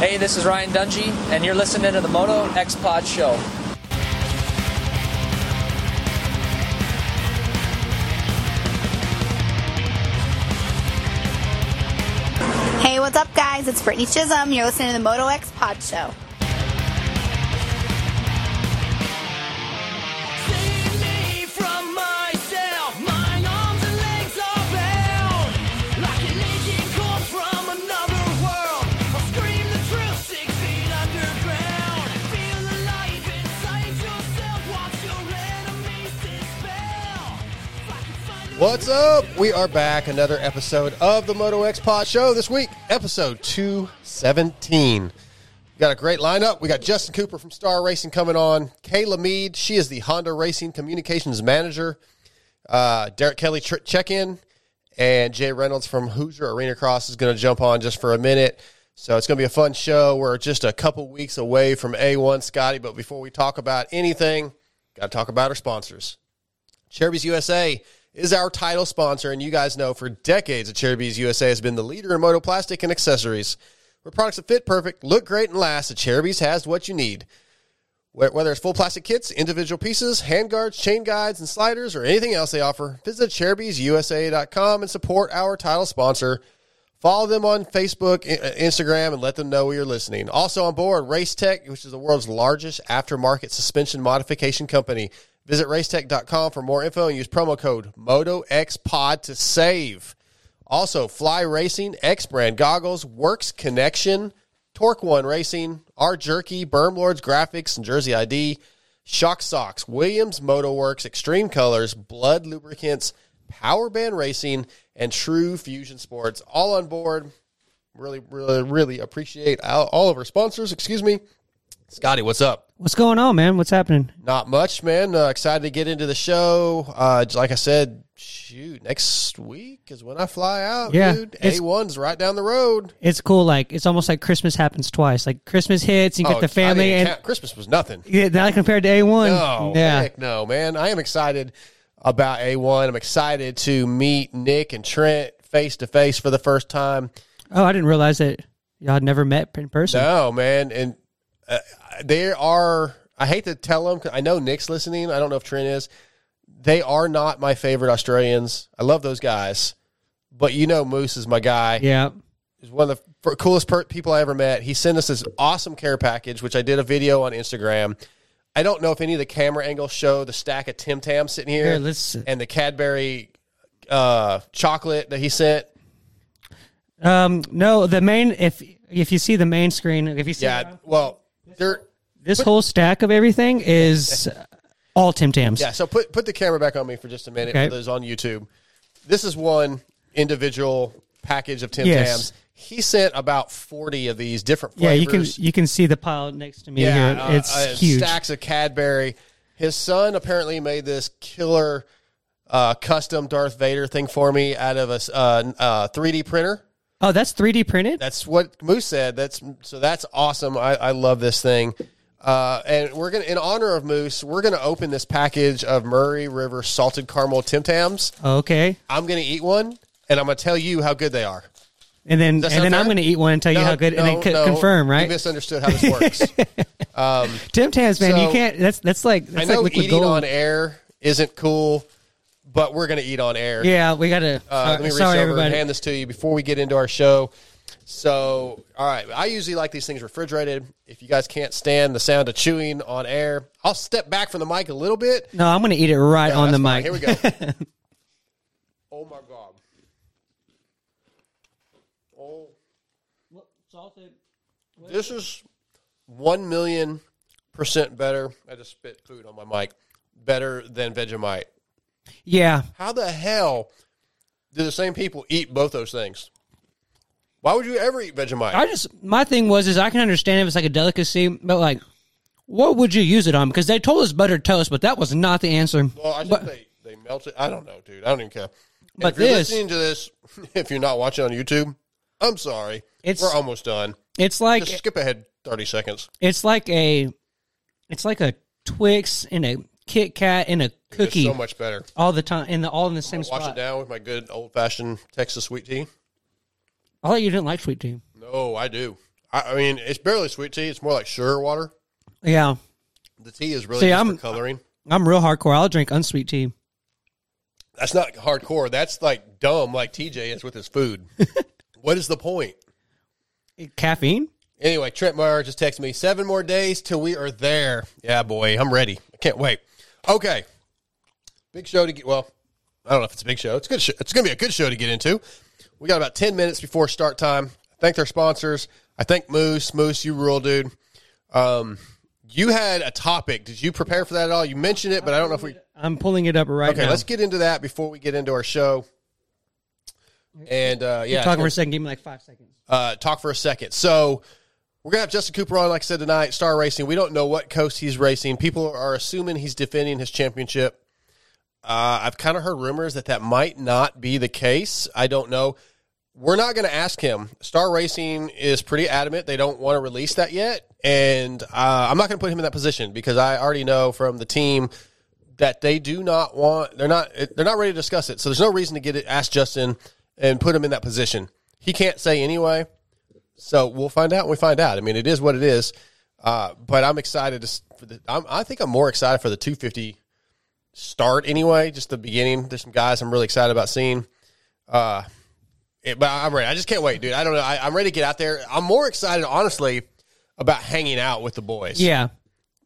Hey, this is Ryan Dungey, and you're listening to the Moto X Pod Show. Hey, what's up, guys? It's Brittany Chisholm. You're listening to the Moto X Pod Show. What's up? We are back. Another episode of the Moto X Pod Show. This week, episode 217. Got a great lineup. We got Justin Cooper from Star Racing coming on. Kayla Mead, she is the Honda Racing Communications Manager. Uh, Derek Kelly tr- check in. And Jay Reynolds from Hoosier Arena Cross is going to jump on just for a minute. So it's going to be a fun show. We're just a couple weeks away from A1 Scotty. But before we talk about anything, got to talk about our sponsors. Acerbis USA is our title sponsor, and you guys know for decades that Acerbis USA has been the leader in motoplastic and accessories. For products that fit perfect, look great, and last, the Acerbis has what you need. Whether it's full plastic kits, individual pieces, handguards, chain guides, and sliders, or anything else they offer, visit AcerbisUSA.com and support our title sponsor. Follow them on Facebook, I- uh, Instagram, and let them know you're listening. Also on board, Racetech, which is the world's largest aftermarket suspension modification company. Visit racetech.com for more info and use promo code MotoXPod to save. Also, Fly Racing, X Brand Goggles, Works Connection, Torc1 Racing, R Jerky, Berm Lords Graphics, and Jersey ID, Shock Socks, Williams Moto Works, Extreme Colors, Blud Lubricants, Power Band Racing, and True Fusion Sports. All on board. Really, really, really appreciate all of our sponsors. Excuse me. Scotty, what's up? What's going on, man? What's happening? Not much, man. Uh, excited to get into the show. Uh, like I said, shoot, next week is when I fly out, Yeah, dude. A1's right down the road. It's cool. Like it's almost like Christmas happens twice. Like Christmas hits, you get Oh, the family, and count- Christmas was nothing. yeah, not compared to A one. No, yeah, heck no, man. I am excited about A1. I'm excited to meet Nick and Trent face to face for the first time. Oh, I didn't realize that y'all had never met in person. No, man, and uh, there are. I hate to tell them. I know Nick's listening. I don't know if Trent is. They are not my favorite Australians. I love those guys, but you know, Moose is my guy. Yeah, He's one of the coolest per- people I ever met. He sent us this awesome care package, which I did a video on Instagram. I don't know if any of the camera angles show the stack of Tim Tams sitting here, Here, and the Cadbury uh, chocolate that he sent. Um, no, the main if if you see the main screen, if you see Yeah, well, they're this whole stack of everything is all Tim Tams. Yeah, so put put the camera back on me for just a minute Okay. for those on YouTube. This is one individual package of Tim Yes. Tams. He sent about forty of these different flavors. Yeah, you can you can see the pile next to me yeah, here. uh, It's uh, huge. Stacks of Cadbury. His son apparently made this killer uh, custom Darth Vader thing for me out of a uh, uh, 3D printer. Oh, that's 3D printed. That's what Moose said. That's so that's awesome. I, I love this thing. Uh, and we're gonna, in honor of Moose, we're gonna open this package of Murray River salted caramel Tim Tams. Okay, I'm gonna eat one, and I'm gonna tell you how good they are. and then and then sound I'm going to eat one and tell you how good, and then co- confirm, You right? misunderstood how this works. Tim Tams, man, So- you can't. That's that's like I that's know like eating gold. on air isn't cool, but we're gonna eat on air. Yeah, we got to. Uh, let me reach sorry, over everybody. and hand this to you before we get into our show. So, all right, I usually like these things refrigerated. If you guys can't stand the sound of chewing on air, I'll step back from the mic a little bit. no, I'm going to eat it right Yeah, on the that's mic. fine. Here we go. oh my god. Oh, salted. this is one million percent better. I just spit food on my mic. Better than Vegemite. Yeah, How the hell do the same people eat both those things? Why would you ever eat Vegemite? I just my thing was is I can understand if it's like a delicacy, but like, what would you use it on? Because they told us buttered toast, but that was not the answer. well, I think but- they, they melt it. I don't know, dude. I don't even care. But if you're this- listening to this, if you're not watching on YouTube, I'm sorry. It's- We're almost done. It's like Just skip ahead 30 seconds. it's like a it's like a Twix and a Kit Kat and a cookie so much better. all the time, and the, all in the same Wash spot. it down with my good old fashioned Texas sweet tea. I thought you didn't like sweet tea. No, I do. I, I mean, it's barely sweet tea. It's more like sugar water. Yeah, The tea is really See, just I'm- for coloring. I'm real hardcore. I'll drink unsweet tea. That's not hardcore. That's like dumb, like TJ is with his food. what is the point? Caffeine. Anyway, Trent Meyer just texted me seven more days till we are there. Yeah, boy, I'm ready. I can't wait. Okay, big show to get. Well, I don't know if it's a big show. It's good. Show. It's going to be a good show to get into. We got about ten minutes before start time. Thank their sponsors. I thank Moose. Moose, you rule, dude. Um, you had a topic. Did you prepare for that at all? You mentioned it, but I don't know if we. I'm pulling it up right Okay, now. let's get into that before we get into our show. And uh, yeah, talking for a second. Give me like five seconds. uh, talk for a second. So we're gonna have Justin Cooper on, like I said tonight. Star Racing. We don't know what coast he's racing. People are assuming he's defending his championship. Uh, I've kind of heard rumors that that might not be the case. I don't know. We're not going to ask him. Star Racing is pretty adamant they don't want to release that yet, and uh, I'm not going to put him in that position because I already know from the team that they do not want. They're not. They're not ready to discuss it. So there's no reason to get it. Ask Justin and put him in that position. He can't say anyway. So we'll find out when we find out. I mean, it is what it is. Uh, but I'm excited to. For the, I'm, I think I'm more excited for the 250 start anyway. Just the beginning. There's some guys I'm really excited about seeing. Uh, it, but I'm ready. I just can't wait, dude. I don't know. I, I'm ready to get out there. I'm more excited, honestly, about hanging out with the boys. Yeah.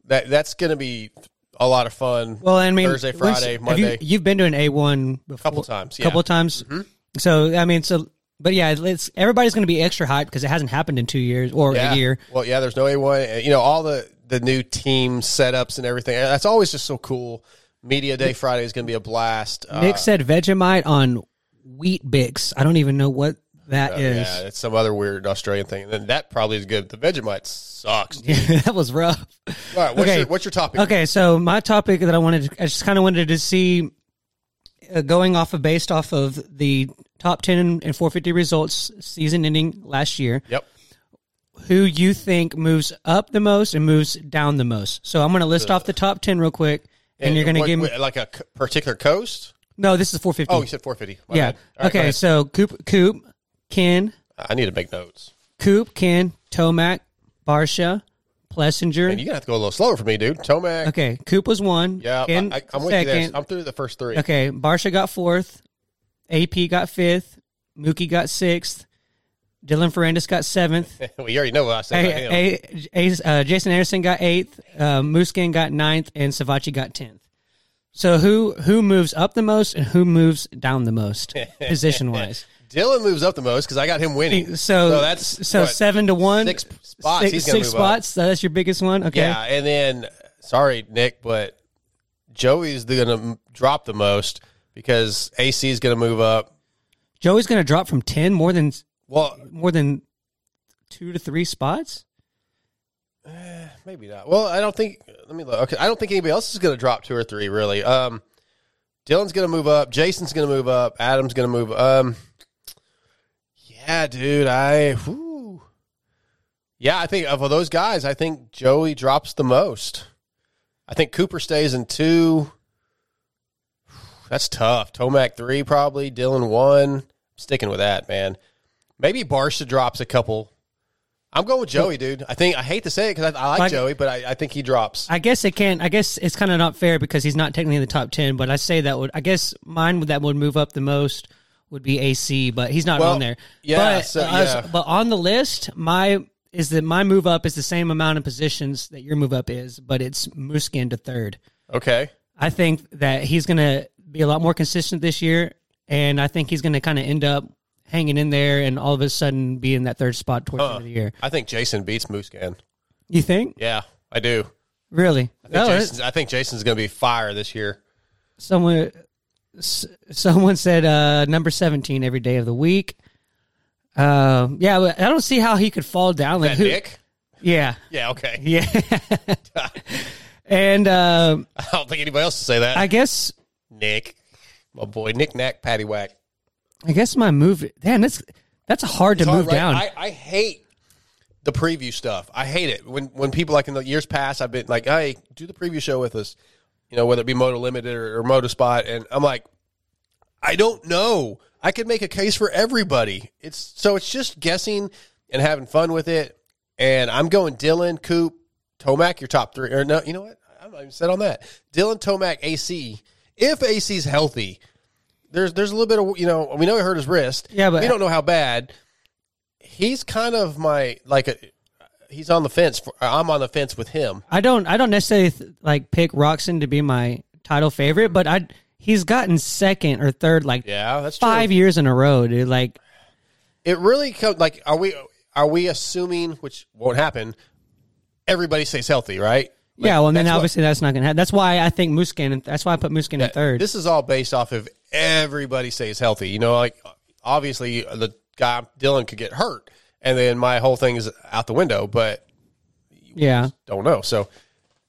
that that's going to be a lot of fun. Well, I mean, Thursday, Friday, Monday. You, have been to an A1 before, a Couple times, yeah. A couple times. Mm-hmm. So I mean, so but yeah, it's everybody's going to be extra hyped because it hasn't happened in two years or yeah. a year. Well, yeah. There's no A1. You know all the the new team setups and everything. That's always just so cool. Media Day Friday is going to be a blast. Uh, Nick said Vegemite on Weet-Bix. I don't even know what that is. Yeah, it's some other weird Australian thing. And then that probably is good. The Vegemite sucks. that was rough. All right, what's, your, what's your topic? Okay, so my topic that I wanted, to, I just kind of wanted to see, uh, going off of based off of the top ten and 450 results season ending last year, Yep. who you think moves up the most and moves down the most. So I'm going to list uh, off the top ten real quick, and, you're going to give me. like a particular coast. No, this is 450. Oh, you said 450. My yeah. right, okay, so Coop, Coop, Ken, I need to make notes. Coop, Ken, Tomac, Barcia, Plessinger. And you're gonna have to go a little slower for me, dude. Tomac. okay, Coop was one. Yeah, Ken, I, I'm with you there. I'm through the first three. Okay, Barcia got fourth. AP got fifth. Mookie got sixth. Dylan Ferrandis got seventh. we already know what I said. A, A, A- uh, Jason Anderson got eighth. Uh, Musquin got ninth, and Savatgy got tenth. So who who moves up the most and who moves down the most position wise? Dylan moves up the most because I got him winning. So, that's so what, seven to one. six spots. Six, he's six spots. So that's your biggest one. Okay. Yeah, and then sorry, Nick, but Joey's going to drop the most because AC is going to move up. Joey's going to drop from ten more than Well, more than two to three spots. maybe not. Well, I don't think. Let me look. Okay, I don't think anybody else is going to drop two or three. Really. Um, Dylan's going to move up. Jason's going to move up. Adam's going to move. Um, yeah, dude. I. Whew. Yeah, I think of those guys, I think Joey drops the most. I think Cooper stays in two. That's tough. Tomac three probably. Dylan one. sticking with that, man. Maybe Barcia drops a couple. I'm going with Joey, dude. I think I hate to say it because I, I like Like- Joey, but I, I think he drops. I guess it can't. I guess it's kind of not fair because he's not technically in the top ten. But I say that would. I guess mine that would move up the most would be AC, but he's not Well, on there. yeah, but, so- uh, yeah. but on the list, my is that my move up is the same amount of positions that your move up is, but it's Musquin to third. Okay. I think that he's going to be a lot more consistent this year, and I think he's going to kind of end up hanging in there and all of a sudden be in that third spot towards the end of the year. I think Jason beats Musquin. You think? Yeah, I do. Really? I think, Oh, Jason's, I think Jason's going to be fire this year. someone s- someone said uh, number 17 every day of the week. Uh, yeah, but I don't see how he could fall down. Like That who? Nick? Yeah, Yeah, okay. yeah. and uh, I don't think anybody else will say that. I guess Nick, my boy, Nick Knack, Patty Whack. I guess my move. Damn, that's that's hard to It's hard, move right? down. I, I hate the preview stuff. I hate it when when people like in the years past. I've been like, hey, do the preview show with us. You know, whether it be Moto Limited or, or Moto Spot, and I'm like, I don't know. I could make a case for everybody. It's so it's just guessing and having fun with it. and I'm going Dylan, Coop, Tomac, your top three. Or no, you know what? I'm not even set on that. Dylan, Tomac, AC. If AC's healthy, there's there's a little bit of you know we know he hurt his wrist. Yeah, but- we don't know how bad. He's kind of my like a. He's on the fence. For, uh, I'm on the fence with him. I don't I don't necessarily th- like pick Roczen to be my title favorite, but I he's gotten second or third like Yeah, that's true. five years in a row, dude. Like It really comes like are we are we assuming which won't happen? Everybody stays healthy, right? Like, yeah, well, and then that's what- obviously that's not gonna happen. That's why I think Musquin. That's why I put Musquin in third. This is all based off of everybody stays healthy. You know, like obviously uh, the guy Dylan could get hurt, and then my whole thing is out the window. But yeah, don't know. So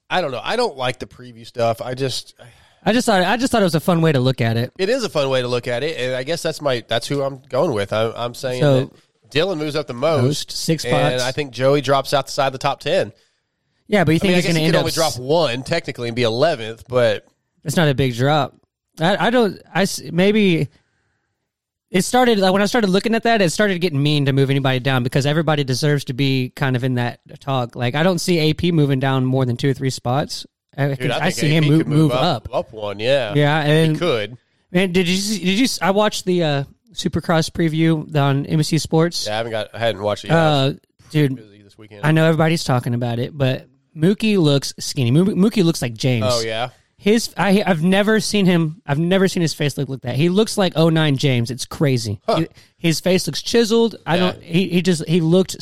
I don't know. I don't like the preview stuff. I just I just thought I just thought it was a fun way to look at it. it is a fun way to look at it, and I guess that's my that's who I'm going with. I, I'm saying So- that Dylan moves up the most, Most, six and. I think Joey drops outside the top ten. Yeah, but you think mean, I he's guess going to end could up? only drop one technically and be eleventh, but It's not a big drop. I, I don't. I maybe it started like when I started looking at that. It started getting mean to move anybody down because everybody deserves to be kind of in that talk. Like I don't see AP moving down more than two or three spots. I, dude, I, I see AP him move, move up. up one. Yeah, Yeah, he and could. man, did you see, did you? I watched the uh, Supercross preview on NBC Sports. Yeah, I haven't got. I hadn't watched it yet. Uh, dude, this weekend. I know everybody's talking about it, but Mookie looks skinny. Moo- Mookie looks like James. oh yeah, His I I've never seen him. I've never seen his face look like that. He looks like 09 James. It's crazy. He- his face looks chiseled. I Yeah. don't. He, he just he looked.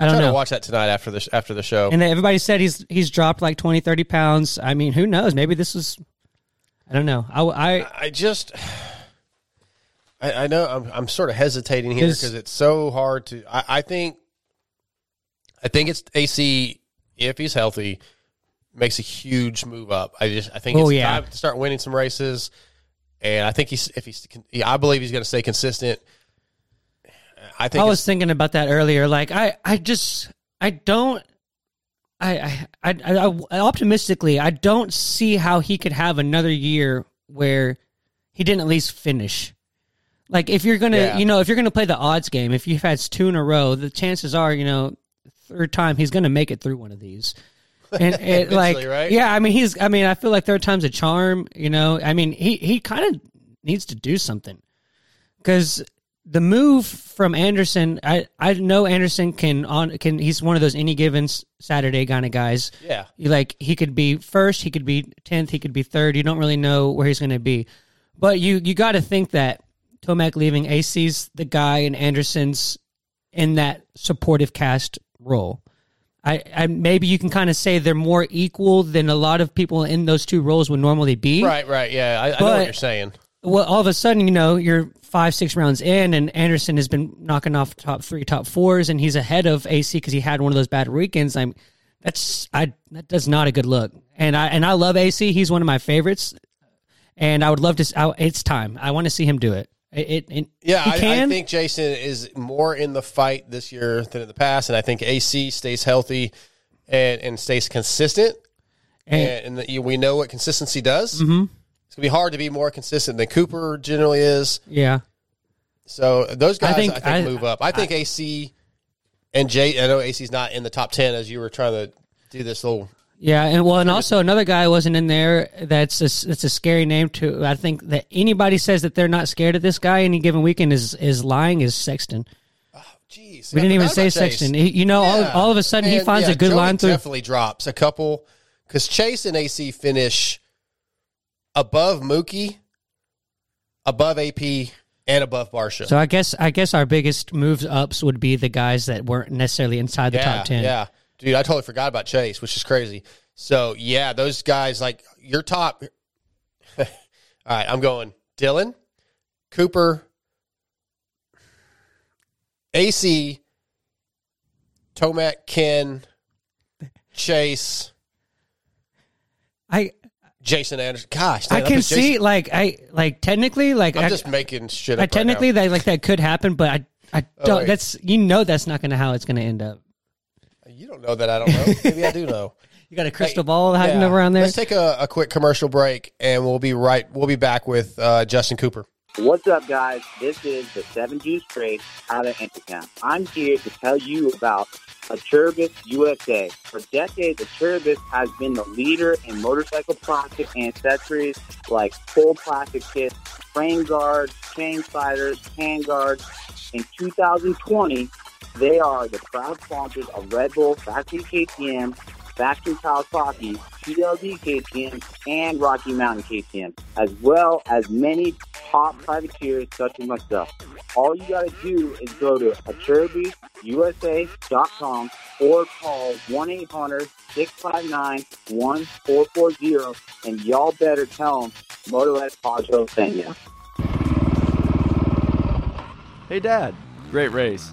I don't know. to watch that tonight after the after the show. And then everybody said he's he's dropped like 20, 30 pounds. I mean, who knows? Maybe this was. I don't know. I I I just, I, I know I'm I'm sort of hesitating here because it's so hard to. I, I think, I think it's AC if he's healthy makes a huge move up. I just I think Oh, it's yeah. time to start winning some races, and I think he's if he's yeah, I believe he's going to stay consistent. I think I was thinking about that earlier. Like I I just I don't. I, I, I, I optimistically, I don't see how he could have another year where he didn't at least finish. Like if you're gonna, Yeah. you know, if you're gonna play the odds game, if you've had two in a row, the chances are, you know, third time he's gonna make it through one of these. And it, like, right? yeah, I mean, he's, I mean, I feel like third time's a charm. You know, I mean, he he kind of needs to do something because the move from Anderson, I I know Anderson can on can he's one of those any given Saturday kind of guys. Yeah. You like he could be first, he could be tenth, he could be third. You don't really know where he's going to be, but you you got to think that Tomac leaving AC's the guy and Anderson's in that supportive cast role. I, I maybe you can kind of say they're more equal than a lot of people in those two roles would normally be right, right, yeah. I, I know what you're saying. well, all of a sudden, you know, you're five, six rounds in, and Anderson has been knocking off top three, top fours, and he's ahead of AC because he had one of those bad weekends. I'm that's I that does not a good look. And I and I love AC. He's one of my favorites, and I would love to. I, it's time. I want to see him do it. It, it, it- Yeah, I, I think Jason is more in the fight this year than in the past, and I think AC stays healthy and, and stays consistent. And, and that you, we know what consistency does. Mm-hmm. It's gonna be hard to be more consistent than Cooper generally is. yeah, So those guys, I think- think, I- move up. I think AC and Jay. I know AC's not in the top ten as you were trying to do this little. Yeah, and well, and also another guy wasn't in there. That's a, that's a scary name too. I think that anybody says that they're not scared of this guy any given weekend is is lying. Is Sexton. Oh, jeez, We I didn't even say. Sexton. He, you know, Yeah. all, all of a sudden he finds yeah, a good Joey line through. Definitely drops a couple because Chase and AC finish above Mookie, above AP, and above Barcia. So I guess I guess our biggest moves ups would be the guys that weren't necessarily inside the yeah, top ten. yeah, dude, I totally forgot about Chase, which is crazy. So yeah, those guys like your top. All right, I'm going Dylan, Cooper, AC, Tomac, Ken, Chase. I Jason Anderson. Gosh, I can see like I like technically like I'm I, just making shit I up. technically right that like that could happen, but I I oh, don't. Oh, that's you know that's not going to how it's going to end up. Now. you don't know that. I don't know. Maybe I do know. You got a crystal ball hiding Yeah. around there. Let's take a, a quick commercial break, and we'll be right. We'll be back with uh, Justin Cooper. What's up, guys? This is the Seven Juice Trade out of Intercam. I'm here to tell you about Acerbis USA. For decades, Acerbis has been the leader in motorcycle plastic and accessories like full plastic kits, frame guards, chain sliders, hand guards. In 2020, they are the proud sponsors of Red Bull, Factory KTM, Factory Kawasaki, TLD KTM, and Rocky Mountain KTM, as well as many top privateers such as myself. All you gotta do is go to AcerbisUSA.com or call 1-800-659-1440 and y'all better tell them Moto X Pajo sent you. Hey, Dad. Great race.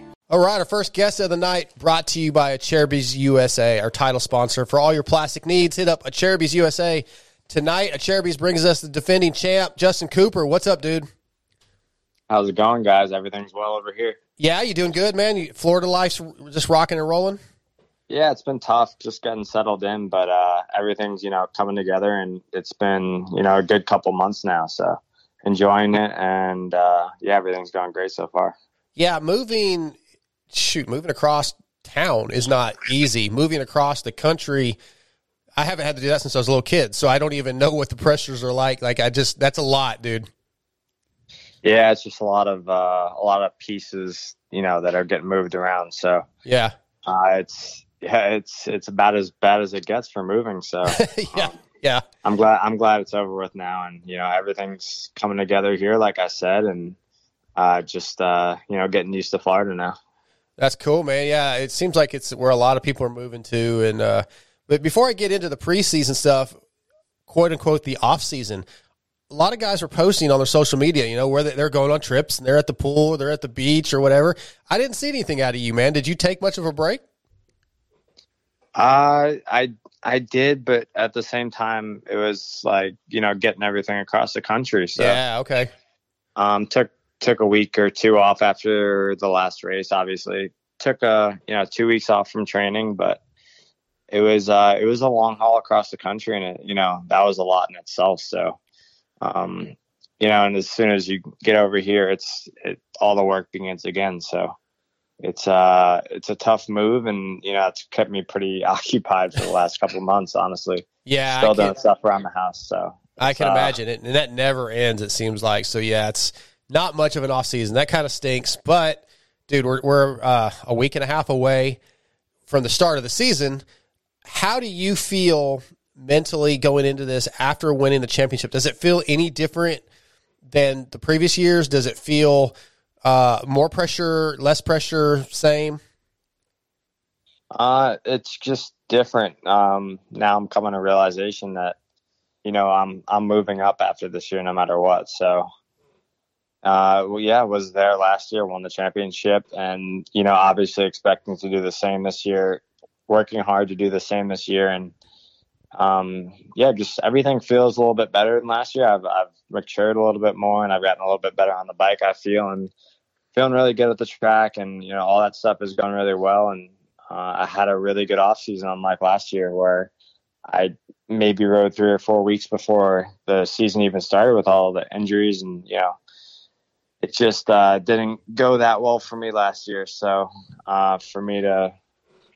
All right, our first guest of the night brought to you by Acerbis USA, our title sponsor. For all your plastic needs, hit up Acerbis USA. Tonight, Acerbis brings us the defending champ, Justin Cooper. What's up, dude? How's it going, guys? Everything's well over here. Yeah, you doing good, man? You, Florida life's just rocking and rolling? Yeah, it's been tough just getting settled in, but uh, everything's, you know, coming together and it's been, you know, a good couple months now. So enjoying it and uh, yeah, everything's going great so far. Yeah, moving, shoot, moving across town is not easy. Moving across the country, I haven't had to do that since I was a little kid, so I don't even know what the pressures are like. Like, I just, that's a lot, dude. Yeah, it's just a lot of uh, a lot of pieces, you know, that are getting moved around. So Yeah. uh, it's yeah, it's it's about as bad as it gets for moving. So yeah, yeah. I'm glad I'm glad it's over with now, and you know everything's coming together here, like I said, and uh, just uh, you know getting used to Florida now. That's cool, man. Yeah, it seems like it's where a lot of people are moving to. And uh, but before I get into the preseason stuff, quote unquote, the off season, a lot of guys were posting on their social media. You know, where they- they're going on trips and they're at the pool, they're at the beach or whatever. I didn't see anything out of you, man. Did you take much of a break? Uh, I I did, but at the same time, it was like you know getting everything across the country. So Yeah. Okay. um, took took a week or two off after the last race. Obviously, took a you know two weeks off from training, but it was uh, it was a long haul across the country, and it, you know that was a lot in itself. So, um, you know, and as soon as you get over here, it's it, all the work begins again. So. It's uh it's a tough move and you know it's kept me pretty occupied for the last couple of months honestly. Yeah, Still doing stuff around the house, so I can uh, imagine it, and that never ends. It seems like so. Yeah, it's not much of an off season. That kind of stinks. But dude, we're we're uh, a week and a half away from the start of the season. How do you feel mentally going into this after winning the championship? Does it feel any different than the previous years? Does it feel uh, more pressure, less pressure, same? Uh, it's just different. Um, now I'm coming to realization that, you know, I'm I'm moving up after this year, no matter what. So, uh, well, yeah, was there last year, won the championship, and you know, obviously expecting to do the same this year, working hard to do the same this year, and um, yeah, just everything feels a little bit better than last year. I've I've matured a little bit more, and I've gotten a little bit better on the bike. I feel, and feeling really good at the track, and you know all that stuff is going really well. And uh, I had a really good off season, unlike last year where I maybe rode three or four weeks before the season even started with all the injuries, and you know it just uh, didn't go that well for me last year. So uh, for me to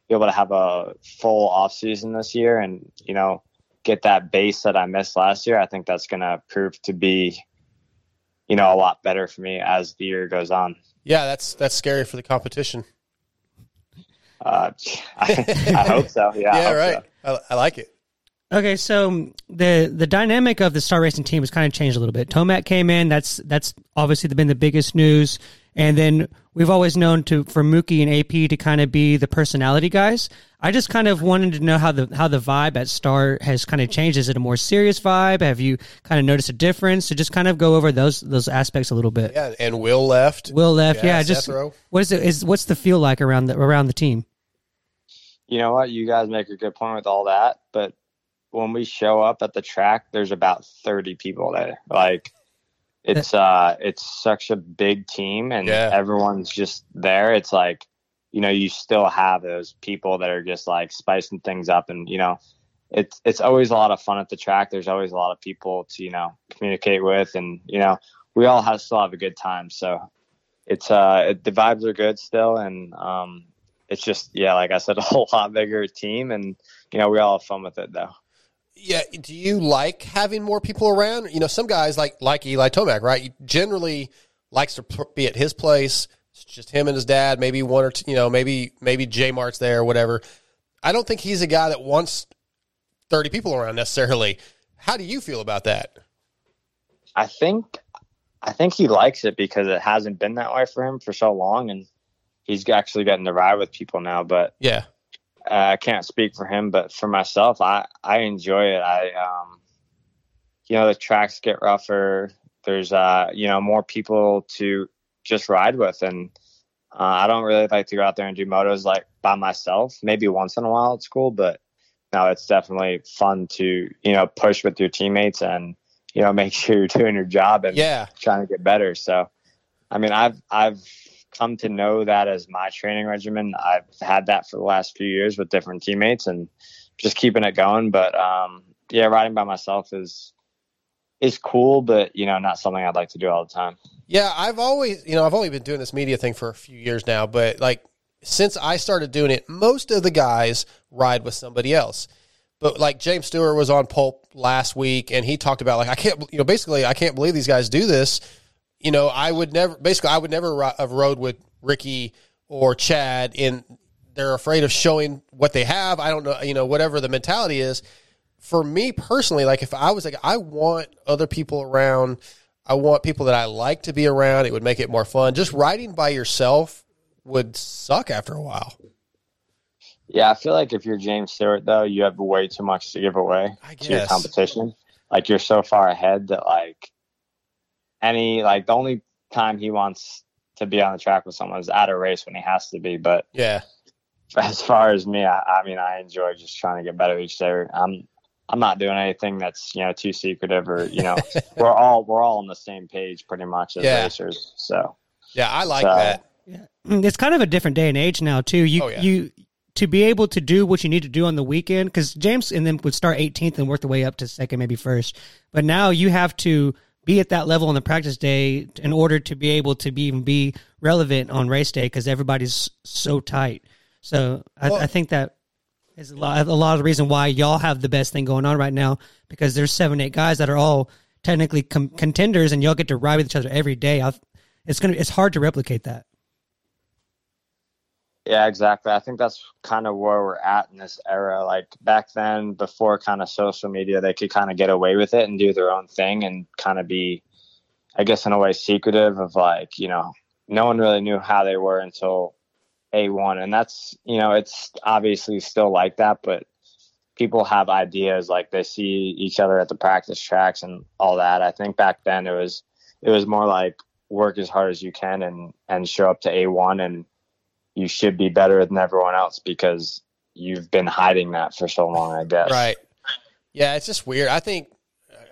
be able to have a full off season this year, and you know get that base that I missed last year, I think that's going to prove to be you know a lot better for me as the year goes on. Yeah, that's that's scary for the competition. Uh, I, I hope so. Yeah, I yeah, hope right. so. I, I like it. Okay, so the the dynamic of the Star Racing team has kind of changed a little bit. Tomac came in. That's that's obviously been the biggest news. And then we've always known to for Mookie and AP to kind of be the personality guys. I just kind of wanted to know how the how the vibe at Star has kind of changed. Is it a more serious vibe? Have you kind of noticed a difference? So just kind of go over those those aspects a little bit. Yeah, and Will left. Will left. Yeah, Yeah, just Seth Rowe. what is it? Is what's the feel like around the around the team? you know what? You guys make a good point with all that, but when we show up at the track, there's about 30 people there. Like it's uh it's such a big team and Yeah. everyone's just there. It's like, you know, you still have those people that are just like spicing things up and you know, it's it's always a lot of fun at the track. There's always a lot of people to, you know, communicate with and you know, we all have still have a good time. So it's uh it, the vibes are good still and um it's just yeah, like I said, a whole lot bigger team and you know, we all have fun with it though. Yeah, do you like having more people around? You know, some guys like like Eli Tomac, right? He generally likes to be at his place. It's just him and his dad, maybe one or two, you know, maybe maybe J Mart's there or whatever. I don't think he's a guy that wants 30 people around necessarily. How do you feel about that? I think I think he likes it because it hasn't been that way for him for so long, and he's actually getting to ride with people now. But Yeah. Uh, I can't speak for him, but for myself, I I enjoy it. I um, you know, the tracks get rougher. There's uh, you know, more people to just ride with, and uh, I don't really like to go out there and do motos like by myself. Maybe once in a while it's cool, but no, it's definitely fun to you know push with your teammates and you know make sure you're doing your job and Yeah. trying to get better. So, I mean, I've I've come to know that as my training regimen. I've had that for the last few years with different teammates and just keeping it going. But um, yeah, riding by myself is is cool, but you know, not something I'd like to do all the time. Yeah, I've always, you know, I've only been doing this media thing for a few years now, but like since I started doing it, most of the guys ride with somebody else. But like James Stewart was on Pulp last week, and he talked about like I can't, you know, basically I can't believe these guys do this. You know, I would never, basically, I would never have rode with Ricky or Chad, and they're afraid of showing what they have. I don't know, you know, whatever the mentality is. For me personally, like if I was like, I want other people around. I want people that I like to be around. It would make it more fun. Just riding by yourself would suck after a while. Yeah, I feel like if you're James Stewart though, you have way too much to give away to your competition. Like you're so far ahead that like any like the only time he wants to be on the track with someone is at a race when he has to be. But Yeah. as far as me, I, I mean, I enjoy just trying to get better each day. I'm I'm not doing anything that's you know too secretive or you know we're all we're all on the same page pretty much as Yeah. racers. So Yeah, I like So- that. Mm, It's kind of a different day and age now too. You Oh, yeah. you to be able to do what you need to do on the weekend because James and then would start 18th and work the way up to second, maybe first. But now you have to be at that level on the practice day in order to be able to be even be relevant on race day because everybody's so tight. So I, Well- I think that is a lot, a lot of the reason why y'all have the best thing going on right now because there's seven, eight guys that are all technically com- contenders and y'all get to ride with each other every day. I've, it's gonna it's hard to replicate that. Yeah, exactly. I think that's kind of where we're at in this era. Like back then, before kind of social media, they could kind of get away with it and do their own thing and kind of be, I guess, in a way, secretive of like, you know, no one really knew how they were until A1. And that's, you know, it's obviously still like that, but people have ideas like they see each other at the practice tracks and all that. I think back then it was, it was more like work as hard as you can and, and show up to A1 and, you should be better than everyone else because you've been hiding that for so long, I guess. Right. Yeah, it's just weird. I think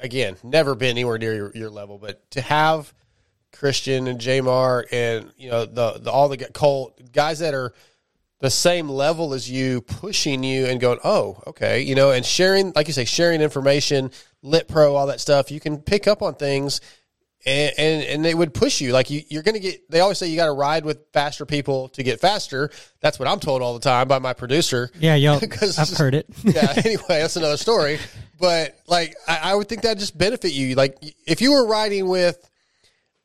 again, never been anywhere near your, your level, but to have Christian and J Mart and you know the, the all the Cole guys that are the same level as you pushing you and going oh okay you know and sharing like you say sharing information lit pro all that stuff you can pick up on things and and, and they would push you like you, you're gonna get they always say you got to ride with faster people to get faster that's what i'm told all the time by my producer Yeah, yo, 'Cause I've heard it. yeah anyway that's another story but like I, I would think that just benefit you like if you were riding with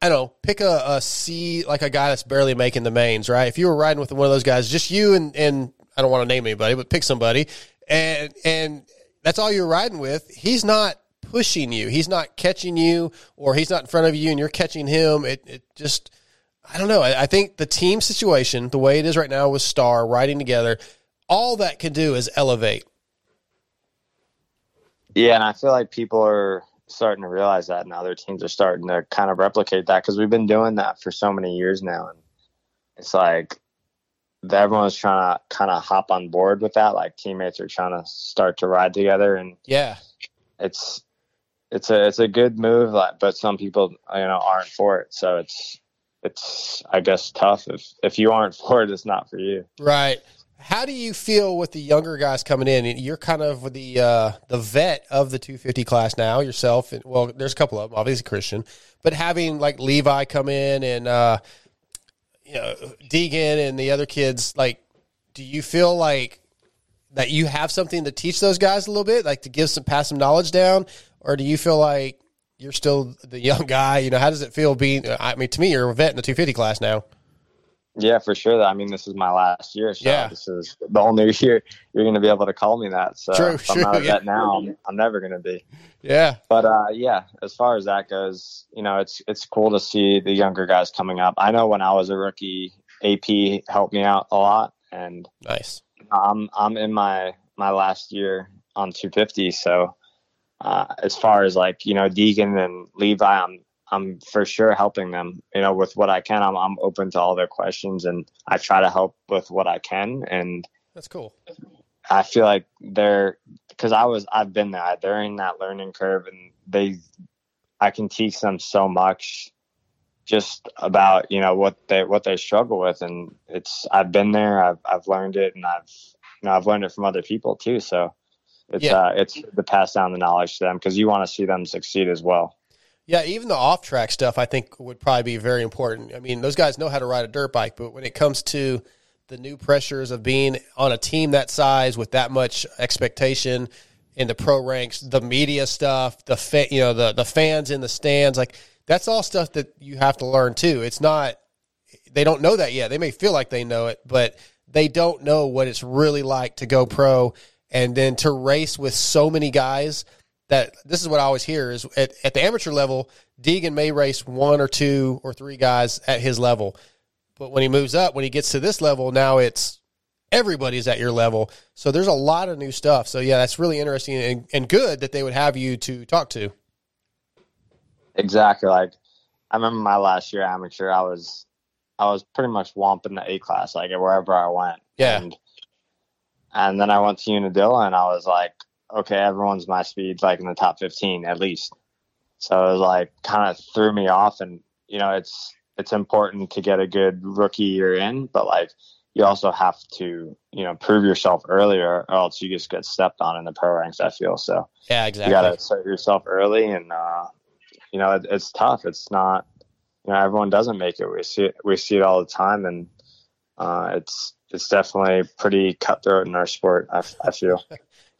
I don't know, pick a, a C, like a guy that's barely making the mains, right? If you were riding with one of those guys, just you and, and I don't want to name anybody, but pick somebody, and and that's all you're riding with. He's not pushing you. He's not catching you, or he's not in front of you, and you're catching him. It it just, I don't know. I, I think the team situation, the way it is right now with Star riding together, all that can do is elevate. Yeah, and I feel like people are starting to realize that, and other teams are starting to kind of replicate that because we've been doing that for so many years now, and it's like everyone's trying to kind of hop on board with that. Like teammates are trying to start to ride together, and Yeah, it's it's a it's a good move, but some people you know aren't for it, so it's it's I guess tough if if you aren't for it, it's not for you. Right. How do you feel with the younger guys coming in? You're kind of the uh, the vet of the 250 class now yourself. And, well, there's a couple of them, obviously Christian, but having like Levi come in and uh, you know Deegan and the other kids, like, do you feel like that you have something to teach those guys a little bit, like to give some pass some knowledge down, or do you feel like you're still the young guy? You know, how does it feel being? I mean, to me, you're a vet in the 250 class now. Yeah, for sure. I mean, this is my last year, so Yeah. this is the only year you're going to be able to call me that. So True, if I'm not a yeah. vet now, I'm, I'm never going to be. Yeah. But uh, yeah, as far as that goes, you know, it's it's cool to see the younger guys coming up. I know when I was a rookie, AP helped me out a lot, and nice. I'm I'm in my my last year on 250, so uh, as far as like you know Deegan and Levi, I'm I'm for sure helping them. You know, with what I can, I'm I'm open to all their questions, and I try to help with what I can. And That's cool. I feel like they're because I was I've been there. They're in that learning curve, and they I can teach them so much just about you know what they what they struggle with, and it's I've been there. I've I've learned it, and I've you know I've learned it from other people too. So it's Yeah. uh it's to pass down the knowledge to them because you want to see them succeed as well. Yeah, even the off track stuff I think would probably be very important. I mean, those guys know how to ride a dirt bike, but when it comes to the new pressures of being on a team that size with that much expectation in the pro ranks, the media stuff, the fa- you know the the fans in the stands, like that's all stuff that you have to learn too. It's not they don't know that yet. They may feel like they know it, but they don't know what it's really like to go pro and then to race with so many guys that this is what I always hear is at, at the amateur level, Deegan may race one or two or three guys at his level. But when he moves up, when he gets to this level, now it's everybody's at your level. So there's a lot of new stuff. So yeah, that's really interesting and, and good that they would have you to talk to. Exactly. Like I remember my last year amateur, I was I was pretty much womping the A class like wherever I went. Yeah. And, and then I went to Unadilla and I was like, okay, everyone's my speed like in the top 15 at least. So it was like kind of threw me off and you know, it's it's important to get a good rookie year in, but like you also have to, you know, prove yourself earlier or else you just get stepped on in the pro ranks, I feel. So Yeah, exactly. you got to assert yourself early and uh you know, it, it's tough. It's not, you know, everyone doesn't make it. We see it, we see it all the time, and uh, it's it's definitely pretty cutthroat in our sport. I, I feel.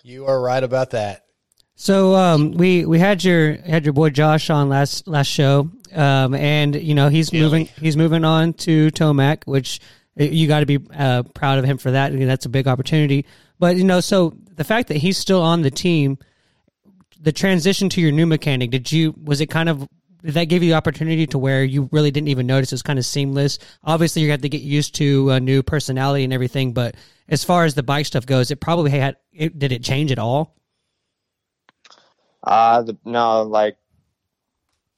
You are right about that. So um, we we had your had your boy Josh on last last show, um, and you know he's moving he's moving on to Tomac, which uh, you got to be uh, proud of him for that. I mean, that's a big opportunity. But you know, so the fact that he's still on the team, the transition to your new mechanic, did you was it kind of did that give you opportunity to where you really didn't even notice It's kind of seamless? Obviously, you have to get used to a new personality and everything, but as far as the bike stuff goes, it probably had it, did it change at all? Uh, the, no, like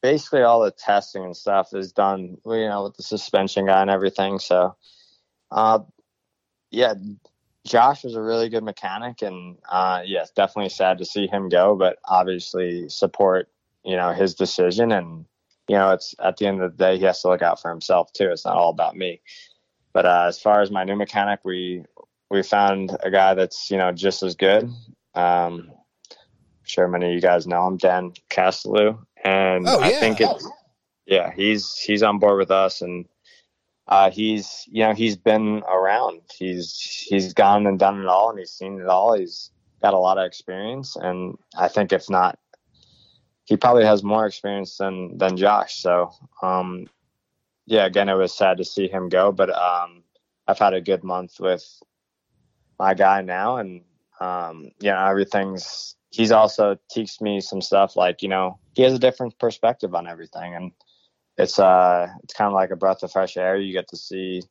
basically all the testing and stuff is done, you know, with the suspension guy and everything. So, uh, yeah, Josh was a really good mechanic, and uh, yes, definitely sad to see him go, but obviously support, you know, his decision, and you know, it's at the end of the day, he has to look out for himself too. It's not all about me. But uh, as far as my new mechanic, we we found a guy that's you know just as good. Um, I'm sure many of you guys know him, Dan Castellou, and Oh, I think it's yeah, he's he's on board with us, and uh, he's you know he's been around. He's he's gone and done it all, and he's seen it all. He's got a lot of experience, and I think if not, he probably has more experience than than Josh. So um, yeah, again, it was sad to see him go, but um, I've had a good month with my guy now, and um, you know everything's. He's also teached me some stuff like you know he has a different perspective on everything, and it's uh it's kind of like a breath of fresh air. You get to see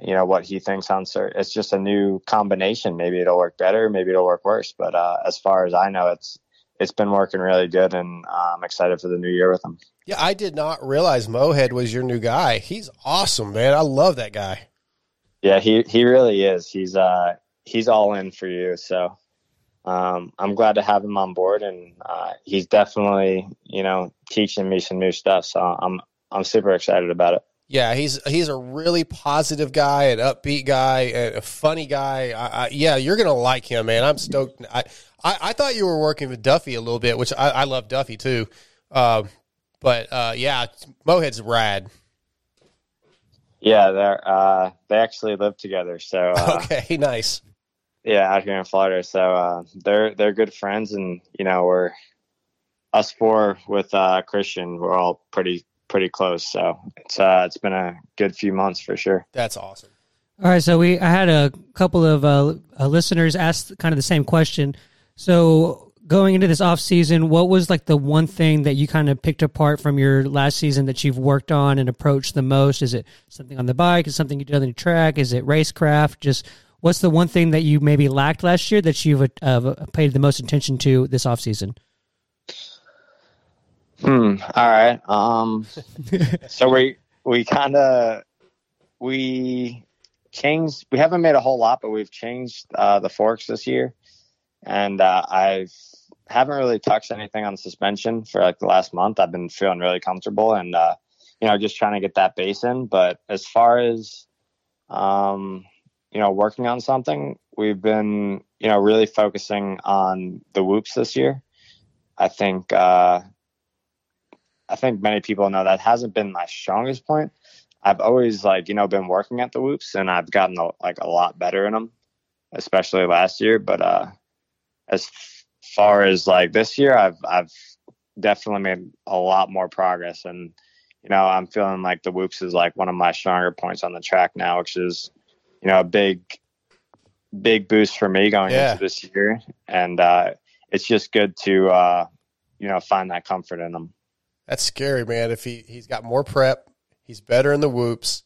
you know what he thinks on certain. It's just a new combination. Maybe it'll work better, maybe it'll work worse. But uh, as far as I know, it's it's been working really good, and uh, I'm excited for the new year with him. Yeah, I did not realize Mohead was your new guy. He's awesome, man. I love that guy. Yeah, he he really is. He's uh he's all in for you. So um, I'm glad to have him on board, and uh, he's definitely you know teaching me some new stuff. So I'm I'm super excited about it. Yeah, he's he's a really positive guy, an upbeat guy, a a funny guy. I, I, yeah, you're gonna like him, man. I'm stoked. I, I, I thought you were working with Duffy a little bit, which I, I love Duffy too. Uh, but uh, yeah, Mohead's rad. Yeah, they're uh, they actually live together. So uh, Okay, nice. yeah, out here in Florida. So uh, they're they're good friends, and you know we're us four with uh, Christian. We're all pretty pretty close. So it's uh, it's been a good few months for sure. That's awesome. All right, so we I had a couple of uh, uh, listeners ask kind of the same question. So going into this off season, what was like the one thing that you kind of picked apart from your last season that you've worked on and approached the most? Is it something on the bike? Is it something you did on the track? Is it racecraft? Just what's the one thing that you maybe lacked last year that you've uh, paid the most attention to this off season? Hmm. All right. Um. so we we kind of we changed. We haven't made a whole lot, but we've changed uh, the forks this year, and uh, I've haven't really touched anything on suspension for like the last month. I've been feeling really comfortable, and uh, you know, just trying to get that base in. But as far as um, you know, working on something, we've been you know really focusing on the whoops this year. I think. Uh, I think many people know that hasn't been my strongest point. I've always like you know been working at the whoops and I've gotten a, like a lot better in them, especially last year. But uh, as far as like this year, I've I've definitely made a lot more progress and you know I'm feeling like the whoops is like one of my stronger points on the track now, which is you know a big big boost for me going Yeah. into this year, and uh, it's just good to uh, you know find that comfort in them. That's scary, man. If he he's got more prep, he's better in the whoops.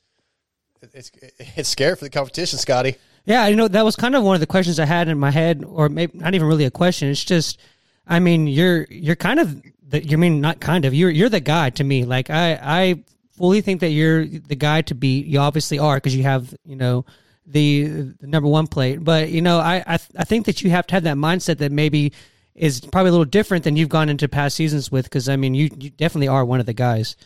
It's it's scary for the competition, Scotty. Yeah, you know that was kind of one of the questions I had in my head, or maybe not even really a question. It's just, I mean, you're you're kind of the, you mean not kind of you're you're the guy to me. Like I I fully think that you're the guy to beat. You obviously are because you have you know the, the number one plate. But you know I I I think that you have to have that mindset that maybe is probably a little different than you've gone into past seasons with. Because I mean, you you definitely are one of the guys.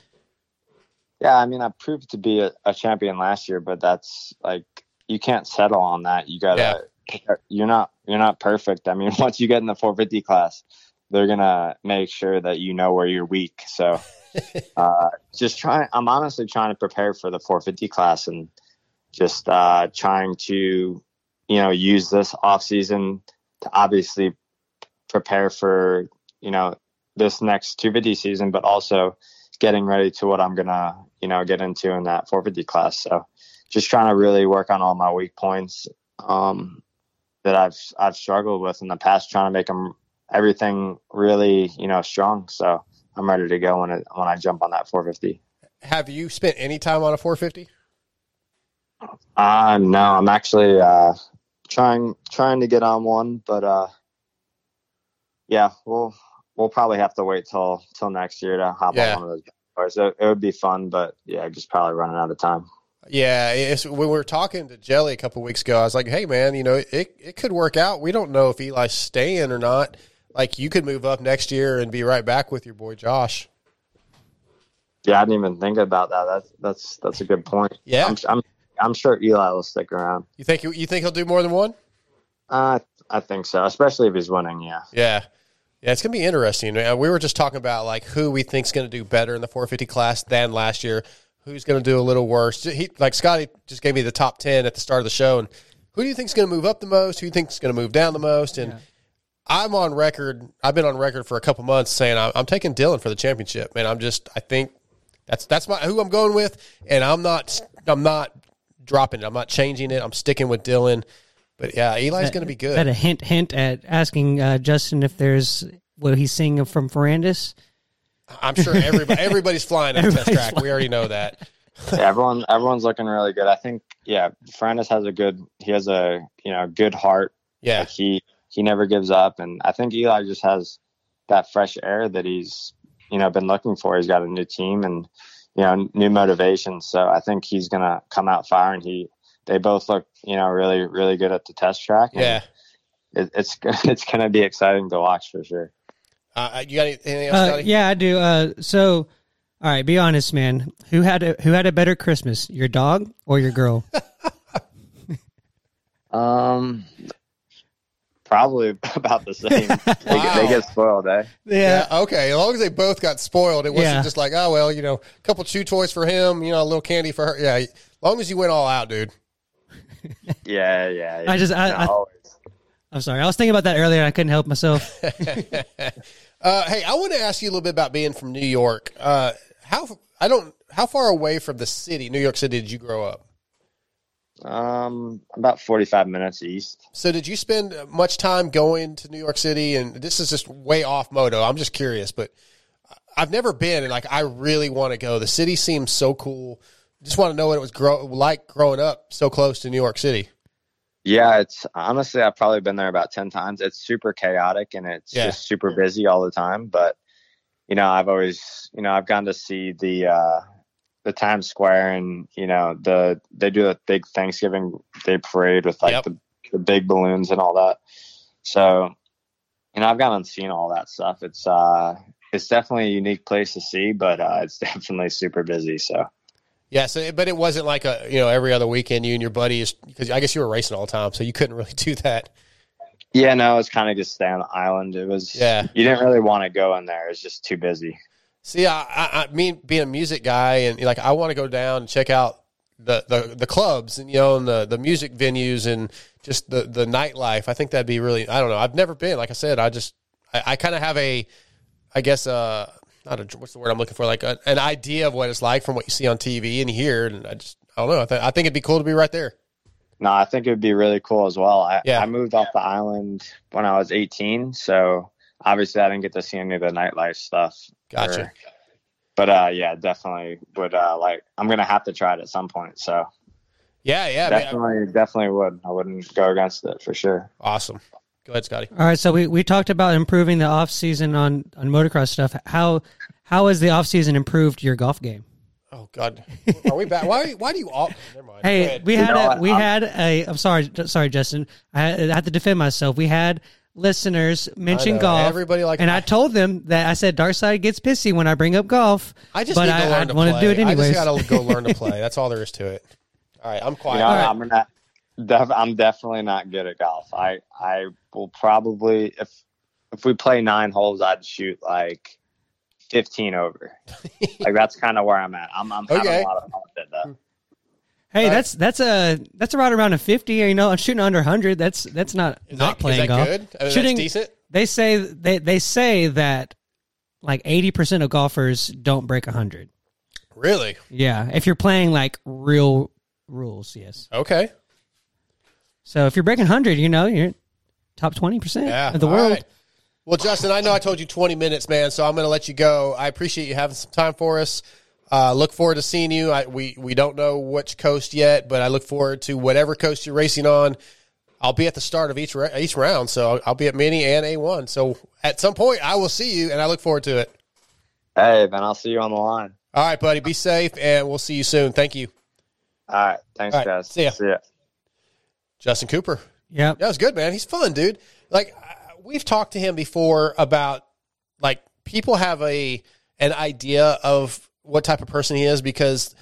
Yeah, I mean, I proved to be a, a champion last year, but that's like you can't settle on that. You gotta, you're not, you're not perfect. I mean, once you get in the 450 class, they're gonna make sure that you know where you're weak. So, uh, just trying. I'm honestly trying to prepare for the 450 class and just uh, trying to, you know, use this off season to obviously prepare for, you know, this next 250 season, but also getting ready to what I'm gonna, you know, get into in that 450 class. So just trying to really work on all my weak points um, that I've I've struggled with in the past, trying to make them everything really, you know, strong. So I'm ready to go when it when I jump on that 450. Have you spent any time on a 450? Uh no, I'm actually uh trying trying to get on one, but uh yeah, we'll we'll probably have to wait till till next year to hop Yeah. on one of those cars. It, it would be fun, but yeah, just probably running out of time. Yeah, it's, when we were talking to Jelly a couple weeks ago, I was like, "Hey, man, you know, it it could work out. We don't know if Eli's staying or not. Like, you could move up next year and be right back with your boy Josh." Yeah, I didn't even think about that. That's that's that's a good point. Yeah. I'm I'm, I'm sure Eli will stick around. You think you think he'll do more than one? Uh, I think so, especially if he's winning. Yeah. Yeah. Yeah, it's gonna be interesting. Uh, We were just talking about like who we think's gonna do better in the 450 class than last year. Who's gonna do a little worse? He like Scotty just gave me the top ten at the start of the show, and who do you think's gonna move up the most? Who do you think's gonna move down the most? And I'm on record. I've been on record for a couple months saying I'm, I'm taking Dylan for the championship. Man, I'm just I think that's that's my who I'm going with, and I'm not I'm not dropping it. I'm not changing it. I'm sticking with Dylan. But yeah, Eli's going to be good. that a hint hint at asking uh, Justin if there's what he's seeing from Ferrandis? I'm sure everybody everybody's flying at the test Everybody's track. We already know that. yeah, everyone everyone's looking really good. I think yeah, Ferrandis has a good he has a you know good heart. Yeah. Like he he never gives up and I think Eli just has that fresh air that he's you know been looking for. He's got a new team and you know new motivation. So I think he's gonna come out firing. He they both look you know really really good at the test track. Yeah. It, it's it's gonna be exciting to watch for sure. Uh, you got anything else, Uh, yeah, I do. Uh, so, all right, be honest, man. Who had a who had a better Christmas, your dog or your girl? Um, probably about the same. they, get, they get spoiled, eh? Yeah. Okay. As long as they both got spoiled, it wasn't Yeah. just like, oh well, you know, a couple chew toys for him, you know, a little candy for her. Yeah. As long as you went all out, dude. Yeah, yeah. I just I, I I'm sorry. I was thinking about that earlier. and I couldn't help myself. Uh, hey, I want to ask you a little bit about being from New York. Uh, how I don't how far away from the city, New York City, did you grow up? Um, about forty-five minutes east. So did you spend much time going to New York City? And this is just way off moto. I'm just curious, but I've never been, and like I really want to go. The city seems so cool. Just want to know what it was grow like growing up so close to New York City. Yeah, it's honestly I've probably been there about ten times. It's super chaotic and it's Yeah. just super busy all the time. But you know, I've always you know I've gone to see the uh, the Times Square and you know the they do a big Thanksgiving Day parade with like the, the big balloons and all that. So you know I've gone and seen all that stuff. It's uh it's definitely a unique place to see, but uh, it's definitely super busy. So. Yeah, so but it wasn't like a you know every other weekend you and your buddies because I guess you were racing all the time, so you couldn't really do that. Yeah, no, it's kind of just stay on the island. It was Yeah. You didn't really want to go in there. It's just too busy. See, I, I, I mean, being a music guy and like I want to go down and check out the, the the clubs and you know and the the music venues and just the the nightlife. I think that'd be really. I don't know. I've never been. Like I said, I just I, I kind of have a, I guess uh not a what's the word I'm looking for like a, an idea of what it's like from what you see on TV and hear, and I just I don't know. I, th- I think it'd be cool to be right there. No, I think it would be really cool as well. I, Yeah. I moved off the island when I was 18, so obviously I didn't get to see any of the nightlife stuff. Gotcha. Or- but uh, yeah, definitely would uh, like. I'm gonna have to try it at some point. So Yeah, yeah, man. definitely, definitely would. I wouldn't go against it for sure. Awesome. Go ahead, Scotty. All right, so we, we talked about improving the off season on on motocross stuff. How how has the off season improved your golf game? Oh God, are we back? Why why do you all? Never mind. Hey, we had a, we had a. I'm sorry, sorry, Justin. I had, I had to defend myself. We had listeners mention know. golf. Everybody like- and I told them that I said Dark Side gets pissy when I bring up golf. I just but need to I, learn I to want play. to do it anyway. I anyways. just got to go learn to play. That's all there is to it. All right, I'm quiet. You know, I'm gonna. Def, I'm definitely not good at golf. I I will probably if if we play nine holes, I'd shoot like 15 over. like that's kind of where I'm at. I'm I'm having Okay. a lot of fun with it though. Hey, that's that's a that's right around a fifty. You know, I'm shooting under hundred. That's that's not Is not that- is playing that golf. good? I mean, that's Shooting decent? They say they they say that like eighty percent of golfers don't break hundred. Really? Yeah, if you're playing like real rules, yes. Okay. So if you're breaking hundred, you know you're top twenty percent Yeah, of the world. right. Well, Justin, I know I told you 20 minutes, man, so I'm going to let you go. I appreciate you having some time for us. Uh, look forward to seeing you. I, we we don't know which coast yet, but I look forward to whatever coast you're racing on. I'll be at the start of each each round, so I'll, I'll be at Mini and A1. So at some point, I will see you, and I look forward to it. Hey, man, I'll see you on the line. All right, buddy. Be safe, and we'll see you soon. Thank you. All right, thanks, All right, guys. see ya. See ya. Justin Cooper. Yeah, that was good, man. He's fun, dude. Like we've talked to him before about like people have a an idea of what type of person he is because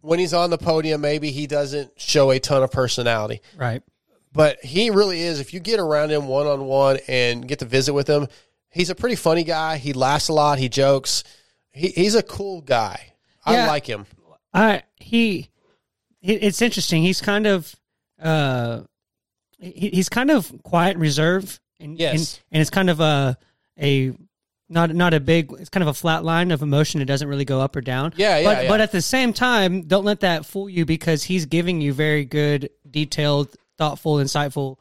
when he's on the podium, maybe he doesn't show a ton of personality. Right. But he really is. If you get around him one on one and get to visit with him, he's a pretty funny guy. He laughs a lot. He jokes. He, he's a cool guy. I Yeah. like him. I he, it- it's interesting. He's kind of, uh, he, he's kind of quiet and reserved. And, Yes. and, and it's kind of a a not not a big. It's kind of a flat line of emotion. It doesn't really go up or down. Yeah, yeah, But yeah. but at the same time, don't let that fool you because he's giving you very good, detailed, thoughtful, insightful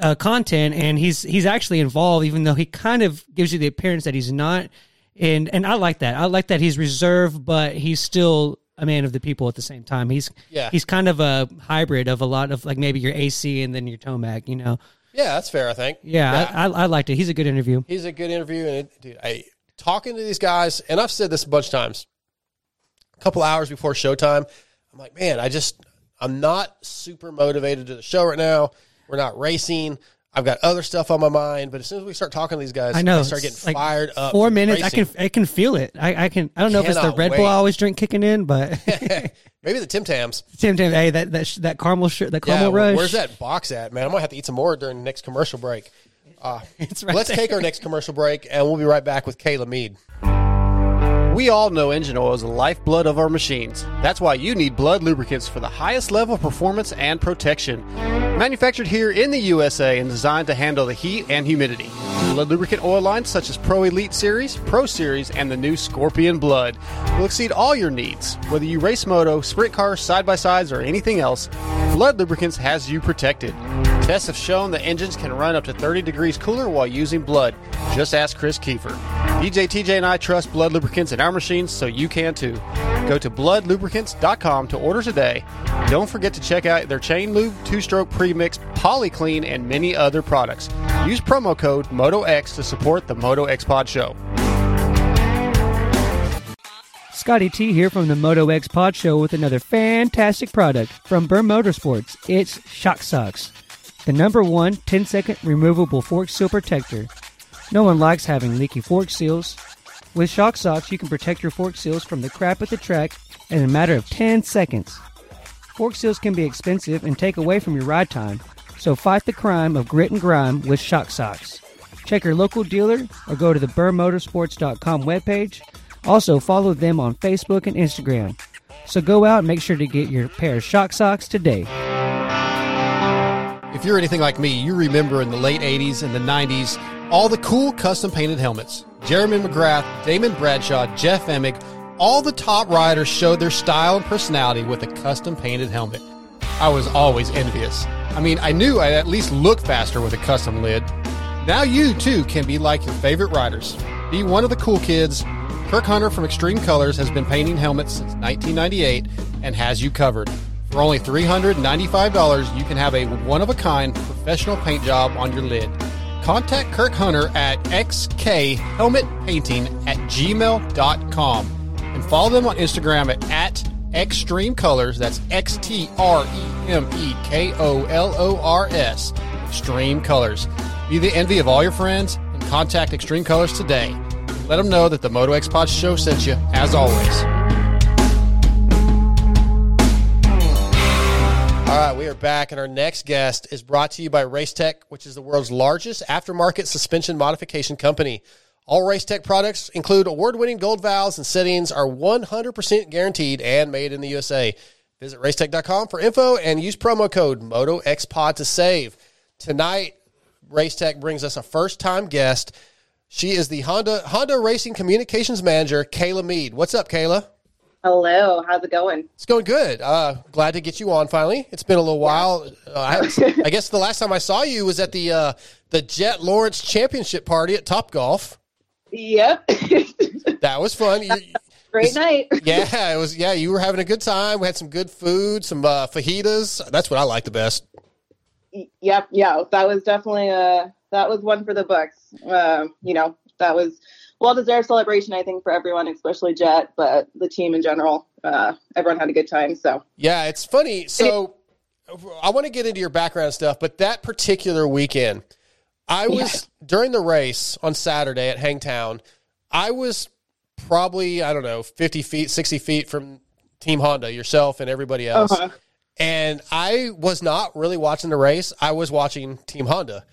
uh, content, and he's he's actually involved, even though he kind of gives you the appearance that he's not. And and I like that. I like that he's reserved, but he's still a man of the people at the same time. He's Yeah. he's kind of a hybrid of a lot of like maybe your AC and then your Tomac. You know. Yeah, that's fair. I think. Yeah, I, I, I liked it. He's a good interview. He's a good interview, and it, dude, I talking to these guys, and I've said this a bunch of times. A couple hours before showtime, I'm like, man, I just I'm not super motivated to the show right now. We're not racing. I've got other stuff on my mind, but as soon as we start talking to these guys, I know. I start getting like fired up. Four from minutes. I can I can feel it. I, I can. I don't know if it's the Red wait. Bull I always drink kicking in, but maybe the Tim Tams. Tim Tam. Hey, that that that caramel sh- that Yeah, caramel rush. where's that box at, man? I might have to eat some more during the next commercial break. Uh, right let's there. take our next commercial break, and we'll be right back with Kayla Mead. We all know engine oil is the lifeblood of our machines. That's why you need Blud lubricants for the highest level of performance and protection. Manufactured here in the USA and designed to handle the heat and humidity. Blud lubricant oil lines such as Pro Elite Series, Pro Series, and the new Scorpion Blud will exceed all your needs. Whether you race moto, sprint cars, side by sides, or anything else, Blud Lubricants has you protected. Tests have shown that engines can run up to 30 degrees cooler while using Blud. Just ask Chris Kiefer. DJ TJ and I trust Blood Lubricants in our machines, so you can too. Go to bludlubricants.com to order today. Don't forget to check out their chain lube, two stroke premix, polyclean, and many other products. Use promo code MotoX to support the Moto X Pod show. Scotty T here from the Moto X Pod Show with another fantastic product from Burr Motorsports. It's Shock Socks, the number one 10 second removable fork seal protector. No one likes having leaky fork seals. With Shock Socks, you can protect your fork seals from the crap at the track in a matter of 10 seconds. Fork seals can be expensive and take away from your ride time, so fight the crime of grit and grime with Shock Socks. Check your local dealer or go to the burmotorsports.com webpage. Also, follow them on Facebook and Instagram. So go out and make sure to get your pair of Shock Socks today. If you're anything like me, you remember in the late 80s and the 90s all the cool custom painted helmets. Jeremy McGrath, Damon Bradshaw, Jeff Emig, all the top riders showed their style and personality with a custom painted helmet. I was always envious. I mean, I knew I'd at least look faster with a custom lid. Now you too can be like your favorite riders. Be one of the cool kids. Kirk Hunter from Xtreme Kolors has been painting helmets since 1998 and has you covered. For only $395, you can have a one of a kind professional paint job on your lid. Contact Kirk Hunter at xkhelmetpainting at gmail.com and follow them on Instagram at, at Xtreme Kolors. That's X T R E M E K O L O R S. Xtreme Kolors. Be the envy of all your friends and contact Xtreme Kolors today. Let them know that the Moto X Pod show sent you, as always. All right, we are back, and our next guest is brought to you by Racetech, which is the world's largest aftermarket suspension modification company. All Racetech products include award-winning gold valves and settings, are 100% guaranteed and made in the USA. Visit racetech.com for info and use promo code MotoXPod to save. Tonight, Racetech brings us a first-time guest. She is the Honda Honda Racing Communications Manager, Kayla Mead. What's up, Kayla? Hello, how's it going? It's going good. Uh, glad to get you on finally. It's been a little while. Uh, I, I guess the last time I saw you was at the uh, the Jett Lawrence Championship party at Top Golf. Yep. That was fun. You- Great night. yeah, it was. Yeah, you were having a good time. We had some good food, some uh, fajitas. That's what I like the best. Yep, yeah, that was definitely a that was one for the books. Um, you know, that was well deserved celebration I think for everyone, especially Jett, but the team in general. Uh, everyone had a good time. So Yeah, it's funny. So I want to get into your background stuff, but that particular weekend, I was during the race on Saturday at Hangtown. I was probably I don't know fifty feet, sixty feet from Team Honda, yourself and everybody else. Uh-huh. And I was not really watching the race. I was watching Team Honda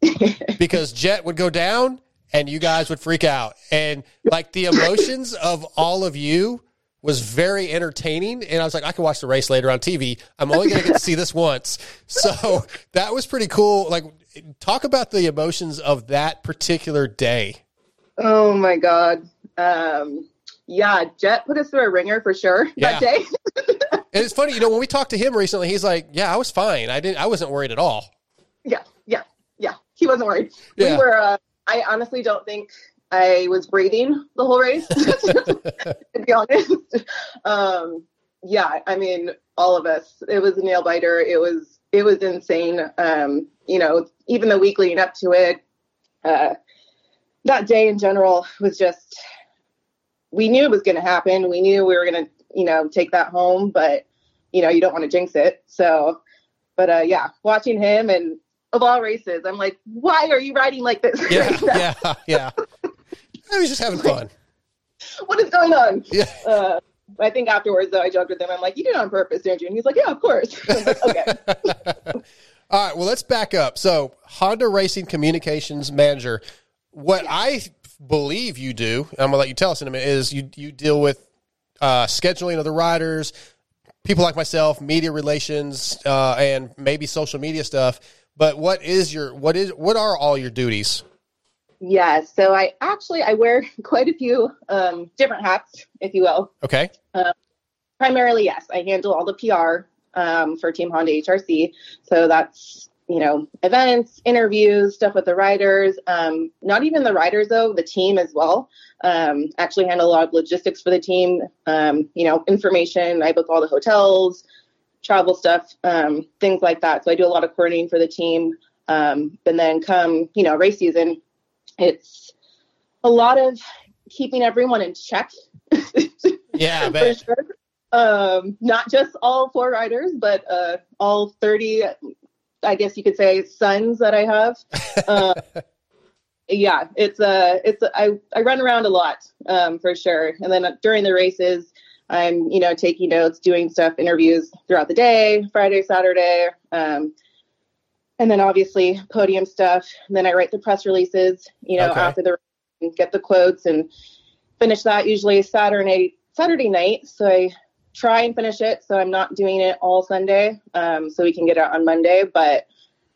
because Jett would go down and you guys would freak out. And like the emotions of all of you was very entertaining. And I was like, I can watch the race later on TV. I'm only going to get to see this once. So that was pretty cool. Like, talk about the emotions of that particular day. Oh my god. Um, yeah, Jett put us through a ringer for sure Yeah. that day. And it's funny, you know, when we talked to him recently, he's like, "Yeah, I was fine. I didn't. I wasn't worried at all." yeah, yeah, yeah. He wasn't worried. Yeah. We were. Uh, I honestly don't think I was breathing the whole race. to be honest. Um, yeah, I mean, all of us. It was a nail biter. It was. It was insane. Um, you know, even the week leading up to it, uh, that day in general was just. We knew it was going to happen. We knew we were going to, you know, take that home, but you know, you don't want to jinx it. So, but uh, yeah, watching him and of all races, I'm like, why are you riding like this? Yeah, yeah, yeah. I was just having fun. what is going on? Yeah. Uh, I think afterwards, though, I joked with him. I'm like, you did it on purpose, didn't you? And he's like, yeah, of course. Like, okay. All right, well, let's back up. So, Honda Racing Communications Manager, what I believe you do, and I'm gonna let you tell us in a minute, is you you deal with uh, scheduling of the riders, people like myself, media relations, uh, and maybe social media stuff. But what is your what is what are all your duties? Yeah. So I actually I wear quite a few um, different hats, if you will. Okay. Uh, primarily, yes, I handle all the PR um, for Team Honda HRC. So that's you know events, interviews, stuff with the riders. Um, not even the riders though, the team as well. Um, actually handle a lot of logistics for the team. Um, you know, information. I book all the hotels, travel stuff, um, things like that. So I do a lot of coordinating for the team. Um, and then come you know race season, it's a lot of keeping everyone in check Yeah, for sure. Um, not just all four riders, but uh, all 30, I guess you could say, sons that I have. Uh, yeah, it's a, it's a, I, I run around a lot um, for sure. And then during the races, I'm, you know, taking notes, doing stuff, interviews throughout the day, Friday, Saturday. Um, and then obviously podium stuff. And then I write the press releases, you know, Okay. after the and get the quotes and finish that usually Saturday Saturday night. So I try and finish it so I'm not doing it all Sunday, um, so we can get it out on Monday. But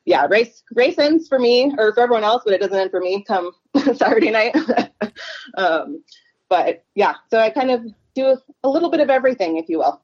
yeah, race race ends for me or for everyone else, but it doesn't end for me come Saturday night. um, but yeah, so I kind of do a little bit of everything, if you will.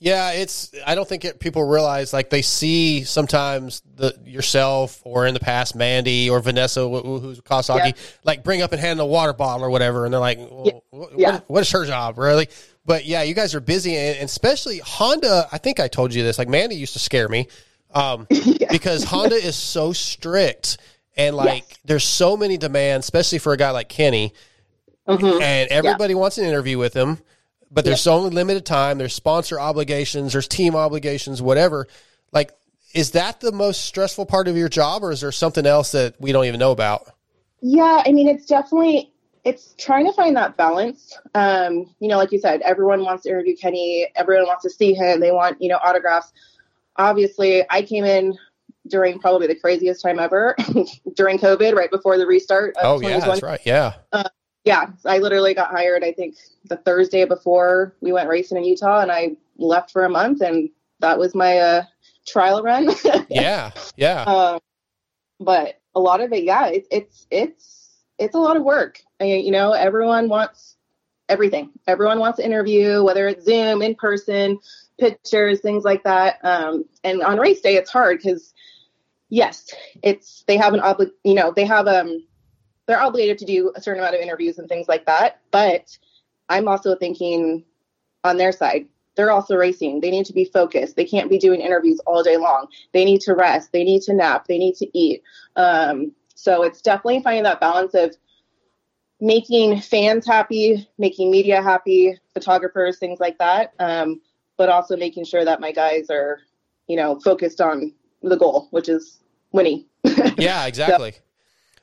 Yeah, it's. I don't think it, people realize like they see sometimes the yourself or in the past Mandy or Vanessa wh- wh- who's Kawasaki Yeah. like bring up and hand a water bottle or whatever, and they're like, well, what, Yeah. what, what is her job really? But yeah, you guys are busy, and, especially Honda. I think I told you this. Like Mandy used to scare me um, because Honda is so strict, and like there's so many demands, especially for a guy like Kenny, and everybody wants an interview with him but there's only limited time. There's sponsor obligations, there's team obligations, whatever. Like, is that the most stressful part of your job, or is there something else that we don't even know about? Yeah, I mean, it's definitely it's trying to find that balance. Um, you know, like you said, everyone wants to interview Kenny. Everyone wants to see him. They want you know autographs. Obviously, I came in during probably the craziest time ever during COVID, right before the restart. Oh yeah, that's right. Yeah, Uh, yeah, I literally got hired. I think the Thursday before we went racing in Utah, and I left for a month, and that was my uh, trial run. yeah, yeah. um, but a lot of it, yeah, it, it's it's it's a lot of work. I, you know, everyone wants everything. Everyone wants to interview, whether it's Zoom, in person, pictures, things like that. Um, and on race day, it's hard because yes, it's they have an obli- you know, they have um they're obligated to do a certain amount of interviews and things like that. But I'm also thinking on their side, they're also racing. They need to be focused. They can't be doing interviews all day long. They need to rest. They need to nap. They need to eat. Um, so it's definitely finding that balance of making fans happy, making media happy, photographers, things like that. Um, but also making sure that my guys are, you know, focused on the goal, which is winning. yeah, exactly.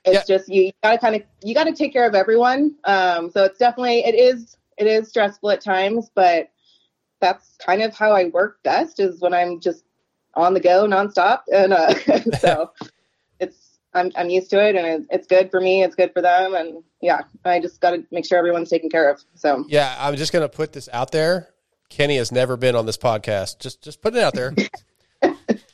It's just you gotta kind of you gotta take care of everyone. Um, so it's definitely it is it is stressful at times, but that's kind of how I work best is when I'm just on the go nonstop, and uh, so it's I'm I'm used to it, and it, it's good for me. It's good for them, and yeah, I just got to make sure everyone's taken care of. So Yeah, I'm just going to put this out there. Kenny has never been on this podcast. Just just put it out there.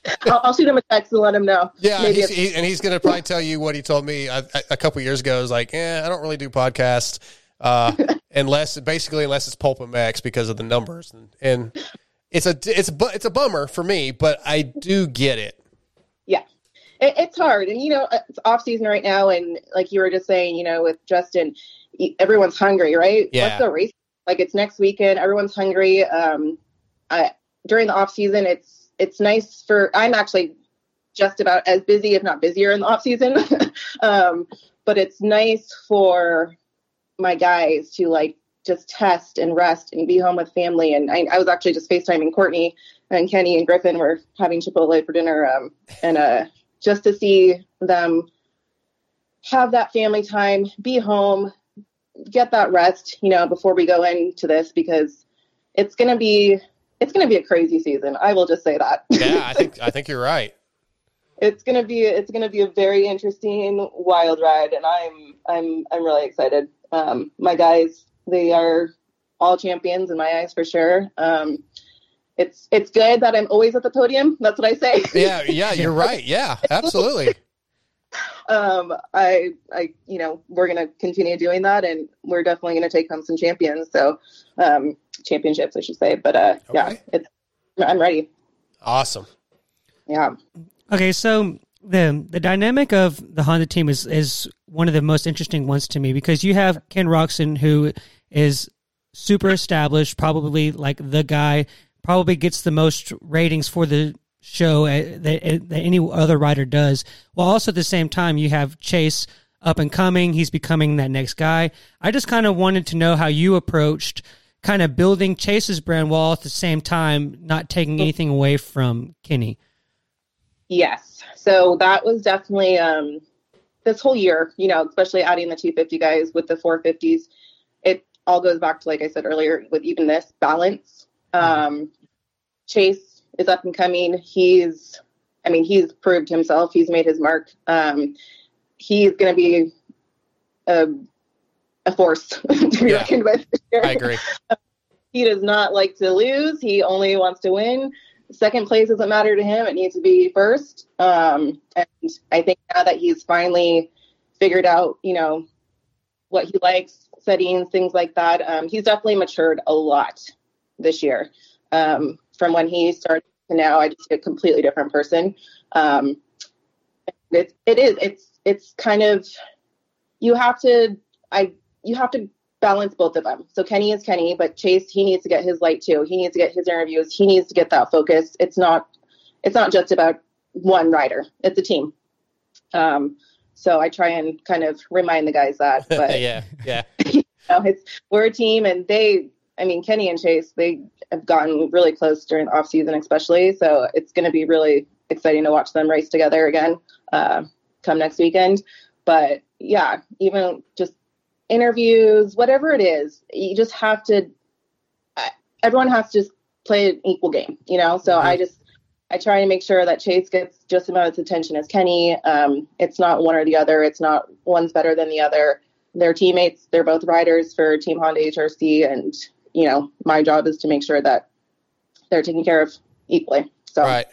I'll, I'll shoot him a text and let him know. Yeah, he's, he, and he's going to probably tell you what he told me a, a- couple years ago. Is like, eh, I don't really do podcasts uh, unless basically unless it's Pulp MX because of the numbers, and, and it's a it's a it's a bummer for me, but I do get it. yeah it, it's hard and you know it's off season right now and like you were just saying you know with justin everyone's hungry right Yeah. let's go race like it's next weekend everyone's hungry um I, during the off season it's it's nice for i'm actually just about as busy if not busier in the off season. Um but it's nice for my guys to like just test and rest and be home with family. And i, I was actually just facetiming courtney and Kenny and Griffin. Were having Chipotle for dinner, um, and uh, just to see them have that family time, be home, get that rest, you know, before we go into this because it's gonna be it's gonna be a crazy season. I will just say that Yeah, I think I think you're right. it's gonna be it's gonna be a very interesting wild ride, and I'm I'm I'm really excited. Um, my guys, they are all champions in my eyes for sure. Um, it's it's good that I'm always at the podium. That's what I say. Yeah, yeah, you're right. Yeah, absolutely. Um, I I you know we're gonna continue doing that, and we're definitely gonna take home some champions. So um, championships, I should say. But uh, yeah, it's I'm ready. Awesome. Yeah. Okay, so the the dynamic of the Honda team is is one of the most interesting ones to me because you have Ken Roczen who is super established, probably like the guy, probably gets the most ratings for the show uh, that, uh, that any other writer does. While also at the same time, you have Chase up and coming. He's becoming that next guy. I just kind of wanted to know how you approached kind of building Chase's brand while at the same time not taking anything away from Kenny. Yes. So that was definitely um, this whole year, you know, especially adding the 250 guys with the 450s. It all goes back to, like I said earlier, with even this balance. Um, Chase is up and coming. He's, I mean, he's proved himself. He's made his mark. Um, he's going to be a, a force to be Yeah. reckoned with. I agree. he does not like to lose. He only wants to win. Second place doesn't matter to him. It needs to be first. Um, and I think now that he's finally figured out, you know, what he likes, settings, things like that, um, he's definitely matured a lot this year. Um, from when he started to now, I just a completely different person. Um, it, it is. It's it's kind of you have to I you have to balance both of them. So Kenny is Kenny, but Chase he needs to get his light too. He needs to get his interviews. He needs to get that focus. It's not it's not just about one rider. It's a team. Um, so I try and kind of remind the guys that. But yeah, yeah. you know, it's we're a team, and they. I mean, Kenny and Chase they have gotten really close during the off season, especially. So it's going to be really exciting to watch them race together again uh, come next weekend. But yeah, even just interviews, whatever it is, you just have to. Everyone has to just play an equal game, you know. So I just I try to make sure that Chase gets just about as attention as Kenny. Um, it's not one or the other. It's not one's better than the other. They're teammates. They're both riders for Team Honda HRC, and you know my job is to make sure that they're taken care of equally. So Right.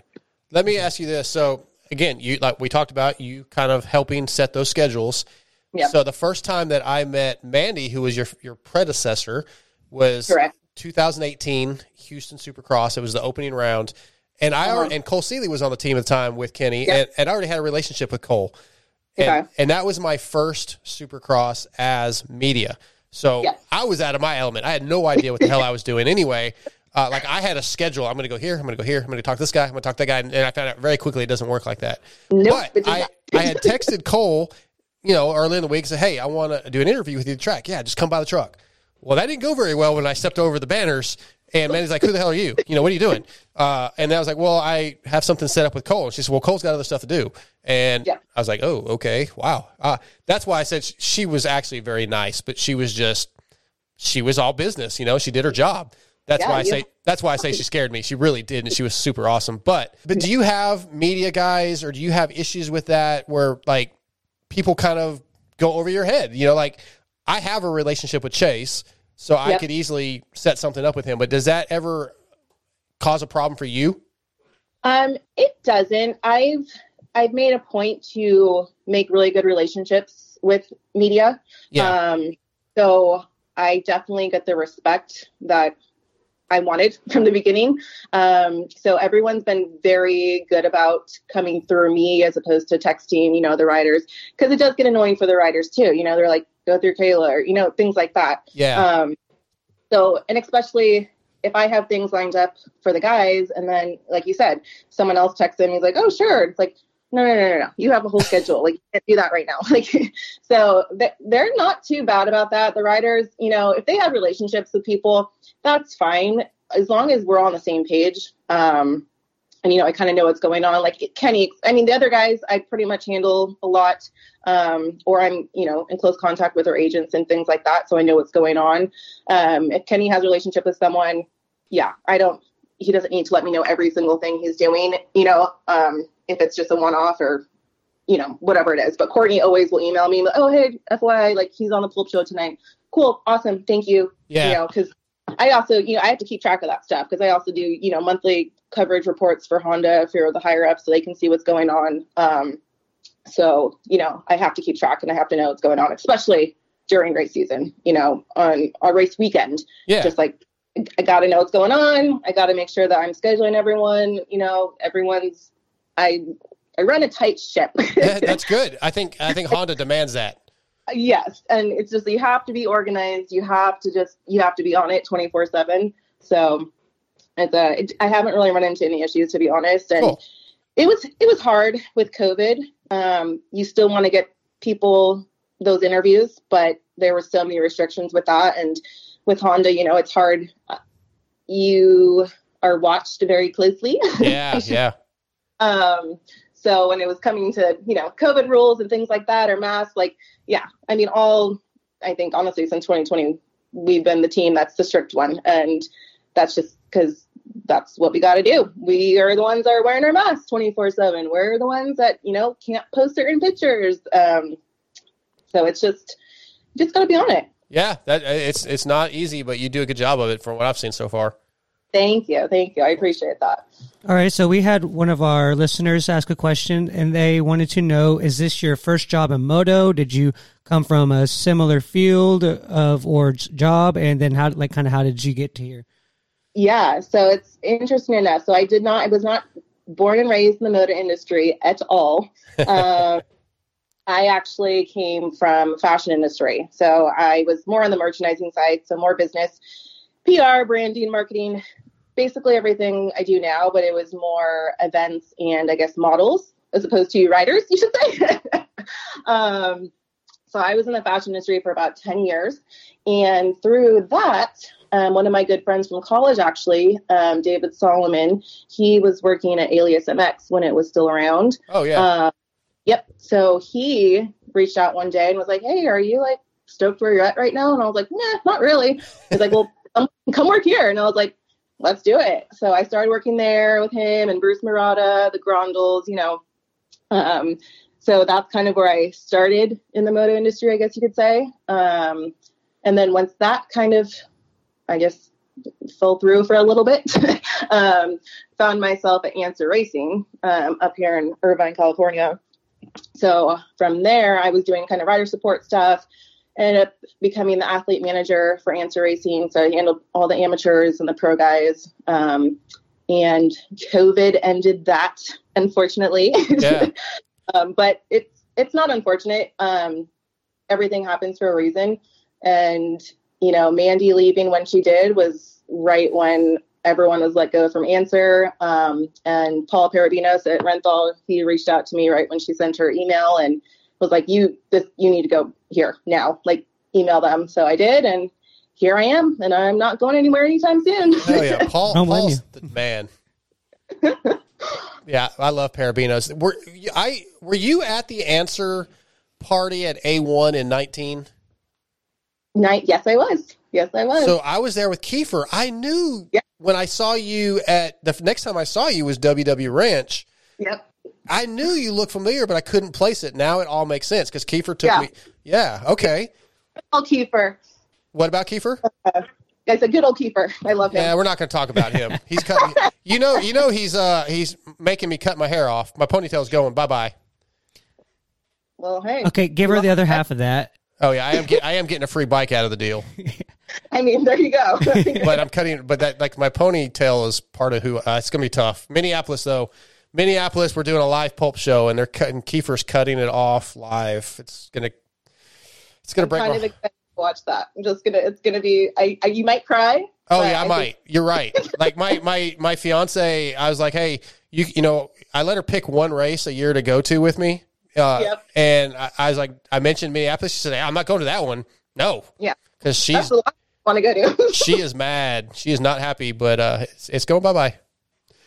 Let me ask you this. So again, you like we talked about you kind of helping set those schedules. Yeah. So the first time that I met Mandy, who was your your predecessor, was Correct. 2018 Houston Supercross. It was the opening round, and I Uh-huh. and Cole Seely was on the team at the time with Kenny, Yeah. and, and I already had a relationship with Cole. And, Okay. and that was my first Supercross as media. So I was out of my element. I had no idea what the hell I was doing anyway. Uh, like I had a schedule. I'm going to go here. I'm going to go here. I'm going to talk to this guy. I'm going to talk to that guy. And, and I found out very quickly it doesn't work like that. Nope, but I. I had texted Cole, you know, early in the week, and said, "Hey, I want to do an interview with you at the track. Yeah, just come by the truck." Well, that didn't go very well when I stepped over the banners, And Mandy's like, "Who the hell are you? You know, what are you doing?" Uh, and I was like, "Well, I have something set up with Cole." And she said, "Well, Cole's got other stuff to do." And I was like, "Oh, okay, wow." Uh, that's why I said she was actually very nice, but she was just she was all business. You know, she did her job. That's Yeah, why I say that's why I say she scared me. She really did, and she was super awesome. But but do you have media guys, or do you have issues with that where like people kind of go over your head? You know, like I have a relationship with Chase, so I could easily set something up with him. But does that ever cause a problem for you? Um, it doesn't. I've I've made a point to make really good relationships with media. Yeah. Um, so I definitely get the respect that I wanted from the beginning. Um, so everyone's been very good about coming through me as opposed to texting, you know, the writers because it does get annoying for the writers too. You know, they're like, go through Kayla or, you know, things like that. Yeah. Um, so, and especially if I have things lined up for the guys, and then, like you said, someone else texts in, he's like, "Oh, sure." It's like, no, no, no, no, no. You have a whole schedule. Like, you can't do that right now. Like, so they're not too bad about that. The writers, you know, if they have relationships with people, that's fine as long as we're on the same page. Um, and you know, I kind of know what's going on. Like Kenny, I mean, the other guys, I pretty much handle a lot, um, or I'm, you know, in close contact with their agents and things like that, so I know what's going on. Um, if Kenny has a relationship with someone, yeah, I don't. He doesn't need to let me know every single thing he's doing. You know, um, if it's just a one-off or, you know, whatever it is. But Courtney always will email me, oh hey, FYI, like he's on the Pulp Show tonight. Cool, awesome, thank you. Yeah. You know, because I also, you know, I have to keep track of that stuff because I also do, you know, monthly coverage reports for Honda for the higher ups so they can see what's going on. Um, so, you know, I have to keep track and I have to know what's going on, especially during race season, you know, on our race weekend. Yeah. Just like, I got to know what's going on. I got to make sure that I'm scheduling everyone, you know, everyone's, I, I run a tight ship. Yeah, that's good. I think I think Honda demands that. Yes and it's just you have to be organized you have to just you have to be on it 24 7 so it's uh it, i haven't really run into any issues to be honest and it was it was hard with covid um you still want to get people those interviews but there were so many restrictions with that and with honda you know it's hard Uh, you are watched very closely Yeah, yeah. um, so when it was coming to, you know, COVID rules and things like that or masks, like, yeah, I mean, all, I think honestly, since 2020, we've been the team that's the strict one. And that's just because that's what we got to do. We are the ones that are wearing our masks 24 seven. We're the ones that, you know, can't post certain pictures. Um, so it's just, just got to be on it. Yeah, that it's it's not easy, but you do a good job of it from what I've seen so far. Thank you. Thank you. I appreciate that. All right, so we had one of our listeners ask a question, and they wanted to know: Is this your first job in moto? Did you come from a similar field of or job, and then how, like, kind of, how did you get to here? Yeah, so it's interesting enough. So I did not, I was not born and raised in the motor industry at all. um, I actually came from fashion industry. So I was more on the merchandising side, so more business, PR, branding, marketing, basically everything I do now, but it was more events and I guess models as opposed to writers, you should say. um, so I was in the fashion industry for about 10 years. And through that, um, one of my good friends from college, actually, um, David Solomon, he was working at Alias MX when it was still around. Oh, yeah. Uh, yep. So he reached out one day and was like, Hey, are you like stoked where you're at right now? And I was like, Nah, not really. He's like, Well, come, come work here. And I was like, Let's do it. So I started working there with him and Bruce Murata, the Grondels, you know. Um, so that's kind of where I started in the moto industry, I guess you could say. Um, and then once that kind of, I guess, fell through for a little bit, um, found myself at Answer Racing um, up here in Irvine, California. So from there, I was doing kind of rider support stuff. Ended up becoming the athlete manager for Answer Racing. So I handled all the amateurs and the pro guys. Um, and COVID ended that, unfortunately. Yeah. um, but it's it's not unfortunate. Um, everything happens for a reason, and you know, Mandy leaving when she did was right when everyone was let go from Answer. Um, and Paul Perebijnos at Renthal, he reached out to me right when she sent her email and was like, "You this you need to go here now, like email them." So I did, and here I am, and I'm not going anywhere anytime soon. Hell yeah, Paul. Paul's the man. yeah, I love Perebijnos. Were I were you at the answer party at A one in nineteen? Night, yes, I was. Yes, I was. So I was there with Kiefer. I knew when I saw you at the next time I saw you was WW Ranch. Yep. I knew you looked familiar, but I couldn't place it. Now it all makes sense because Kiefer took Yeah. me. Yeah. Okay. old Kiefer. What about Kiefer? It's a good old Kiefer. I love him. Yeah, we're not going to talk about him. He's cutting. you know, you know, he's uh he's making me cut my hair off. My ponytail's going. Bye bye. Well, hey. Okay, give her the other half of that. Oh yeah, I am. Get, I am getting a free bike out of the deal, I mean, there you go. but I'm cutting. But that like my ponytail is part of who. Uh, it's gonna be tough. Minneapolis though. Minneapolis, we're doing a live pulp show, and they're cutting. Kiefer's cutting it off live. It's gonna. It's gonna I'm break kind my. of excited to watch that. I'm just gonna. It's gonna be. I. I you might cry. Oh yeah, I, think- might. You're right. Like my my my fiance, I was like, hey, you you know, I let her pick one race a year to go to with me. Uh, Yep. And I, I was like, I mentioned Minneapolis. She said, I'm not going to that one. No, Yeah. because she's That's the one I want to go to. she is mad. She is not happy, but uh, it's, it's going bye bye.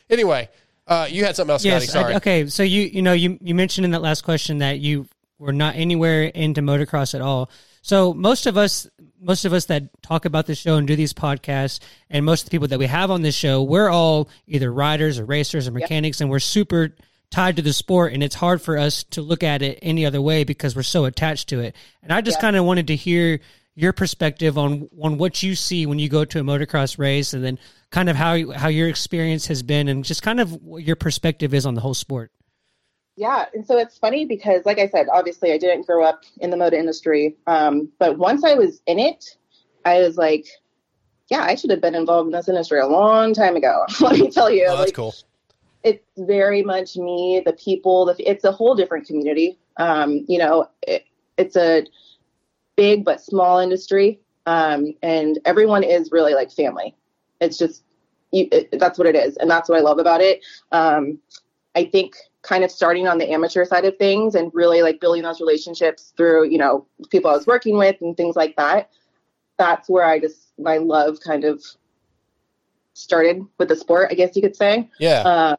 Anyway, uh, you had something else, Scotty. Yes. Sorry. I- okay. So you you know you you mentioned in that last question that you were not anywhere into motocross at all. So most of us most of us that talk about this show and do these podcasts, and most of the people that we have on this show, we're all either riders or racers or mechanics, and we're super tied to the sport, and it's hard for us to look at it any other way because we're so attached to it. And I just Yeah. kind of wanted to hear your perspective on on what you see when you go to a motocross race, and then kind of how you- how your experience has been, and just kind of what your perspective is on the whole sport. Yeah, and so it's funny because, like I said, obviously I didn't grow up in the motor industry, um, but once I was in it, I was like, yeah, I should have been involved in this industry a long time ago. Let me tell you, Oh, that's like, cool. it's very much me, the people. The, it's a whole different community. Um, you know, it, it's a big but small industry, um, and everyone is really like family. It's just you, it, that's what it is, and that's what I love about it. Um, I think kind of starting on the amateur side of things and really like building those relationships through you know people I was working with and things like that. That's where I just my love kind of started with the sport, I guess you could say. Yeah. Uh,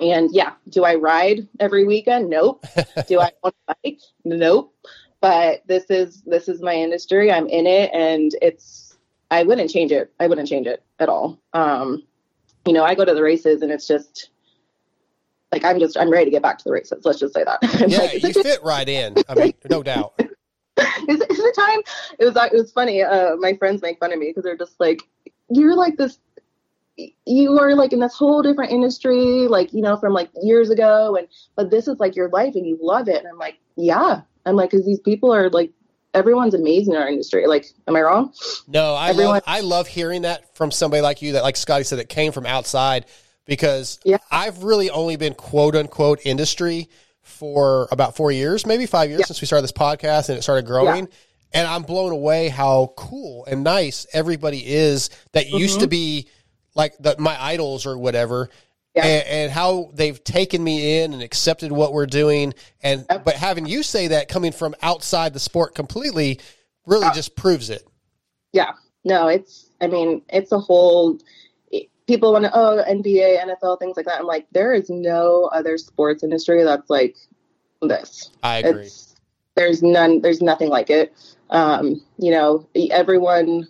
and yeah, do I ride every weekend? Nope. do I own a bike? Nope. But this is this is my industry. I'm in it, and it's. I wouldn't change it. I wouldn't change it at all. Um, you know, I go to the races, and it's just like I'm just I'm ready to get back to the races. Let's just say that. Yeah, Like, you fit right in. I mean, no doubt. is, is it time? It was it was funny. Uh, my friends make fun of me because they're just like, you're like this. You are like in this whole different industry, like you know, from like years ago, and but this is like your life, and you love it. And I'm like, yeah, I'm like, because these people are like, everyone's amazing in our industry. Like, am I wrong? No, I Everyone- love I love hearing that from somebody like you that like Scotty said that came from outside because I've really only been quote unquote industry for about four years, maybe five years since we started this podcast and it started growing. And I'm blown away how cool and nice everybody is that used to Mhm. be like the, my idols or whatever. And, and how they've taken me in and accepted what we're doing, and but having you say that coming from outside the sport completely really just proves it. Yeah. No, it's. I mean, it's a whole. People want to oh NBA, NFL, things like that. I'm like, there is no other sports industry that's like this. I agree. It's, there's none. There's nothing like it. Um, you know, everyone,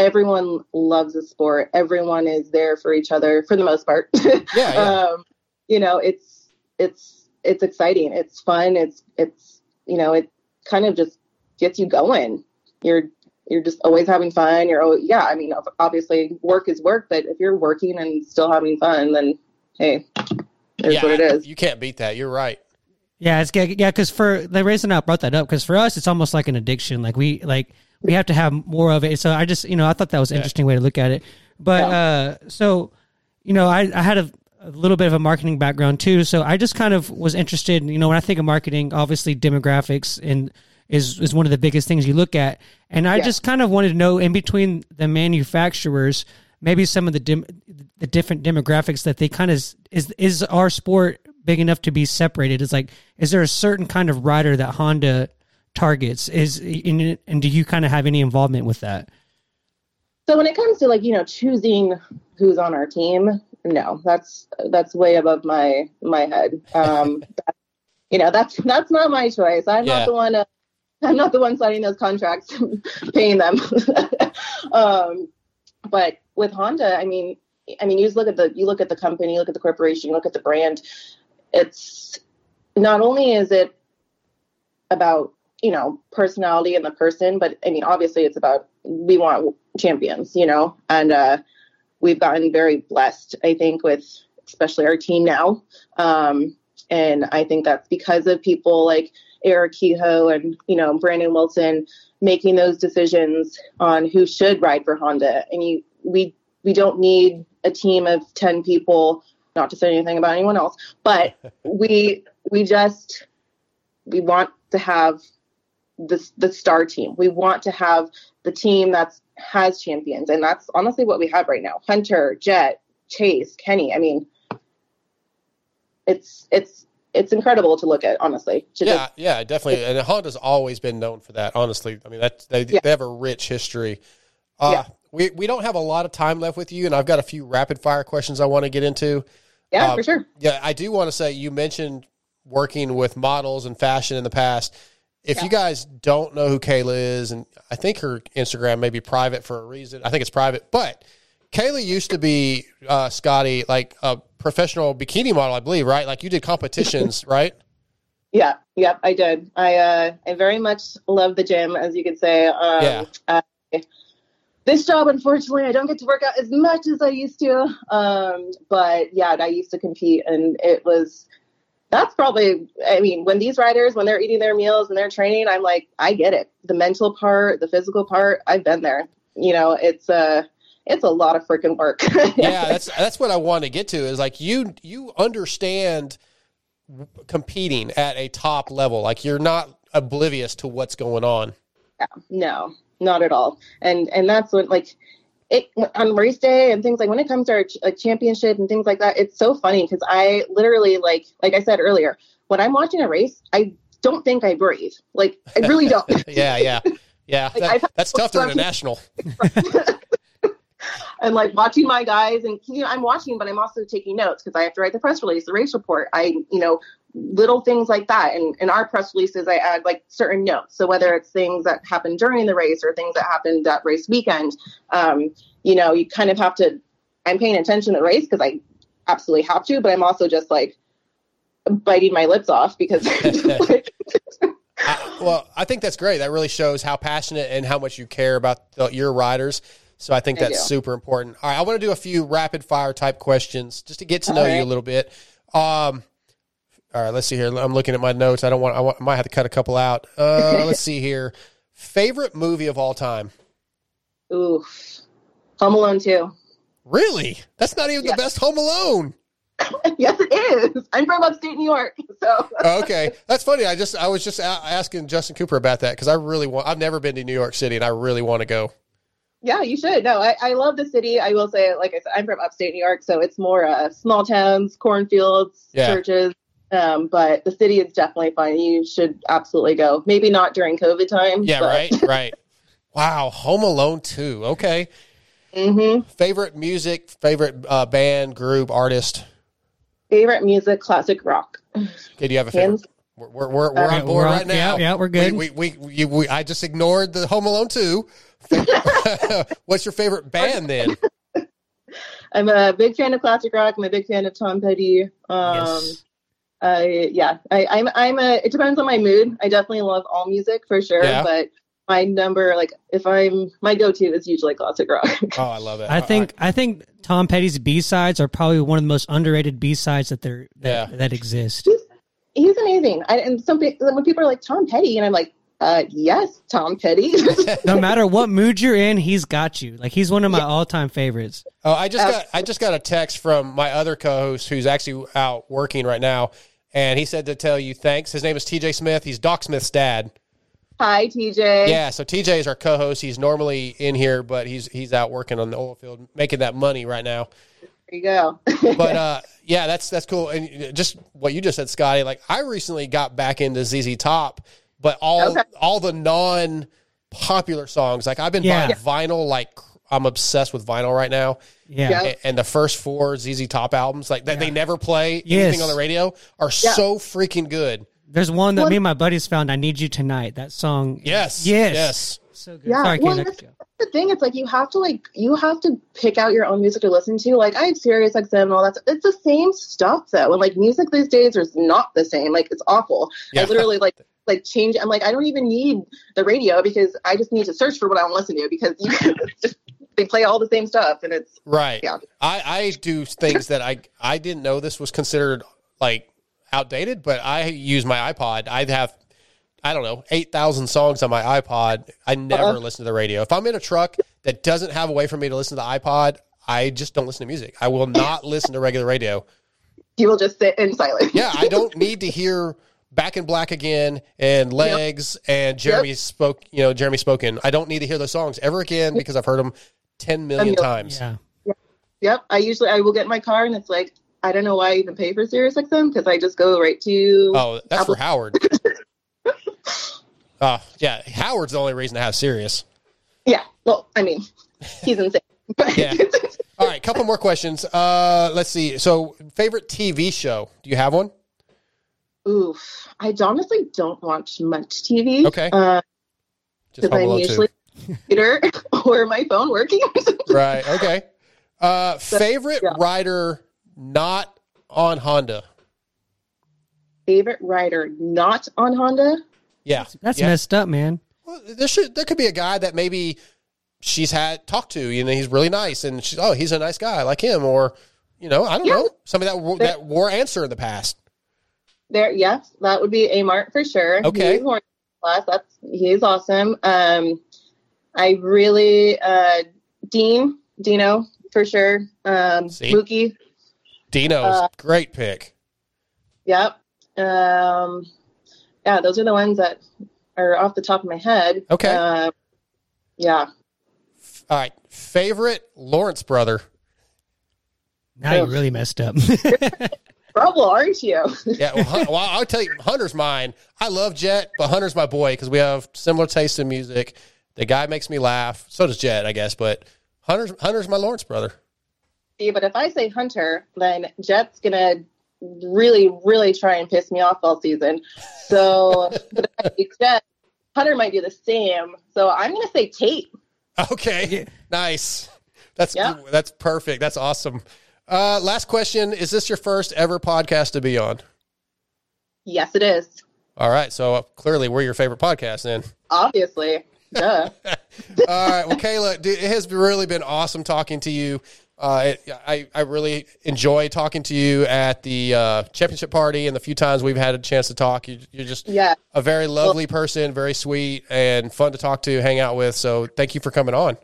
everyone loves the sport. Everyone is there for each other for the most part. Yeah. yeah. um, you know, it's it's it's exciting. It's fun. It's it's you know, it kind of just gets you going. You're you're just always having fun. You're always, yeah. I mean, obviously, work is work, but if you're working and still having fun, then hey, it's yeah, what it is. You can't beat that. You're right. Yeah, it's yeah, because for the reason I brought that up because for us it's almost like an addiction. Like we like we have to have more of it. So I just you know I thought that was an interesting way to look at it. But uh, so you know I I had a, a little bit of a marketing background too, so I just kind of was interested. You know, when I think of marketing, obviously demographics and is is one of the biggest things you look at, and I Yeah. just kind of wanted to know in between the manufacturers. Maybe some of the dim, the different demographics that they kind of is is our sport big enough to be separated? Is like is there a certain kind of rider that Honda targets? Is in, and do you kind of have any involvement with that? so when it comes to like you know choosing who's on our team, no, that's that's way above my my head. Um, that, you know, that's that's not my choice. I'm Yeah. not the one. Uh, I'm not the one signing those contracts, paying them. um, but with Honda, I mean, I mean, you just look at the you look at the company, you look at the corporation, you look at the brand. It's not only is it about you know personality and the person, but I mean, obviously, it's about we want champions, you know, and uh, we've gotten very blessed, I think, with especially our team now. Um, and I think that's because of people like Eric Kehoe and, you know, Brandon Wilson making those decisions on who should ride for Honda. And you, we, we don't need a team of 10 people, not to say anything about anyone else, but we, we just, we want to have the, the star team. We want to have the team that's has champions. And that's honestly what we have right now. Hunter, Jett, Chase, Kenny. I mean, it's, it's, it's incredible to look at, honestly. Yeah, just- yeah, definitely. And Honda's always been known for that. Honestly, I mean that they, they have a rich history. Uh, We we don't have a lot of time left with you, and I've got a few rapid fire questions I want to get into. Yeah, Um, for sure. Yeah, I do want to say you mentioned working with models and fashion in the past. If you guys don't know who Kayla is, and I think her Instagram may be private for a reason. I think it's private, but Kayla used to be uh, Scotty, like a professional bikini model, I believe, right? Like you did competitions, right? Yeah, yep, I did. I uh, I very much love the gym, as you could say. Um, Yeah. uh, this job, unfortunately, I don't get to work out as much as I used to. Um, but yeah, I used to compete, and it was. That's probably. I mean, when these riders, when they're eating their meals and they're training, I'm like, I get it. The mental part, the physical part, I've been there. You know, it's uh it's a lot of freaking work. yeah, that's that's what I want to get to is like you you understand competing at a top level. Like you're not oblivious to what's going on. Yeah, no, not at all. And and that's what like it on race day and things like when it comes to our ch- like championship and things like that. It's so funny because I literally like like I said earlier, when I'm watching a race, I don't think I breathe. Like I really don't. yeah, yeah. Yeah, Like, that- that's tough during a national. and like watching my guys and you know I'm watching, but I'm also taking notes because I have to write the press release, the race report. I you know little things like that. And in our press releases, I add like certain notes. So whether it's things that happened during the race or things that happened that race weekend, um, you know, you kind of have to. I'm paying attention to the race because I absolutely have to, but I'm also just like biting my lips off because Well, I think that's great. That really shows how passionate and how much you care about the, your riders. So I think that's do. super important. All right, I want to do a few rapid fire type questions just to get to know All you a little bit. Um, all right, let's see here. I'm looking at my notes. I don't want. I, want, I might have to cut a couple out. Uh, let's see here. Favorite movie of all time? oof, Home Alone two. Really? That's not even the best Home Alone. yes, it is. I'm from upstate New York, so Oh, okay, that's funny. I just I was just a- asking Justin Cooper about that because I really want. I've never been to New York City and I really want to go. Yeah, you should. No, I, I love the city. I will say, like I said, I'm from upstate New York, so it's more uh, small towns, cornfields, Yeah. churches. Um, but the city is definitely fun. You should absolutely go. Maybe not during COVID time. Yeah, but, right, right. Wow, Home Alone two. Okay. Mm-hmm. Favorite music, favorite uh, band, group, artist. Favorite music, classic rock. Okay, do you have a favorite? Hands- We're, we're, we're, we're on Uh, board we're on- right now. yeah, yeah, we're good. We, we, we, you- we- I just ignored the Home Alone two. What's your favorite band then? I'm a big fan of classic rock. I'm a big fan of Tom Petty. Um, Yes. I yeah, I, I'm I'm a. It depends on my mood. I definitely love all music for sure, Yeah. but my number, like if I'm my go-to is usually classic rock. Oh, I love it. I think I think Tom Petty's B sides are probably one of the most underrated B sides that there that, Yeah. that exist. He's amazing. I, and some pe- when people are like Tom Petty, and I'm like, uh, yes, Tom Petty. no matter what mood you're in, he's got you. Like he's one of my all time favorites. Oh, I just got I just got a text from my other co-host who's actually out working right now, and he said to tell you thanks. His name is TJ Smith. He's Doc Smith's dad. Hi, TJ. Yeah, so TJ is our co-host. He's normally in here, but he's he's out working on the oil field, making that money right now. There you go. But uh, yeah, that's that's cool. And just what you just said, Scotty. Like I recently got back into ZZ Top, but all Okay. all the non popular songs. Like I've been Yeah. buying vinyl like I'm obsessed with vinyl right now. Yeah. Yeah. And, and the first four ZZ Top albums, like that they never play Yes. anything on the radio, are Yeah. so freaking good. There's one that me and my buddies found. I need you tonight. That song. Yes. Yes. Yes. So good. Yeah, Sorry, well, Kayla. that's, that's the thing. It's like you have to like you have to pick out your own music to listen to. Like I have Sirius XM and all that. Stuff. It's the same stuff though. And like music these days is not the same. Like it's awful. Yeah. I literally like like change. I'm like I don't even need the radio because I just need to search for what I want to listen to because you it's just they play all the same stuff and it's Right. Yeah. I, I do things that I I didn't know this was considered like outdated, but I use my iPod. I have I don't know eight thousand songs on my iPod. I never Uh-huh. listen to the radio. If I'm in a truck that doesn't have a way for me to listen to the iPod, I just don't listen to music. I will not listen to regular radio. you will just sit in silence. Yeah, I don't need to hear Back in Black again and Legs and Jeremy spoke. You know, Jeremy spoken. I don't need to hear those songs ever again because I've heard them ten million times. Yeah. Yep. I usually I will get in my car and it's like I don't know why I even pay for Sirius XM because I just go right to Oh, that's Apple. for Howard. Uh, yeah, Howard's the only reason to have Sirius. Yeah. Well, I mean, he's insane. Yeah. All right, couple more questions. Uh, let's see. So, favorite TV show? Do you have one? Oof. I honestly don't watch much TV. Okay. Uh, Just because Home I'm Alone usually computer or my phone working. Right. Okay. Uh, favorite rider not on Honda? Favorite rider not on Honda? Yeah. That's yeah. messed up, man. Well, there should there could be a guy that maybe she's had talked to. You know, he's really nice, and she's oh, he's a nice guy, I like him, or you know, I don't know, somebody that wo- that wore answer in the past. There, yes, that would be a mark for sure. Okay. He's horny plus. That's he's awesome. Um, I really uh, Dean Dino for sure. Um, See? Mookie. Dino's Uh, great pick. Yep. Um, yeah, those are the ones that are off the top of my head. Okay. Uh, yeah. All right, favorite Lawrence brother. Now you really messed up. Trouble, aren't you? Yeah, well, well, I'll tell you, Hunter's mine. I love Jett, but Hunter's my boy because we have similar tastes in music. The guy makes me laugh. So does Jett, I guess. But Hunter's Hunter's my Lawrence brother. See, but if I say Hunter, then Jett's gonna really, really try and piss me off all season. So, but I say Jett, Hunter might do the same. So I'm gonna say Tate. Okay, nice. That's that's perfect. That's awesome. Uh, last question: Is this your first ever podcast to be on? Yes, it is. All right, so uh, clearly we're your favorite podcast then. Obviously. Duh. All right. Well, Kayla, dude, it has really been awesome talking to you. Uh, it, I, I really enjoy talking to you at the uh, championship party and the few times we've had a chance to talk. You, you're just Yeah. a very lovely person, very sweet, and fun to talk to, hang out with. So thank you for coming on.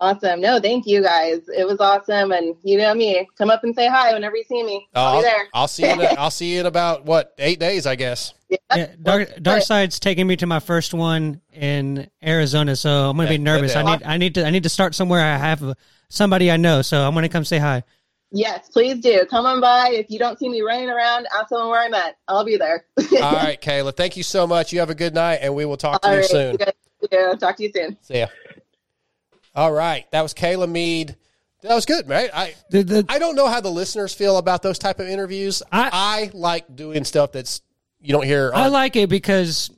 Awesome. No, thank you guys. It was awesome. And you know me, come up and say hi whenever you see me. I'll, I'll, be there. I'll see you. In a, I'll see you in about what eight days, I guess. Yeah, Dark Dark Side's taking me to my first one in Arizona, so I'm gonna be nervous. I need I need to I need to start somewhere. I have uh, somebody I know, so I'm gonna come say hi. Yes, please do. Come on by. If you don't see me running around, ask someone where I'm at. I'll be there. All right, Kayla. Thank you so much. You have a good night, and we will talk to All you right, soon. you guys- yeah, talk to you soon. See ya. All right, that was Kayla Mead. That was good, right? I I don't know how the listeners feel about those type of interviews. I, I like doing stuff that's you don't hear. I like it because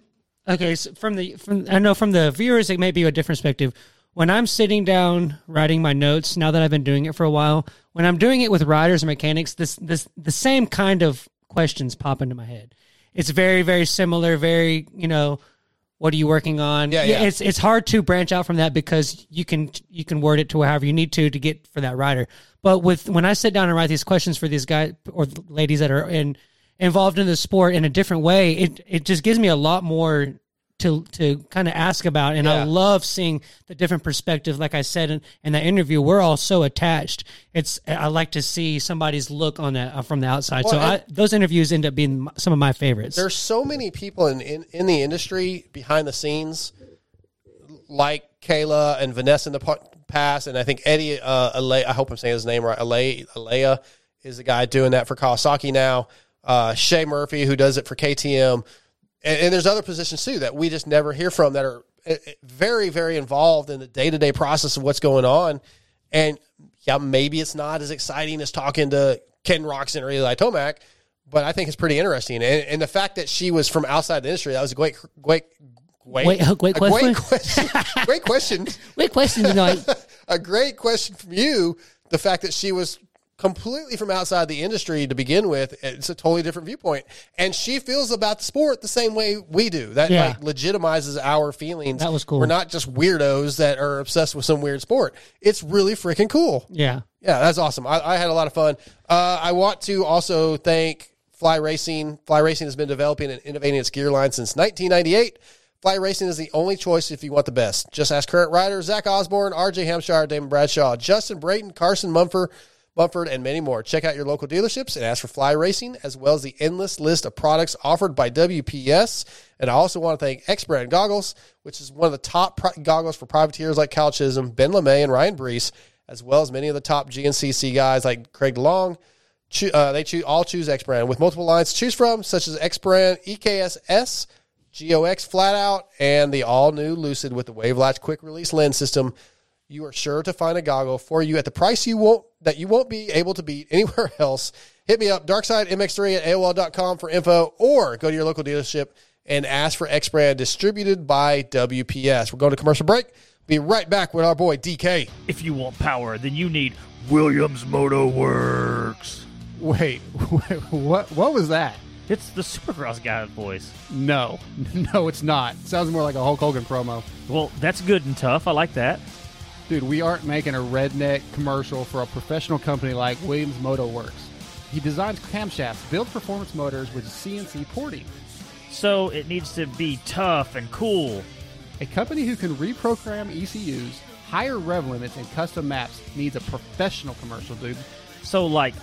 okay, so from the from I know from the viewers it may be a different perspective. When I'm sitting down writing my notes, now that I've been doing it for a while, when I'm doing it with riders and mechanics, this this the same kind of questions pop into my head. It's very very similar, very you know, what are you working on? Yeah, yeah. It's it's hard to branch out from that because you can you can word it to however you need to to get for that rider. But with when I sit down and write these questions for these guys or ladies that are in involved in the sport in a different way, it it just gives me a lot more to to kind of ask about and I love seeing the different perspective like I said in, in that interview we're all so attached it's I like to see somebody's look on that uh, from the outside so I, those interviews end up being some of my favorites There's so many people in, in, in the industry behind the scenes, like Kayla and Vanessa in the past, and I think Eddie uh, Alea, I hope I'm saying his name right. Alea, Alea is the guy doing that for Kawasaki now. Uh, Shay Murphy, who does it for KTM, and, and there's other positions too that we just never hear from that are uh, very, very involved in the day to day process of what's going on. And yeah, maybe it's not as exciting as talking to Ken Roczen or Eli Tomac, but I think it's pretty interesting. And, and the fact that she was from outside the industry, that was a great, great, great, Wait, great question? great question. great question. Great question tonight. a great question from you. The fact that she was completely from outside the industry to begin with, it's a totally different viewpoint. And she feels about the sport the same way we do. That Yeah. like legitimizes our feelings. That was cool. We're not just weirdos that are obsessed with some weird sport. It's really freaking cool. Yeah. Yeah, that's awesome. I, I had a lot of fun. Uh, I want to also thank Fly Racing. Fly Racing has been developing and innovating its gear line since 1998. Fly Racing is the only choice if you want the best. Just ask current riders Zach Osborne, RJ Hampshire, Damon Bradshaw, Justin Brayton, Carson Mumford, Mumford, and many more. Check out your local dealerships and ask for Fly Racing, as well as the endless list of products offered by WPS. And I also want to thank X Brand Goggles, which is one of the top pri- goggles for privateers like Cal Chisholm, Ben LaMay, and Ryan Breece, as well as many of the top GNCC guys like Craig DeLong. Choo- uh, they choose, all choose X Brand with multiple lines to choose from, such as X Brand, EKSS, GOX Flat Out, and the all new Lucid with the Wave Latch quick release lens system. You are sure to find a goggle for you at the price you won't that you won't be able to beat anywhere else. Hit me up, darksidemx3 at AOL.com for info, or go to your local dealership and ask for X Brand distributed by WPS. We're going to commercial break. Be right back with our boy DK. If you want power, then you need Williams Moto Works. Wait, wait, what? What was that? It's the Supercross guy voice. No, no, it's not. Sounds more like a Hulk Hogan promo. Well, that's good and tough. I like that. Dude, we aren't making a redneck commercial for a professional company like Williams Moto Works. He designs camshafts, builds performance motors with CNC porting. So it needs to be tough and cool. A company who can reprogram ECUs, higher rev limits, and custom maps needs a professional commercial, dude. So, like,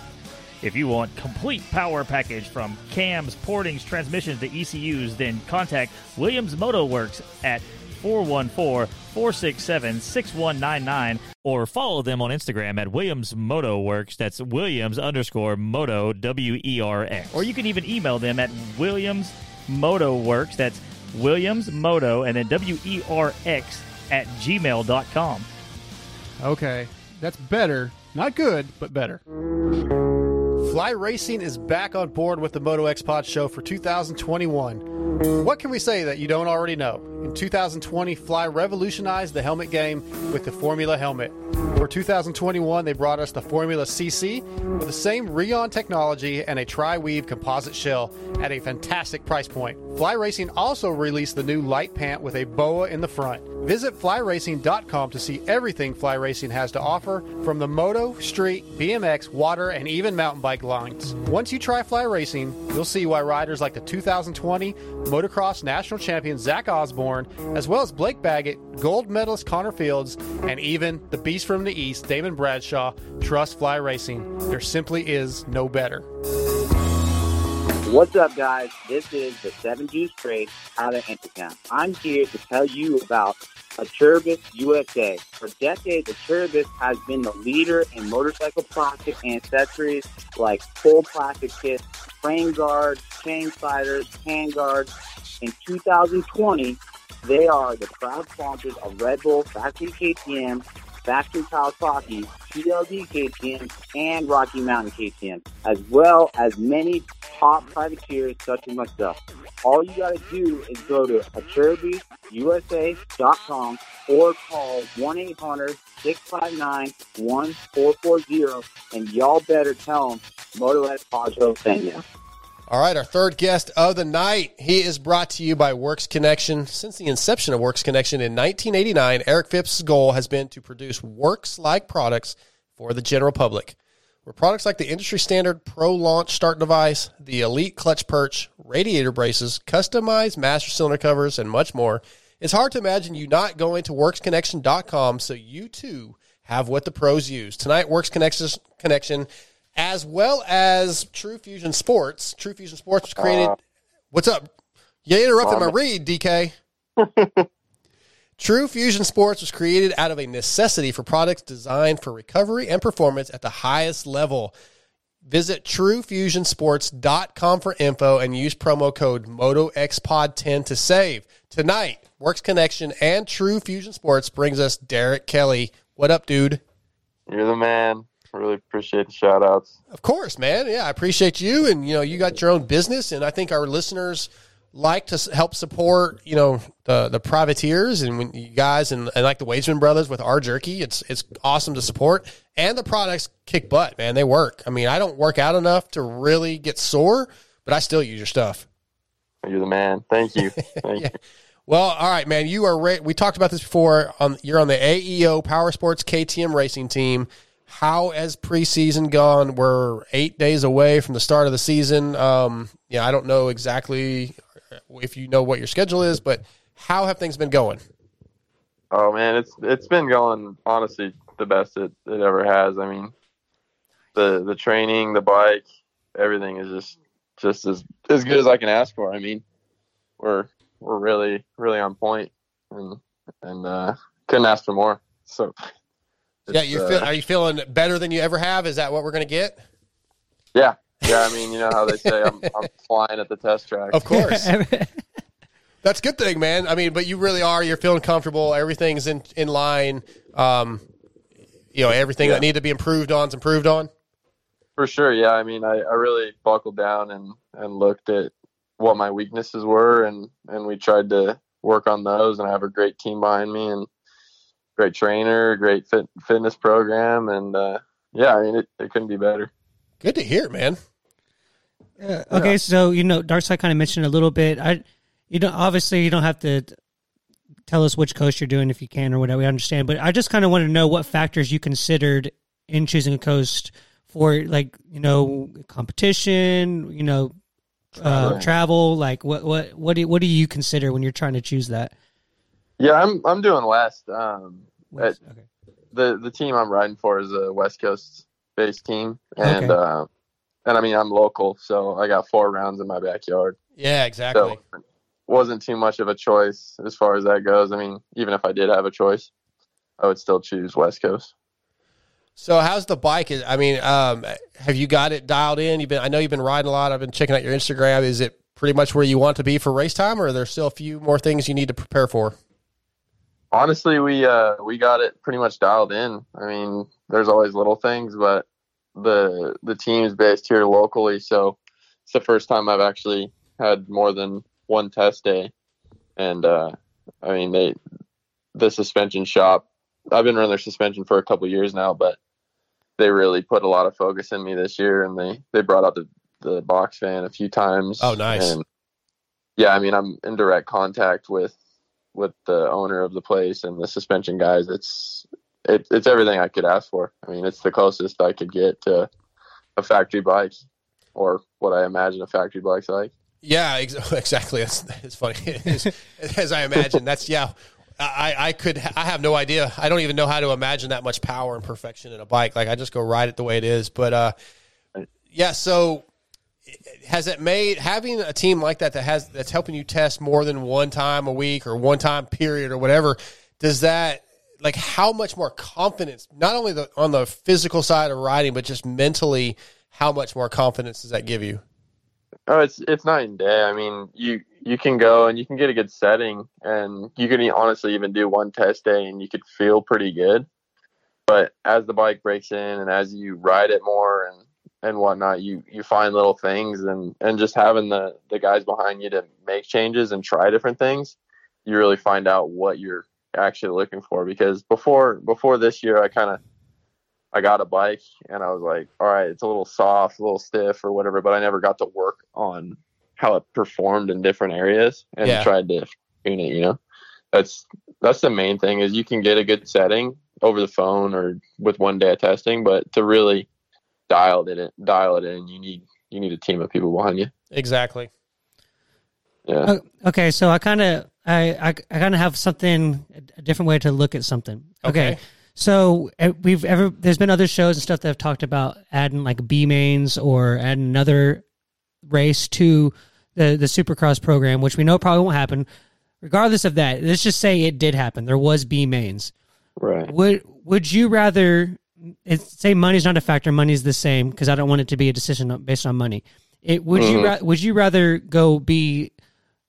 if you want complete power package from cams, portings, transmissions to ECUs, then contact Williams Moto Works at 414-467-6199 or follow them on Instagram at Williams Moto Works. That's Williams underscore Moto W E R X. Or you can even email them at Williams Moto Works. That's Williams Moto and then W E R X at gmail.com. Okay, that's better. Not good, but better. Fly Racing is back on board with the Moto X Pod show for 2021. What can we say that you don't already know? In 2020, Fly revolutionized the helmet game with the Formula helmet. For 2021, they brought us the Formula CC with the same Rheon technology and a tri-weave composite shell at a fantastic price point. Fly Racing also released the new light pant with a boa in the front. Visit flyracing.com to see everything Fly Racing has to offer from the moto, street, BMX, water, and even mountain bike lines. Once you try Fly Racing, you'll see why riders like the 2020 motocross national champion Zach Osborne, as well as Blake Baggett, gold medalist Connor Fields, and even the beast from the East, Damon Bradshaw, trust Fly Racing. There simply is no better. What's up, guys? This is the Seven Juice Trade out of Intercom. I'm here to tell you about Acerbis USA. For decades, Aturbis has been the leader in motorcycle plastic accessories like full plastic kits, frame guards, chain sliders, hand guards. In 2020, they are the proud sponsors of Red Bull, Factory KTM, Factory Kawasaki, PLD KTM, and Rocky Mountain KTM, as well as many top privateers such as myself. All you got to do is go to AcerbisUSA.com or call 1-800-659-1440 and y'all better tell them Moto X Podro sent you. All right, our third guest of the night. He is brought to you by Works Connection. Since the inception of Works Connection in 1989, Eric Phipps' goal has been to produce works like products for the general public. Where products like the industry standard Pro Launch Start Device, the Elite Clutch Perch, radiator braces, customized master cylinder covers, and much more, it's hard to imagine you not going to WorksConnection.com so you too have what the pros use. Tonight, Works Connection, Connection as well as True Fusion Sports. True Fusion Sports was created. Uh. what's up? You interrupted my read, DK. True Fusion Sports was created out of a necessity for products designed for recovery and performance at the highest level. Visit truefusionsports.com for info and use promo code MotoXPod10 to save. Tonight, Works Connection and True Fusion Sports brings us Derek Kelly. What up, dude? You're the man. Really appreciate the shout outs. Of course, man. Yeah, I appreciate you. And, you know, you got your own business, and I think our listeners like to help support, you know, the the privateers and when you guys and, and like the Wageman brothers with our jerky. It's it's awesome to support. And the products kick butt, man. They work. I mean, I don't work out enough to really get sore, but I still use your stuff. You're the man. Thank you. Thank you. Well, all right, man. You are. Ra- we talked about this before. On you're on the AEO Power Sports KTM racing team. How has preseason gone? We're eight days away from the start of the season. Um, yeah, I don't know exactly if you know what your schedule is, but how have things been going? Oh man, it's it's been going honestly the best it, it ever has. I mean, the the training, the bike, everything is just just as as good as I can ask for. I mean, we're we're really really on point, and and uh, couldn't ask for more. So yeah, it's, you uh, feel, are you feeling better than you ever have? Is that what we're going to get? yeah yeah. I mean, you know how they say I'm I'm flying at the test track. Of course. That's a good thing, man. I mean, but you really are. You're feeling comfortable. Everything's in in line. Um, you know, everything Yeah. that needed to be improved on is improved on. For sure, yeah. I mean, I, I really buckled down and, and looked at what my weaknesses were, and, and we tried to work on those. And I have a great team behind me, and great trainer, great fit, fitness program, and uh, yeah, I mean, it, it couldn't be better. Good to hear, man. Okay, so you know, Darkside kind of mentioned a little bit. I, you know, obviously you don't have to tell us which coast you're doing if you can or whatever. We understand, but I just kind of want to know what factors you considered in choosing a coast for, like you know, competition. You know, uh, Travel. travel. Like what what what do what do you consider when you're trying to choose that? Yeah, I'm I'm doing West. Um, at- the the team I'm riding for is a West Coast based team, and Okay. uh, and I mean I'm local, so I got four rounds in my backyard. Yeah, exactly. So wasn't too much of a choice as far as that goes. I mean, even if I did have a choice, I would still choose West Coast. So how's the bike? I mean, um, have you got it dialed in? You've been. I know you've been riding a lot. I've been checking out your Instagram. Is it pretty much where you want to be for race time, or are there still a few more things you need to prepare for? Honestly, we uh we got it pretty much dialed in. I mean, there's always little things, but the the team's based here locally, so it's the first time I've actually had more than one test day. And uh I mean they the suspension shop I've been running their suspension for a couple of years now, but they really put a lot of focus in me this year and they they brought out the the box fan a few times. Oh, nice. And yeah, I mean I'm in direct contact with with the owner of the place and the suspension guys. It's it, it's everything I could ask for. I mean, it's the closest I could get to a factory bike or what I imagine a factory bike's like. Yeah, ex- exactly. It's funny. As I imagine, that's yeah. I, I could I have no idea. I don't even know how to imagine that much power and perfection in a bike. Like I just go ride it the way it is. But uh, yeah. So has it made having a team like that that has that's helping you test more than one time a week or one time period or whatever? Does that like how much more confidence? Not only the on the physical side of riding, but just mentally, how much more confidence does that give you? Oh, it's it's night and day. I mean, you you can go and you can get a good setting, and you can honestly even do one test day, and you could feel pretty good. But as the bike breaks in, and as you ride it more and and whatnot, you you find little things, and and just having the the guys behind you to make changes and try different things, you really find out what you're actually looking for. Because before before this year, I kind of I got a bike and I was like, all right, it's a little soft, a little stiff or whatever, but I never got to work on how it performed in different areas and Yeah. tried to tune it, you know. That's that's the main thing is you can get a good setting over the phone or with one day of testing, but to really dial it in, dial it in, you need you need a team of people behind you. Exactly. Yeah. Okay, so I kind of I I, I kind of have something a different way to look at something. Okay. Okay. So we've ever there's been other shows and stuff that have talked about adding like B mains or adding another race to the the Supercross program, which we know probably won't happen. Regardless of that, let's just say it did happen. There was B mains. Right. Would would you rather it's, say money's not a factor, money's the same because I don't want it to be a decision based on money. It would you Mhm. ra- would you rather go be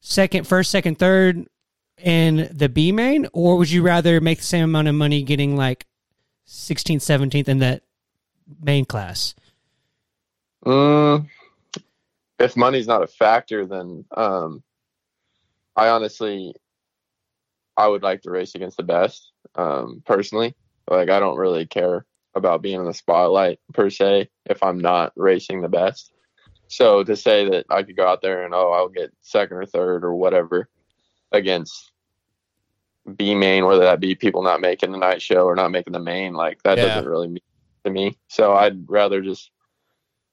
second, first, second, third in the B main, or would you rather make the same amount of money getting like 16th, 17th in that main class? Mm, if money's not a factor, then um, I honestly, I would like to race against the best. Um, personally, like I don't really care about being in the spotlight per se if I'm not racing the best. So to say that I could go out there and oh I'll get second or third or whatever against B main, whether that be people not making the night show or not making the main, like that Yeah. doesn't really mean to me. So I'd rather just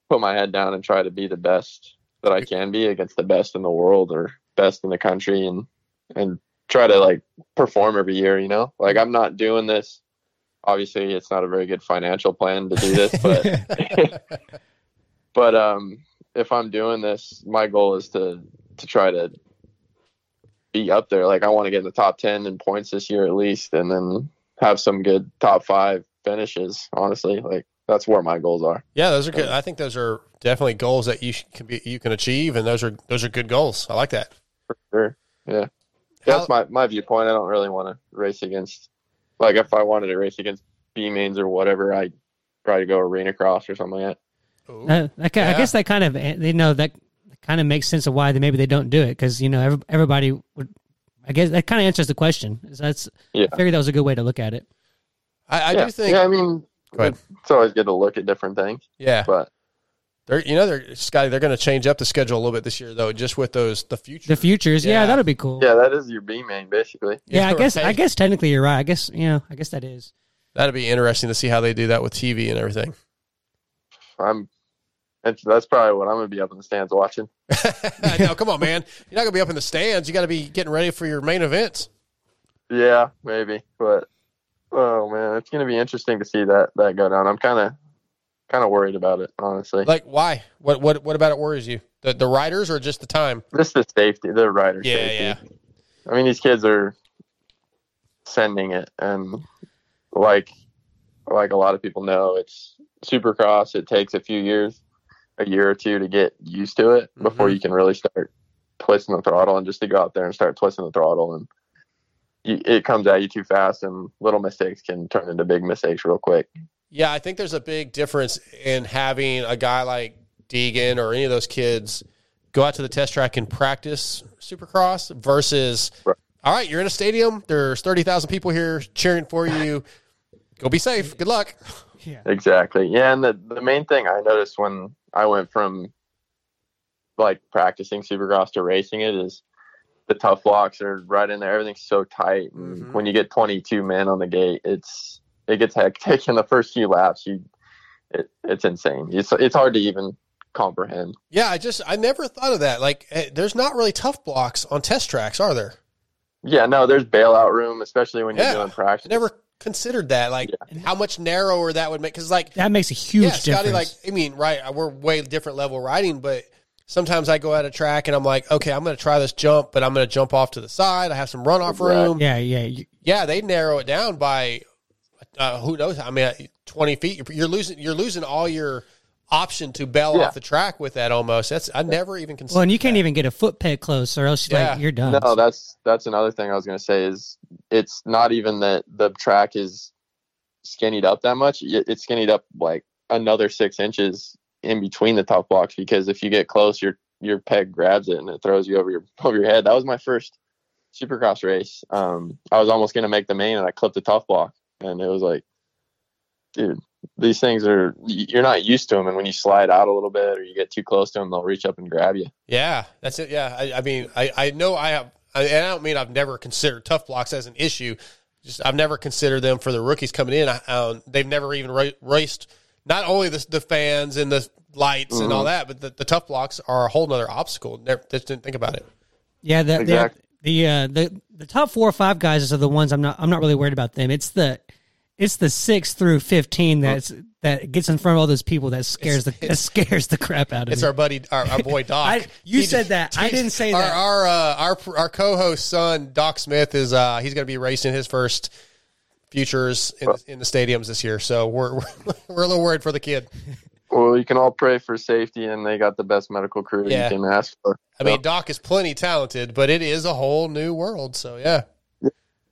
put my head down and try to be the best that I can be against the best in the world or best in the country and and try to like perform every year, you know? Like I'm not doing this obviously it's not a very good financial plan to do this, but but um if I'm doing this, my goal is to to try to be up there. Like I want to get in the top 10 in points this year at least and then have some good top 5 finishes, honestly. Like that's where my goals are. Yeah, those are good. I think those are definitely goals that you can be you can achieve, and those are those are good goals. I like that. For Sure. Yeah. That's my, my viewpoint. I don't really want to race against, like, if I wanted to race against B mains or whatever, I'd probably go arena cross or something like that. Uh, that ki- I guess that kind of they know that kind of makes sense of why they, maybe they don't do it because you know every, everybody would. I guess that kind of answers the question. So That's Yeah. I figured that was a good way to look at it. I, I yeah. do think. Yeah, I mean, it's always good to look at different things. Yeah. But They're you know they're Scotty. They're going to change up the schedule a little bit this year though, just with those the future. The futures, yeah, that'll be cool. yeah, that is your B main, basically. Yeah, I guess I guess technically you're right. I guess you know I guess that is. That'd be interesting to see how they do that with TV and everything. I'm, that's, that's probably what I'm going to be up in the stands watching. no, come on, man. You're not going to be up in the stands. You got to be getting ready for your main events. Yeah, maybe. But, oh, man, it's going to be interesting to see that, that go down. I'm kind of, kind of worried about it, honestly. Like, why? What what what about it worries you? The the riders or just the time? Just the safety, the riders. Yeah, safety. yeah. I mean, these kids are sending it, and like like a lot of people know, it's Supercross. It takes a few years, a year or two, to get used to it before Mhm. you can really start twisting the throttle, and just to go out there and start twisting the throttle, and it comes at you too fast, and little mistakes can turn into big mistakes real quick. Yeah, I think there's a big difference in having a guy like Deegan or any of those kids go out to the test track and practice Supercross versus, all right, you're in a stadium. There's thirty thousand people here cheering for you. Go be safe. Good luck. Yeah. Exactly. Yeah, and the the main thing I noticed when I went from like practicing Supercross to racing it is the tough blocks are right in there. Everything's so tight, and mm-hmm. when you get 22 men on the gate, it's it gets hectic. In the first few laps, you it, it's insane. It's it's hard to even comprehend. Yeah, I just I never thought of that. Like, eh, there's not really tough blocks on test tracks, are there? Yeah, no, there's bailout room, especially when you're Yeah. doing practice. I never considered that. Like, how much narrower that would make? Because like That makes a huge yeah, Scotty, like difference. I mean, right? We're way different level riding, but sometimes I go out a track and I'm like, okay, I'm going to try this jump, but I'm going to jump off to the side. I have some runoff room. Yeah, yeah. You, Yeah, they narrow it down by uh, who knows? I mean, twenty feet. You're, you're losing. You're losing all your option to bail Yeah. off the track with that. Almost. That's I never even considered. well, and you can't even get a foot peg close, or else Yeah. like you're done. No, that's that's another thing I was gonna say is it's not even that the track is skinnied up that much. It's skinnied up like another six inches in between the top blocks because if you get close, your your peg grabs it and it throws you over your over your head. That was my first Supercross race. Um, I was almost gonna make the main and I clipped the tough block, and it was like, dude, these things are you're not used to them, and when you slide out a little bit or you get too close to them, they'll reach up and grab you. Yeah, that's it. Yeah, I, I mean, I, I know I have, I, and I don't mean I've never considered tough blocks as an issue. Just I've never considered them for the rookies coming in. I, um, they've never even ra- raced not only the, the fans and the lights and all Mhm. that, but the, the tough blocks are a whole nother obstacle. Never, just didn't think about it. Yeah, the Exactly. The the, uh, the the top four or five guys are the ones I'm not I'm not really worried about them. It's the it's the six through fifteen that's that gets in front of all those people that scares the that scares the crap out of me. It's me. our buddy, our, our boy Doc. I- you He- said that. I didn't say our, that. Our uh, our our co-host son Doc Smith is uh he's going to be racing his first futures in, in the stadiums this year. So we're we're, we're a little worried for the kid. Well, you can all pray for safety, and they got the best medical crew Yeah. you can ask for. I mean, Doc is plenty talented, but it is a whole new world. So yeah,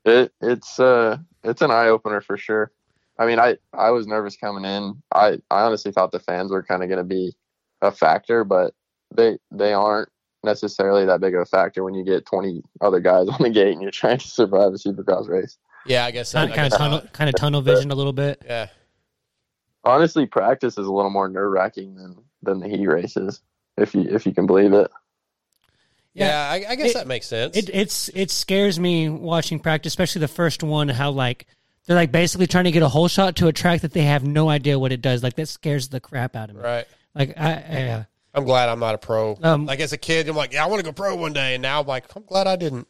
it it's uh it's an eye opener for sure. I mean, I I was nervous coming in. I I honestly thought the fans were kind of going to be a factor, but they they aren't necessarily that big of a factor when you get 20 other guys on the gate and you're trying to survive a supercross race. yeah, I guess Kind, I kind of tunnel, kind of tunnel vision a little bit. Yeah, Honestly, practice is a little more nerve wracking than than the heat races, if you if you can believe it. yeah. I, I guess It- that makes sense. It it's it scares me watching practice, especially the first one. How like they're like basically trying to get a whole shot to a track that they have no idea what it does. Like that scares the crap out of me. right. Like I, yeah. I'm glad I'm not a pro. Um, like as a kid, I'm like, yeah, I want to go pro one day, and now I'm like, I'm glad I didn't.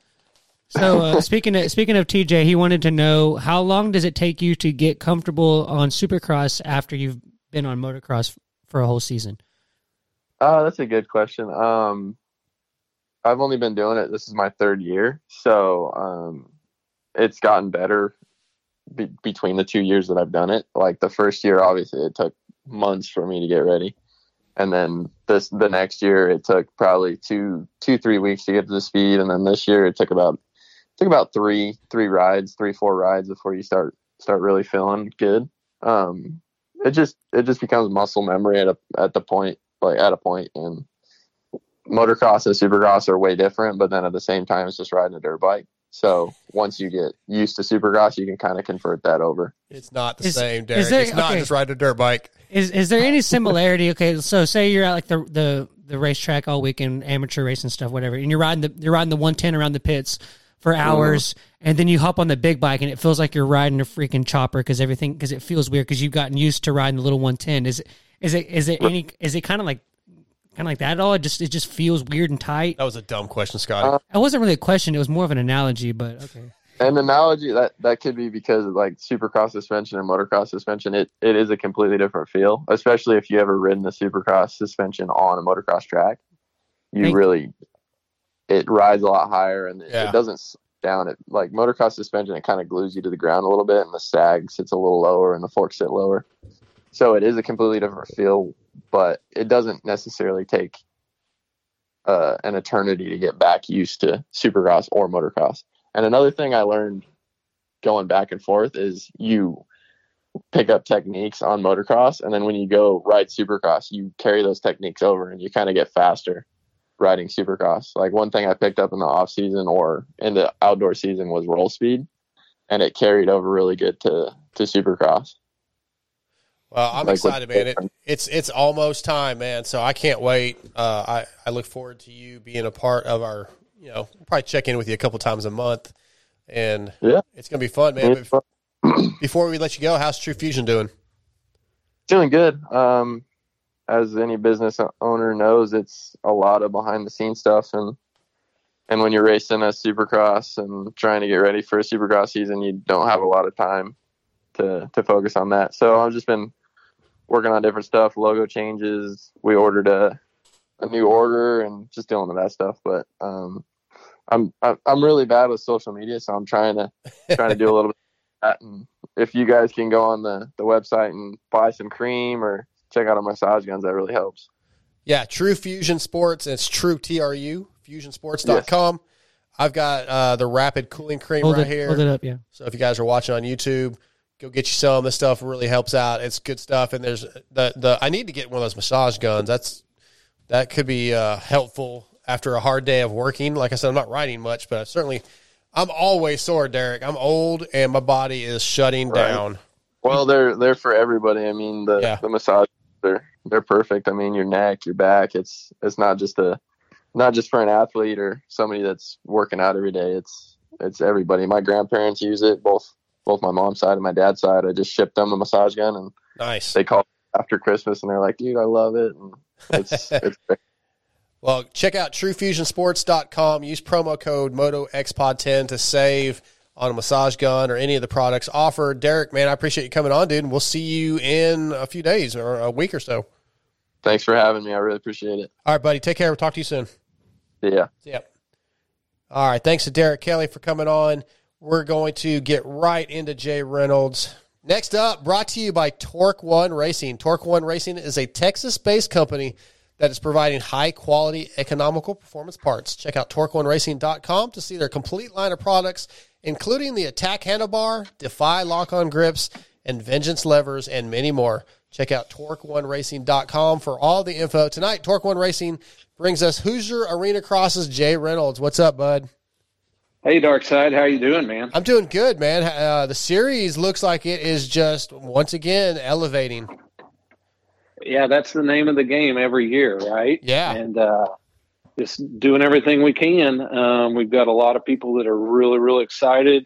So uh, speaking of speaking of TJ, he wanted to know how long does it take you to get comfortable on Supercross after you've been on motocross for a whole season? Oh, that's a good question. Um, I've only been doing it. This is my third year, so um, it's gotten better be- between the two years that I've done it. Like the first year, obviously, it took months for me to get ready, and then this the next year, it took probably two two three weeks to get to the speed, and then this year, it took about took about three three rides, three four rides before you start start really feeling good. Um, it just it just becomes muscle memory at a at the point like at a point and motocross and supercross are way different but then at the same time it's just riding a dirt bike so once you get used to supercross you can kind of convert that over It's not the Is- same, is Derek. there- it's not okay. just riding a dirt bike. Is is there any similarity? Okay, so say you're at like the the the racetrack all weekend, amateur racing stuff, whatever, and you're riding the you're riding the 110 around the pits for hours, and then you hop on the big bike, and it feels like you're riding a freaking chopper because everything because it feels weird because you've gotten used to riding the little 110. Is it is it is it any is it kind of like kind of like that at all? It just it just feels weird and tight. That was a dumb question, Scotty. Uh, it wasn't really a question; it was more of an analogy. But okay, an analogy that that could be because like supercross suspension and motocross suspension it, it is a completely different feel especially if you ever ridden the supercross suspension on a motocross track you Thank- really it rides a lot higher and it- Yeah. it doesn't down. It like motocross suspension it kind of glues you to the ground a little bit and the sag sits a little lower and the forks sit lower. So it is a completely different feel but it doesn't necessarily take uh, an eternity to get back used to supercross or motocross. And another thing I learned going back and forth is you pick up techniques on motocross and then when you go ride supercross you carry those techniques over and you kind of get faster riding supercross like one thing i picked up in the off season or in the outdoor season was roll speed and it carried over really good to to supercross Well, I'm Like excited, man. It, it's it's almost time, man. So I can't wait. Uh, I I look forward to you being a part of our. You know, we'll probably check in with you a couple times a month, and yeah it's gonna be fun, man. But before we let you go, how's True Fusion doing? doing good um as any business owner knows it's a lot of behind the scenes stuff. And and when you're racing a supercross and trying to get ready for a supercross season you don't have a lot of time to to focus on that. So i've just been working on different stuff logo changes. We ordered a a new order and just dealing with that stuff. But um i'm i'm I'm really bad with social media so i'm trying to trying to do a little bit of that. And if you guys can go on the the website and buy some cream or check out our massage guns that really helps Yeah, True Fusion Sports. And it's True T R U FusionSports.com. I've got uh, the Rapid Cooling Cream hold right it here. hold it up, yeah. So if you guys are watching on YouTube, go get you some. This stuff really helps out. It's good stuff. And there's the the I need to get one of those massage guns. That's that could be uh, helpful after a hard day of working. Like I said, I'm not riding much, but I certainly I'm always sore, Derek. I'm old and my body is shutting Right. down. Well they're they're for everybody i mean the Yeah. the massage they're they're perfect i mean your neck your back it's it's not just a not just for an athlete or somebody that's working out every day it's it's everybody my grandparents use it both both my mom's side and my dad's side i just shipped them a massage gun and Nice. they called after christmas and they're like dude i love it and it's it's great. Well, check out truefusionsports.com. Use promo code MotoXPod10 to save on a massage gun or any of the products offered. Derek, man, I appreciate you coming on, dude. And we'll see you in a few days or a week or so. thanks for having me i really appreciate it All right, buddy. Take care. We'll talk to you soon. yeah Yep. All right. Thanks to Derek Kelly for coming on. We're going to get right into Jay Reynolds. Next up, brought to you by Torc1 Racing. Torc1 Racing is a Texas based company that is providing high quality, economical performance parts. Check out Torc1Racing.com to see their complete line of products, including the Attack handlebar, Defy lock on grips, and Vengeance levers, and many more. Check out Torc1Racing.com for all the info. Tonight, Torc1 Racing brings us Hoosier Arena Crosses Jay Reynolds. What's up, bud? Hey, Dark Side, how you doing, man? I'm doing good, man. Uh, the series looks like it is just once again elevating. Yeah, that's the name of the game every year, right? Yeah. And uh, just doing everything we can. Um, we've got a lot of people that are really, really excited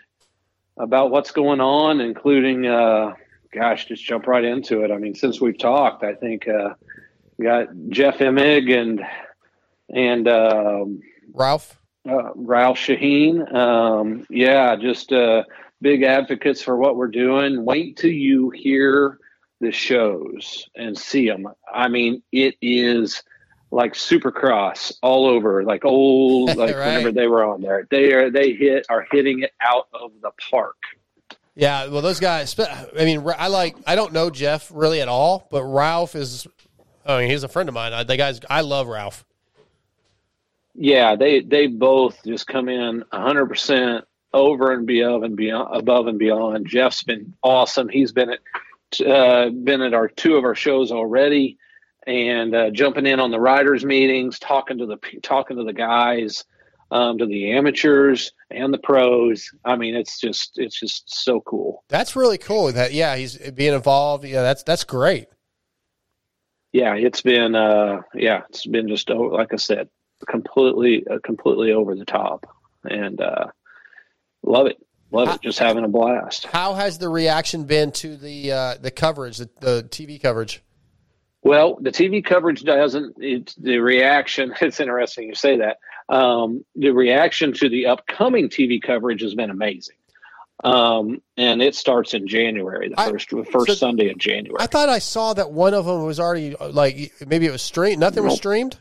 about what's going on, including, uh, gosh, just jump right into it. I mean, since we've talked, I think uh, we got Jeff Emig and and um, Ralph uh, Ralph Sheheen. Um, yeah, just uh, big advocates for what we're doing. Wait till you hear the shows and see them. I mean, it is like Supercross all over, like old, like Right. whenever they were on there. They are they hit are hitting it out of the park. Yeah, well, those guys. I mean, I like. I don't know Jeff really at all, but Ralph is. I mean, he's a friend of mine. I, the guys. I love Ralph. Yeah, they they both just come in hundred percent over and beyond and beyond above and beyond. Jeff's been awesome. He's been at uh, been at our two of our shows already, and uh, jumping in on the riders meetings, talking to the talking to the guys, um, to the amateurs and the pros. I mean, it's just it's just so cool. That's really cool. That yeah, he's being involved. Yeah, that's that's great. Yeah, it's been uh, yeah, it's been just oh, like I said, completely uh, completely over the top, and uh, love it, love it. Just having a blast. How has the reaction been to the uh, the coverage, the, the TV coverage? Well, the TV coverage doesn't. It's the reaction. It's interesting you say that. Um, the reaction to the upcoming TV coverage has been amazing, um, and it starts in January, the first the first so- Sunday of January. I thought I saw that one of them was already uh, like maybe it was streamed. Nothing was streamed.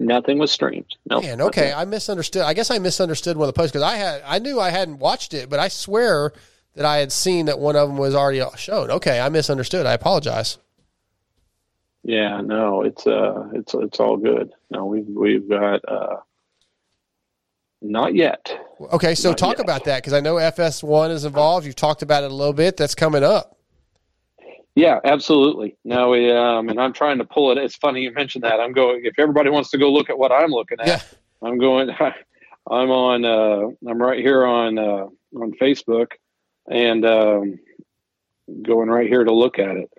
Nothing was streamed. No. Man, okay, I misunderstood. I guess I misunderstood one of the posts because I had I knew I hadn't watched it, but I swear that I had seen that one of them was already shown. Okay, I misunderstood. I apologize. Yeah, no, it's uh, it's it's all good. No, we've we've got uh, not yet. Okay, so Not talk yet. about that because I know FS1 is involved. You've talked about it a little bit. That's coming up. Yeah, absolutely. No, we, um, and I'm trying to pull it. It's funny you mentioned that. I'm going. If everybody wants to go look at what I'm looking at, yeah. I'm going. I'm on. Uh, I'm right here on uh, on Facebook, and um, going right here to look at it.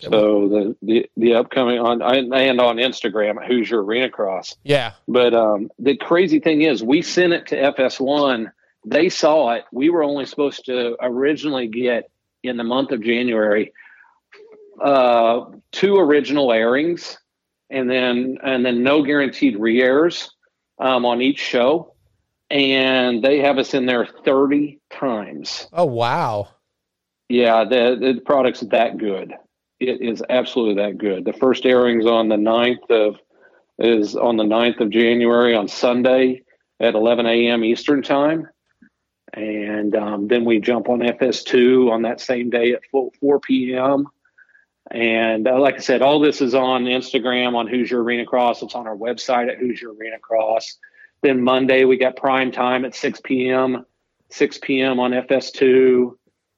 So the the the upcoming on and on Instagram at Hoosier Arena Cross. Yeah. But um, the crazy thing is, we sent it to FS1. They saw it. We were only supposed to originally get in the month of January uh, two original airings, and then and then no guaranteed re-airs um, on each show. And they have us in there thirty times. Oh wow. Yeah, the the product's that good. It is absolutely that good. The first airing's on the 9th of is on the 9th of January on Sunday at 11 a.m. Eastern time. And um, then we jump on FS2 on that same day at 4, 4 p.m. And uh, like I said, all this is on Instagram on Hoosier Arena Cross. It's on our website at Hoosier Arena Cross. Then Monday we got prime time at 6 p.m. 6 p.m. on FS2.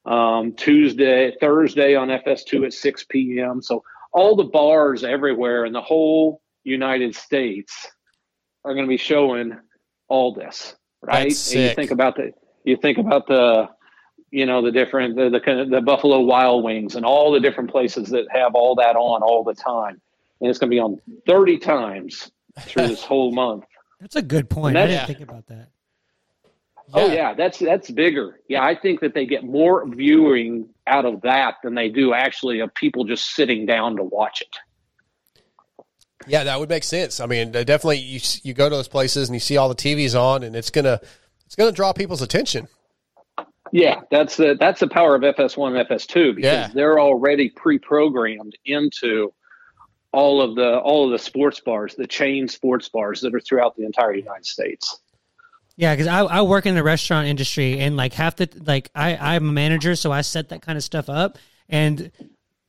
Um, Tuesday, Thursday on FS2 at 6 p.m. So all the bars everywhere in the whole United States are going to be showing all this, right? That's And you think about the you think about the you know the different the, the the Buffalo Wild Wings and all the different places that have all that on all the time, and it's going to be on 30 times through this whole month. That's a good point. I didn't think about that. Oh yeah, that's that's bigger. Yeah, I think that they get more viewing out of that than they do actually of people just sitting down to watch it. Yeah, that would make sense. I mean, definitely you you go to those places and you see all the TVs on, and it's gonna it's gonna draw people's attention. Yeah, that's the that's the power of FS1 and FS2 because Yeah. they're already pre-programmed into all of the all of the sports bars, the chain sports bars that are throughout the entire United States. Yeah, because I, I work in the restaurant industry and like half the like I I'm a manager, so I set that kind of stuff up, and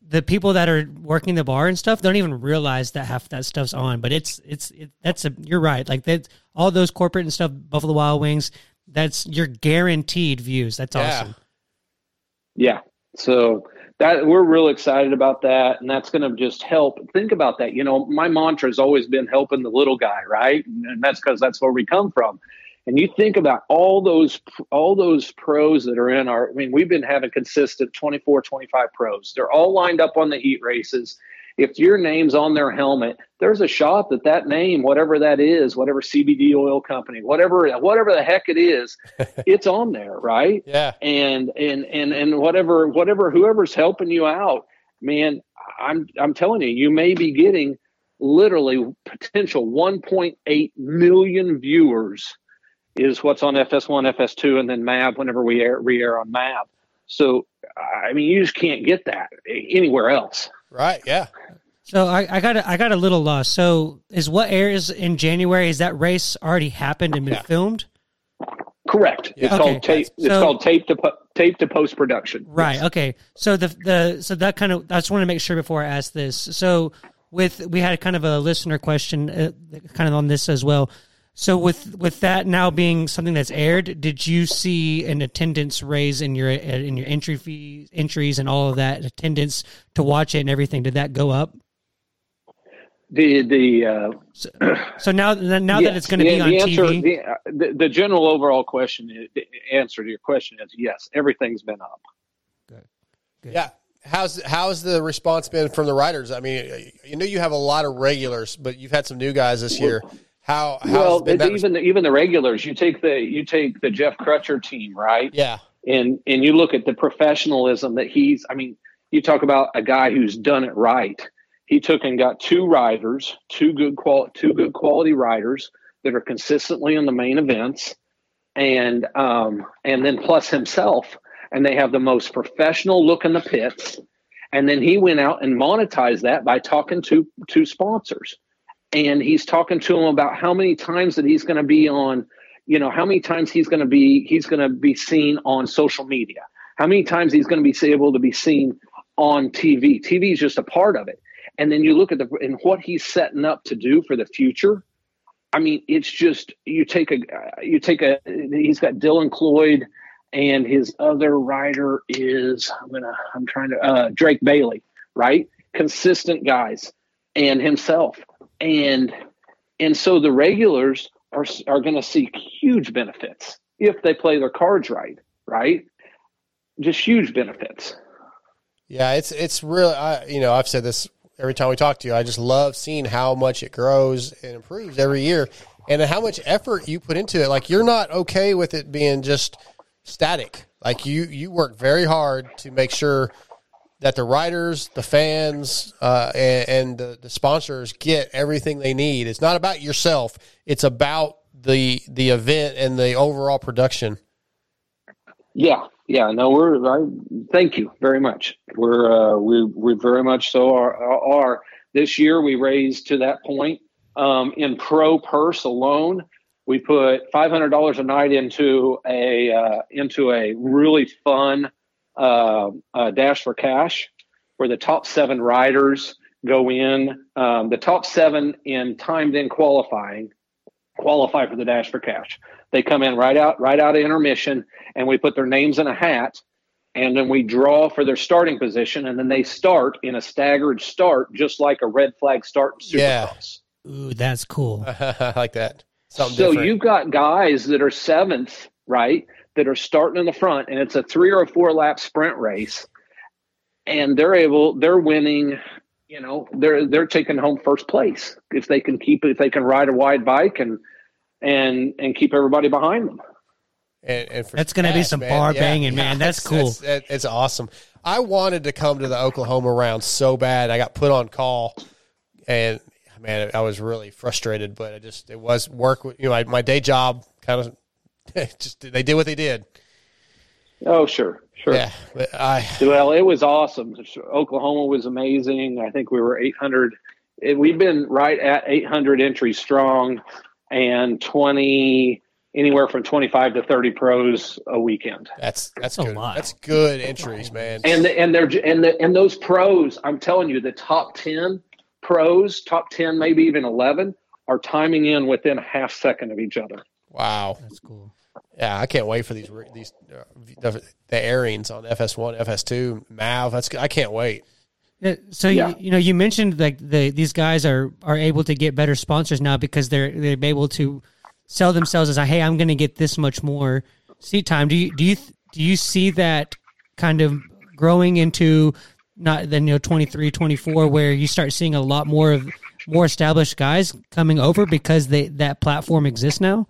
the people that are working the bar and stuff don't even realize that half that stuff's on. But it's it's it, that's a you're right. Like that all those corporate and stuff, Buffalo Wild Wings. That's you're guaranteed views. That's awesome. Yeah. So that we're real excited about that, and that's going to just help. Think about that. You know, my mantra has always been helping the little guy, right? And that's because that's where we come from. And you think about all those all those pros that are in our. I mean, we've been having consistent 24, 25 pros. They're all lined up on the heat races. If your name's on their helmet, there's a shot that that name, whatever that is, whatever CBD oil company, whatever whatever the heck it is, it's on there, right? Yeah. And and and and whatever whatever whoever's helping you out, man, I'm I'm telling you, you may be getting literally potential 1.8 million viewers is what's on FS1, FS2, and then MAV whenever we air re-air on MAV. So I mean, you just can't get that anywhere else. Right. Yeah. So I, I got a, I got a little lost. So is what airs in January? Is that race already happened and been filmed? Correct. It's Okay. called tape. It's So- called tape to po- tape to post production. Right. Okay. So the the so that kind of I just want to make sure before I ask this. So with we had kind of a listener question, uh, kind of on this as well. So with with that now being something that's aired, did you see an attendance raise in your uh, in your entry fees, entries, and all of that attendance to watch it and everything? Did that go up? The the uh, So now now that it's going to be on the answer, TV, The, uh, the, the general overall question, the answer to your question is yes. Everything's been up. Yeah. How's how's the response been from the writers? I mean, you know you have a lot of regulars, but you've had some new guys this year. How well, even the, even the regulars. You take the you take the Jeff Crutcher team, right? Yeah. And and you look at the professionalism that he's. I mean, you talk about a guy who's done it right. He took and got two riders, two good qual, two good quality riders that are consistently in the main events, and um, and then plus himself, and they have the most professional look in the pits. And then he went out and monetized that by talking to to sponsors and he's talking to him about how many times that he's going to be on you know how many times he's going to be he's going to be seen on social media. How many times he's going to be able to be seen on tv tv is just a part of it. And then you look at the and what he's setting up to do for the future i mean it's just you take a you take a he's got dylan cloyd and his other rider is i'm gonna i'm trying to uh drake bailey right? Consistent guys and himself and and so the regulars are are going to see huge benefits if they play their cards right right just huge benefits Yeah, it's it's really I you know I've said this every time we talk to you. I just love seeing how much it grows and improves every year, and how much effort you put into it. Like you're not okay with it being just static. Like you you work very hard to make sure that the writers, the fans, uh, and, and the, the sponsors get everything they need. It's not about yourself. It's about the the event and the overall production. yeah yeah no we're I, thank you very much we're uh we we very much so are, are this year we raised to that point um in pro purse alone we put $500 a night into a uh, into a really fun uh, uh, dash for cash where the top seven riders go in um, the top seven in timed in qualifying qualify for the dash for cash they come in right out right out of intermission and we put their names in a hat and then we draw for their starting position and then they start in a staggered start just like a red flag start in Supercross. Yeah. Ooh, that's cool. I like that. Something so different. you've got guys that are seventh, right? That are starting in the front, and it's a three or a four lap sprint race, and they're able, they're winning. You know, they're they're taking home first place if they can keep if they can ride a wide bike and and and keep everybody behind them. And, and for That's gonna be some man. bar banging, man. That's cool. It's, it's, it's awesome. I wanted to come to the Oklahoma round so bad. I got put on call, and man, I was really frustrated. But I just it was work. You know, I, my day job kind of just they did what they did. Oh, sure, sure. Yeah, but I Well, it was awesome. Oklahoma was amazing. I think we were 800. We've been right at 800 entries strong, and 20 anywhere from 25 to 30 pros a weekend. That's that's good. A lot. That's good entries, man. And the, and they're and the and those pros, I'm telling you, the top 10 pros, top 10, maybe even 11, are timing in within a half second of each other. Wow, that's cool. Yeah, I can't wait for these these uh, the, the airings on FS1, FS2, Mav. That's I can't wait. So Yeah. You, you know you mentioned like the these guys are are able to get better sponsors now because they're they're able to sell themselves as a hey I'm going to get this much more seat time. Do you do you do you see that kind of growing into not then you know 23 24 where you start seeing a lot more of more established guys coming over because they that platform exists now?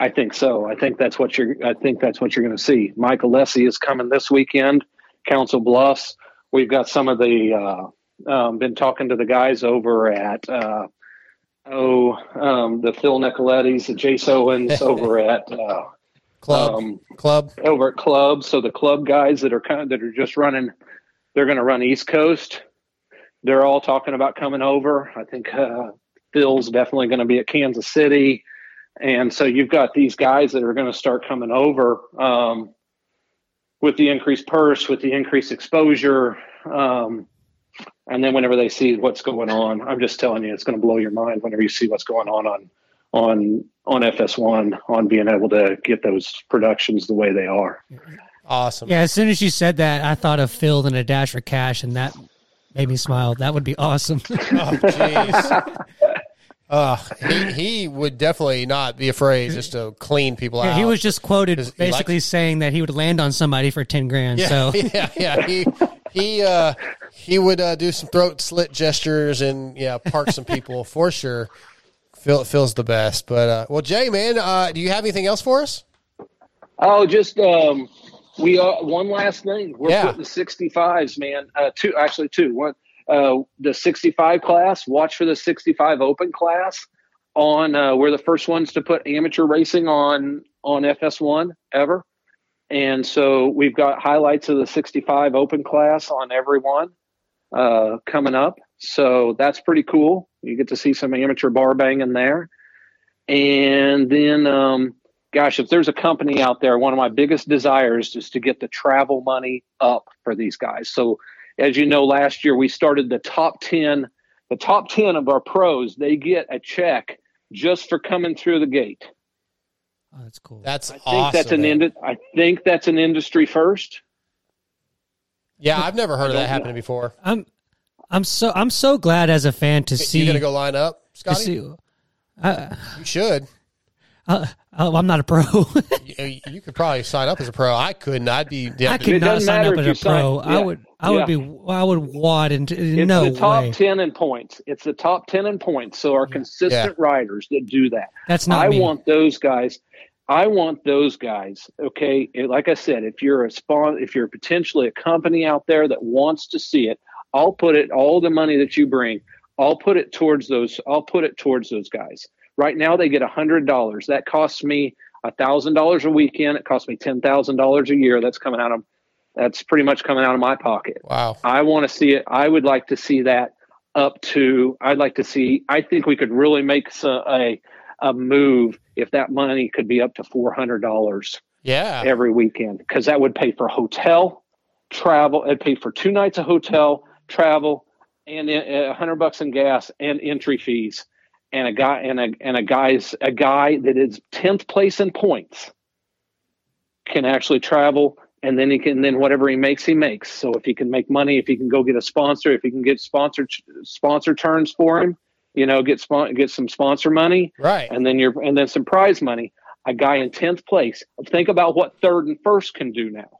I think so. I think that's what you're. I think that's what you're going to see. Michael Lessie is coming this weekend. Council Bluffs. We've got some of the. Uh, um, been talking to the guys over at. Uh, oh, um, the Phil Nicoletti's, the Jace Owens over at. Uh, Club. Um, club. Over at Club. So the club guys that are kind of that are just running. They're going to run East Coast. They're all talking about coming over. I think uh, Phil's definitely going to be at Kansas City. And so you've got these guys that are going to start coming over um, with the increased purse, with the increased exposure. Um, and then whenever they see what's going on, I'm just telling you, it's going to blow your mind whenever you see what's going on on on on FS1 on being able to get those productions the way they are. Awesome. Yeah, as soon as you said that, I thought of Phil and a dash for cash, and that made me smile. That would be awesome. Oh, jeez. Uh, he, he would definitely not be afraid just to clean people Yeah, out. he was just quoted basically likes- saying that he would land on somebody for ten grand. yeah, so yeah, yeah. He he uh, he would uh, do some throat slit gestures and yeah, park some people for sure. Phil feels the best, but uh, well, Jay, man, uh, do you have anything else for us? Oh, just um, we uh, one last thing. We're Yeah. putting 65s, man. Uh, two, actually two. One, uh, the 65 class. Watch for the 65 Open class. On uh, we're the first ones to put amateur racing on on FS1 ever, and so we've got highlights of the 65 Open class on every one uh, coming up. So that's pretty cool. You get to see some amateur bar banging there. And then, um, gosh, if there's a company out there, one of my biggest desires is to get the travel money up for these guys. So, as you know, last year we started the top 10, the top 10 of our pros, they get a check just for coming through the gate. Oh, that's cool. That's I think awesome. that's an man. ind- I think that's an industry first. yeah, I've never heard of that don't happening before. I'm I'm so I'm so glad as a fan to see. You gonna go line up, Scotty? see- uh, you should. uh, I'm not a pro. you, you could probably sign up as a pro. I couldn't. I'd be. Yeah. I could not sign up as a pro. I would I would be I would wad into It's no the top way. 10 in points. It's the top 10 in points. So our consistent riders that do that. That's not I me. want those guys. I want those guys. Okay. Like I said, if you're a spawn, if you're potentially a company out there that wants to see it, I'll put it, all the money that you bring, I'll put it towards those, I'll put it towards those guys. Right now they get a hundred dollars. That costs me a thousand dollars a weekend. It costs me ten thousand dollars a year. That's coming out of that's pretty much coming out of my pocket. Wow. I want to see it. I would like to see that up to. I'd like to see. I think we could really make so- a a move if that money could be up to four hundred dollars Yeah. every weekend because that would pay for hotel, travel. It'd pay for two nights of hotel, travel, and uh, uh, a hundred bucks in gas and entry fees. And a guy and a and a guy's a guy that is tenth place in points can actually travel and then he can then whatever he makes he makes. So if he can make money if he can go get a sponsor if he can get sponsor sponsor turns for him you know get spon- get some sponsor money. Right. And then you're and then some prize money. A guy in 10th place. Think about what third and first can do now.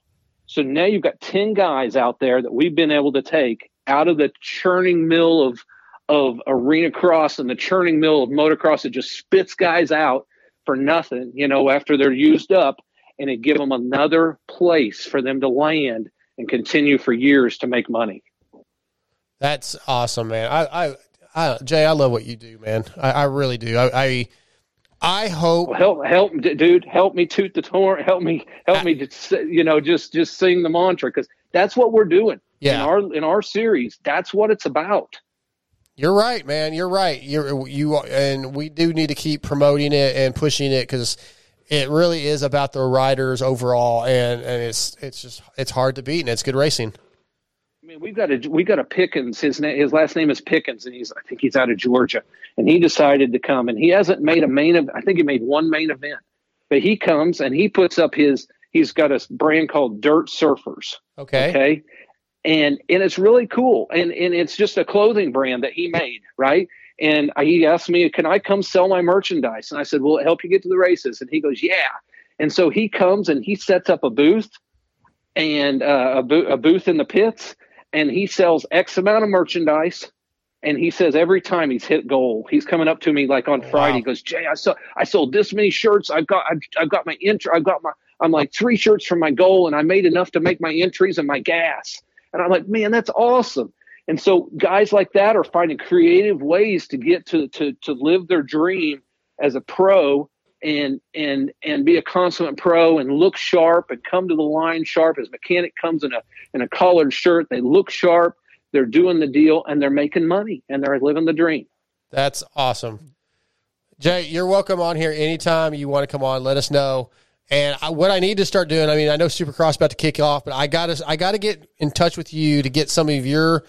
So now you've got 10 guys out there that we've been able to take out of the churning mill of of arena cross and the churning mill of motocross that just spits guys out for nothing you know after they're used up and it give them another place for them to land and continue for years to make money. That's awesome, man. I, I, I Jay, I love what you do, man. I, I really do. I, I, I hope. Well, help, help, dude, help me toot the horn. Help me, help me, to, you know, just just sing the mantra because that's what we're doing. Yeah. In our in our series, that's what it's about. You're right, man. You're right. You're you and we do need to keep promoting it and pushing it because it really is about the riders overall, and and it's it's just it's hard to beat, and it's good racing. I mean, we've got a we got a Pickens. His name, his last name is Pickens, and he's I think he's out of Georgia, and he decided to come, and he hasn't made a main. ev- I think he made one main event, but he comes and he puts up his. He's got a brand called Dirt Surfers. Okay. Okay. And and it's really cool, and and it's just a clothing brand that he made, right? And I- he asked me, "Can I come sell my merchandise?" And I said, "Will it help you get to the races?" And he goes, "Yeah." And so he comes and he sets up a booth and uh, a, bo- a booth in the pits, and he sells X amount of merchandise. And he says every time he's hit goal, he's coming up to me like on Friday. He goes, "Jay, I saw I sold this many shirts. I've got I've, I've got my intro. I've got my I'm like three shirts from my goal, and I made enough to make my entries and my gas." And I'm like, "Man, that's awesome." And so guys like that are finding creative ways to get to to to live their dream as a pro and and and be a consummate pro and look sharp and come to the line sharp. as mechanic comes in a in a collared shirt. They look sharp. They're doing the deal and they're making money and they're living the dream. That's awesome. Jay, you're welcome on here anytime you want to come on. Let us know. And I, what I need to start doing, I mean, I know Supercross about to kick off, but I got to I got to get in touch with you to get some of your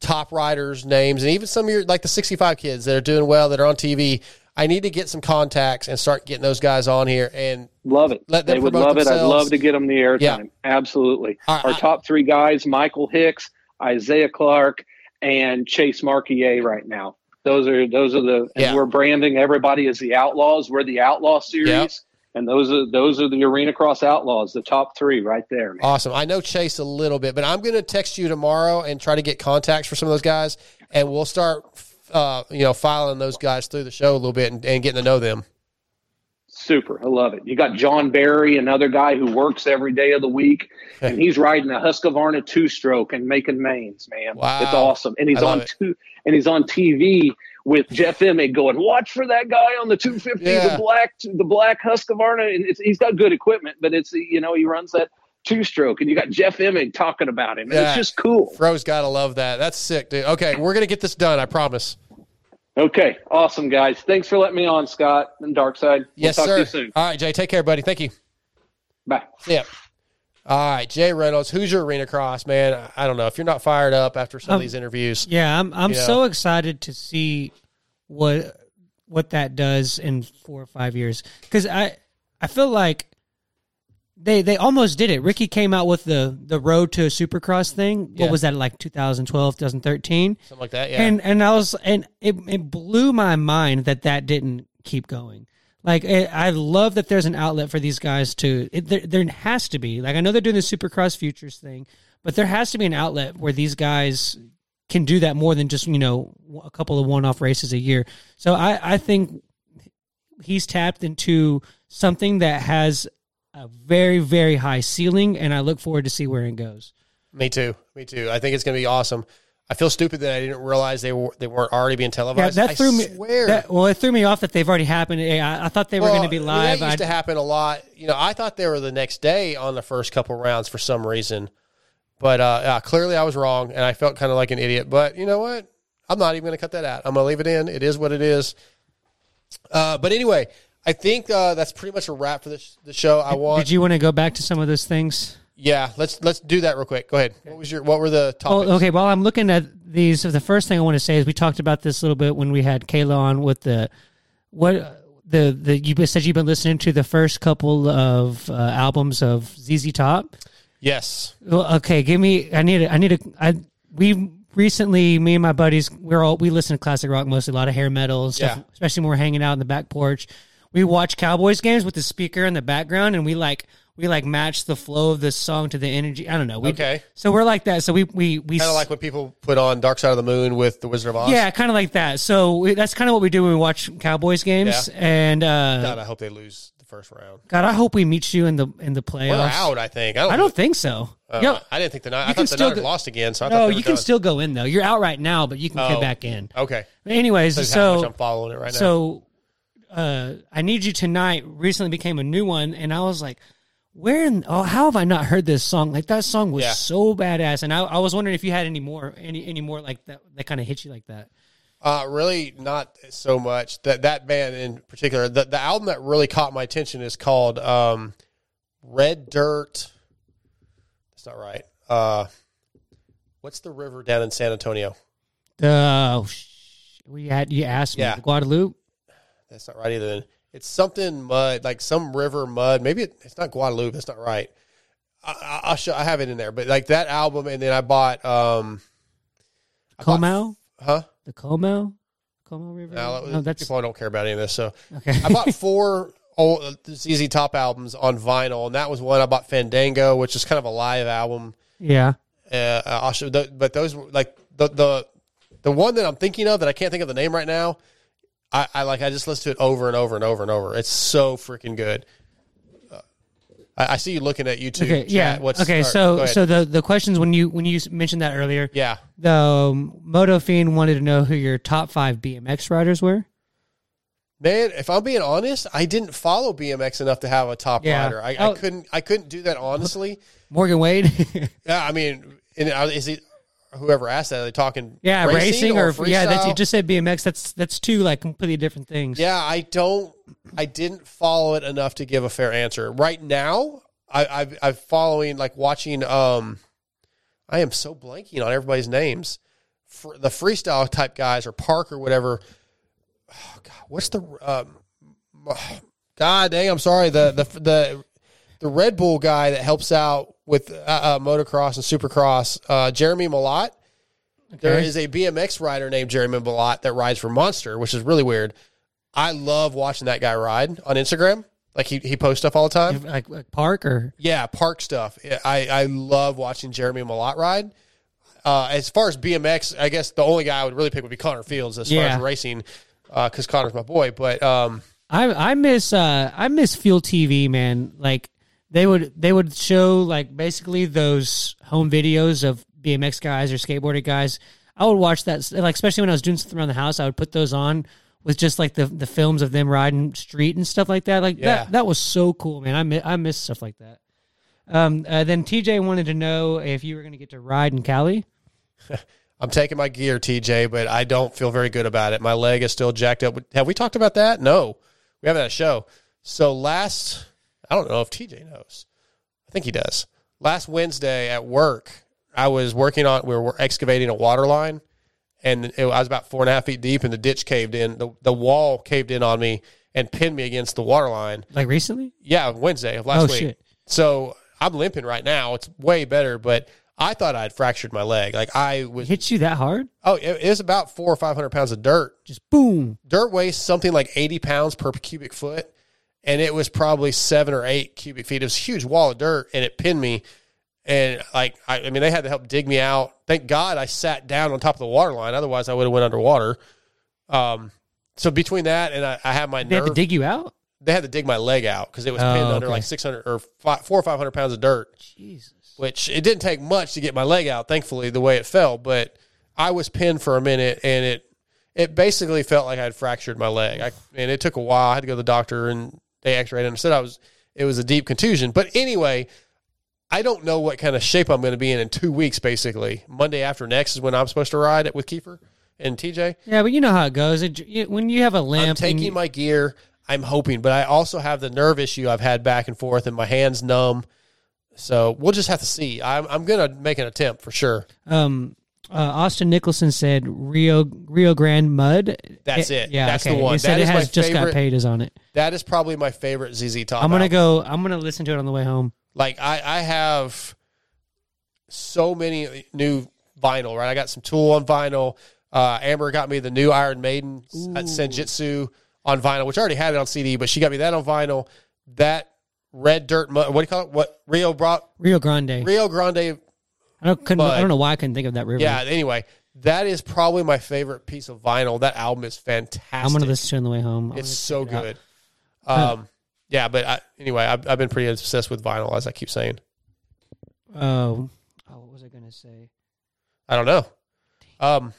top riders' names and even some of your like the 65 kids that are doing well that are on TV. I need to get some contacts and start getting those guys on here and Love it. Let them they would love it. I'd love to get them the airtime. Yeah. Absolutely. Our top three guys: Michael Hicks, Isaiah Clark, and Chase Marquier. Right now, those are those are the. And Yeah. we're branding everybody as the Outlaws. We're the Outlaw Series, Yep. And those are those are the Arena Cross Outlaws. The top three right there. Man. Awesome. I know Chase a little bit, but I'm going to text you tomorrow and try to get contacts for some of those guys, and we'll start, uh, you know, filing those guys through the show a little bit and, and getting to know them. Super. I love it. You got John Barry, another guy who works every day of the week, and he's riding a Husqvarna two stroke and making mains, man. Wow. It's awesome. And he's on it. two and he's on TV with Jeff Emig going, watch for that guy on the 250, Yeah. the black the black Husqvarna. And it's, he's got good equipment, but it's you know, he runs that two stroke and you got Jeff Emig talking about him. And Yeah. it's just cool. Fro's got to love that. That's sick, dude. Okay, we're going to get this done. I promise. Okay, awesome guys. Thanks for letting me on, Scott and Darkside. We'll yes, talk sir. to you soon. All right, Jay. Take care, buddy. Thank you. Bye. Yeah. All right, Jay Reynolds. Hoosier arena cross, man? I don't know if you're not fired up after some of Um, these interviews. Yeah, I'm I'm you know. so excited to see what what that does in four or five years because I I feel like they they almost did it. Ricky came out with the the road to a Supercross thing. Yeah. What was that like 2012, 2013? something like that. Yeah. And and I was and it it blew my mind that that didn't keep going. Like it, I love that there's an outlet for these guys to. It, there, there has to be. Like I know they're doing the Supercross Futures thing, but there has to be an outlet where these guys can do that more than just you know a couple of one-off races a year. So I I think he's tapped into something that has a very very high ceiling, and I look forward to see where it goes. Me too. Me too. I think it's going to be awesome. I feel stupid that I didn't realize they were they weren't already being televised. Yeah, that I threw me. That, well, it threw me off that they've already happened. I, I thought they were Well, going to be I mean, live. That used I- to happen a lot. You know, I thought they were the next day on the first couple rounds for some reason, but uh, yeah, clearly I was wrong, and I felt kind of like an idiot. But you know what? I'm not even going to cut that out. I'm going to leave it in. It is what it is. Uh, but anyway, I think uh, that's pretty much a wrap for this the show. I want. Did you want to go back to some of those things? Yeah, let's let's do that real quick. Go ahead. What was your What were the topics? Well, okay. While I'm looking at these, the first thing I want to say is we talked about this a little bit when we had Kayla on with the what the the you said you've been listening to the first couple of uh, albums of ZZ Top. Yes. Well, okay, give me. I need. A, I need a. I we recently, me and my buddies, we're all we listen to classic rock mostly, a lot of hair metal and stuff. Yeah. Especially when we're hanging out in the back porch. We watch Cowboys games with the speaker in the background, and we like we like match the flow of this song to the energy. I don't know. We, Okay. So we're like that. So we we we Kind of like when people put on Dark Side of the Moon with the Wizard of Oz. yeah, kind of like that. So we, that's kind of what we do when we watch Cowboys games. Yeah. And uh, God, I hope they lose the first round. God, I hope we meet you in the in the playoffs. We're out. I think. I don't. I don't think so. Uh, Yo, I didn't think the. I thought the still Niners go- lost again. So I thought no, you can done. still go in though. You're out right now, but you can Oh, get back in. Okay. But anyways, much so I'm following it right now. So, uh, I need you tonight. Recently became a new one, and I was like, Where in, oh how have I not heard this song? Like that song was Yeah. so badass, and I, I was wondering if you had any more any any more like that that kind of hit you like that. Uh, really, not so much. That that band in particular, the the album that really caught my attention is called um, Red Dirt. That's not right. Uh, what's the river down in San Antonio? Oh, sh- we had you asked me Yeah. Guadalupe. That's not right either. It's something mud, like some river mud. Maybe it, it's not Guadalupe. That's not right. I, I, I'll show. I have it in there, but like that album, and then I bought. um I bought- Como, huh? the Como, Como River. No, No, that's people I don't care about any of this. So Okay. I bought four old ZZ Top albums on vinyl, and that was one I bought Fandango, which is kind of a live album. yeah. Uh, I'll show, the, but those were like the the the one that I'm thinking of that I can't think of the name right now. I, I like I just listen to it over and over and over and over. It's so freaking good. Uh, I, I see you looking at YouTube. Okay, chat. yeah. What's, okay, go so so the the questions when you when you mentioned that earlier, yeah, the um, Moto Fiend wanted to know who your top five BMX riders were. Man, if I'm being honest, I didn't follow BMX enough to have a top Yeah. rider. I, Oh. I couldn't. I couldn't do that honestly. Morgan Wade. Yeah, I mean, and uh, is it whoever asked that? Are they talking yeah, racing, or, yeah, that's you just said BMX. That's that's two like completely different things. Yeah, I don't. I didn't follow it enough to give a fair answer. Right now, I, I've I'm following like watching. Um, I am so blanking on everybody's names. For the freestyle type guys or Park or whatever. Oh, God, what's the um, God dang? I'm sorry. The the the the Red Bull guy that helps out with uh, uh, motocross and supercross, uh, Jeremy Malott. There Okay. is a BMX rider named Jeremy Malott that rides for Monster, which is really weird. I love watching that guy ride on Instagram. Like he, he posts stuff all the time. like, like Park or Yeah, park stuff. I, I love watching Jeremy Malott ride. Uh, as far as BMX, I guess the only guy I would really pick would be Connor Fields as far as racing, because Connor's my boy. But um, I I miss uh I miss Fuel TV man. Like they would they would show like basically those home videos of BMX guys or skateboarder guys. I would watch that like especially when I was doing something around the house. I would put those on with just like the the films of them riding street and stuff like that. Like Yeah. that that was so cool, man. I miss, I miss stuff like that. Um, uh, then TJ wanted to know if you were going to get to ride in Cali. I'm taking my gear, TJ, but I don't feel very good about it. My leg is still jacked up. Have we talked about that? No, we haven't had a show. So last, I don't know if TJ knows. I think he does. Last Wednesday at work, I was working on. We were excavating a water line, and it, I was about four and a half feet deep, and the ditch caved in. The the wall caved in on me and pinned me against the water line. Like recently? Yeah, Wednesday of last Oh, week. shit. So I'm limping right now. It's way better, but I thought I'd fractured my leg. Like I was Hit you that hard? Oh, it, it was about four or five hundred pounds of dirt. Just boom. Dirt weighs something like eighty pounds per cubic foot, and it was probably seven or eight cubic feet. It was a huge wall of dirt, and it pinned me. And like, I, I mean, they had to help dig me out. Thank God I sat down on top of the water line. Otherwise, I would have went underwater. Um, so between that and I, I have my They had to dig you out. they had to dig my leg out because it was Oh, pinned under okay. like six hundred or five, four or five hundred pounds of dirt Jesus. which it didn't take much to get my leg out, thankfully, the way it fell. But I was pinned for a minute, and it it basically felt like I had fractured my leg. I, and it took a while. I had to go to the doctor, and they and said I was it was a deep contusion. But anyway, I don't know what kind of shape I'm going to be in in two weeks. Basically, Monday after next is when I'm supposed to ride it with Kiefer and TJ. Yeah, but you know how it goes. It, you- when you have a limp, I'm taking you- my gear. I'm hoping, but I also have the nerve issue I've had back and forth, and my hands numb. So we'll just have to see. I'm I'm gonna make an attempt for sure. Um, uh, Austin Nicholson said Rio Rio Grande Mud. That's it. Yeah, That's okay. the one. He said That it is has just got favorite- paid is on it. That is probably my favorite ZZ Top. I'm gonna album. go. I'm gonna listen to it on the way home. Like I I have so many new vinyl. Right, I got some Tool on vinyl. Uh, Amber got me the new Iron Maiden at Senjutsu on vinyl, which I already had it on CD, but she got me that on vinyl. That red dirt. mud. What do you call it? What Rio brought? Rio Grande. Rio Grande I don't. Couldn't, Mud. I don't know why I couldn't think of that river. Yeah. Anyway, that is probably my favorite piece of vinyl. That album is fantastic. I'm gonna listen to it on the way home. I'm It's so it good. Huh. Um, yeah, but I, anyway, I've, I've been pretty obsessed with vinyl, as I keep saying. Oh, oh, what was I gonna say? I don't know. Um,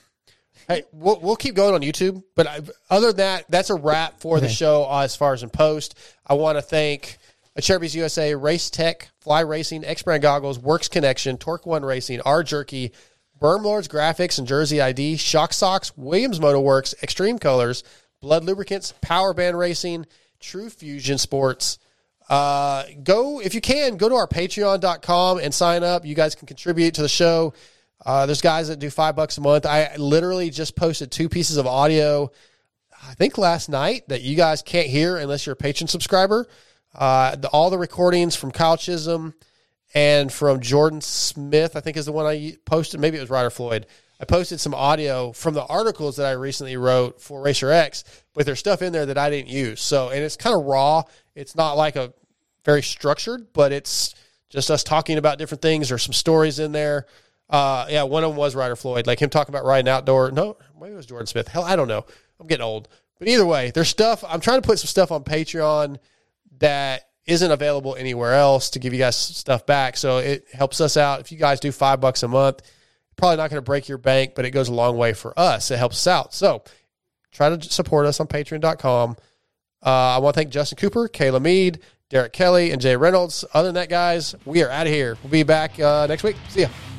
hey, we'll, we'll keep going on YouTube, but I, other than that, that's a wrap for the show as far as in post. I want to thank Acerbis USA, Race Tech, Fly Racing, X Brand Goggles, Works Connection, Torc1 Racing, R Jerky, Berm Lords Graphics and Jersey ID, Shock Socks, Williams Motor Works, Xtreme Kolors, Blud Lubricants, Power Band Racing, True Fusion Sports. Uh, go if you can go to our patreon.com and sign up. You guys can contribute to the show. Uh, there's guys that do five bucks a month. I literally just posted two pieces of audio i think last night that you guys can't hear unless you're a patron subscriber uh, the, all the recordings from kyle chisholm and from jordan smith i think is the one i posted maybe it was ryder floyd i posted some audio from the articles that i recently wrote for racer x but there's stuff in there that i didn't use so and it's kind of raw it's not like a very structured, but it's just us talking about different things. There's some stories in there. Uh, yeah, one of them was Ryder Floyd, like him talking about riding outdoor. No, maybe it was Jordan Smith. Hell, I don't know. I'm getting old. But either way, there's stuff. I'm trying to put some stuff on Patreon that isn't available anywhere else to give you guys stuff back. So it helps us out. If you guys do five bucks a month, probably not going to break your bank, but it goes a long way for us. It helps us out. So try to support us on patreon.com. Uh, I want to thank Justin Cooper, Kayla Mead, Derek Kelly, and Jay Reynolds. Other than that, guys, we are out of here. We'll be back uh, next week. See ya.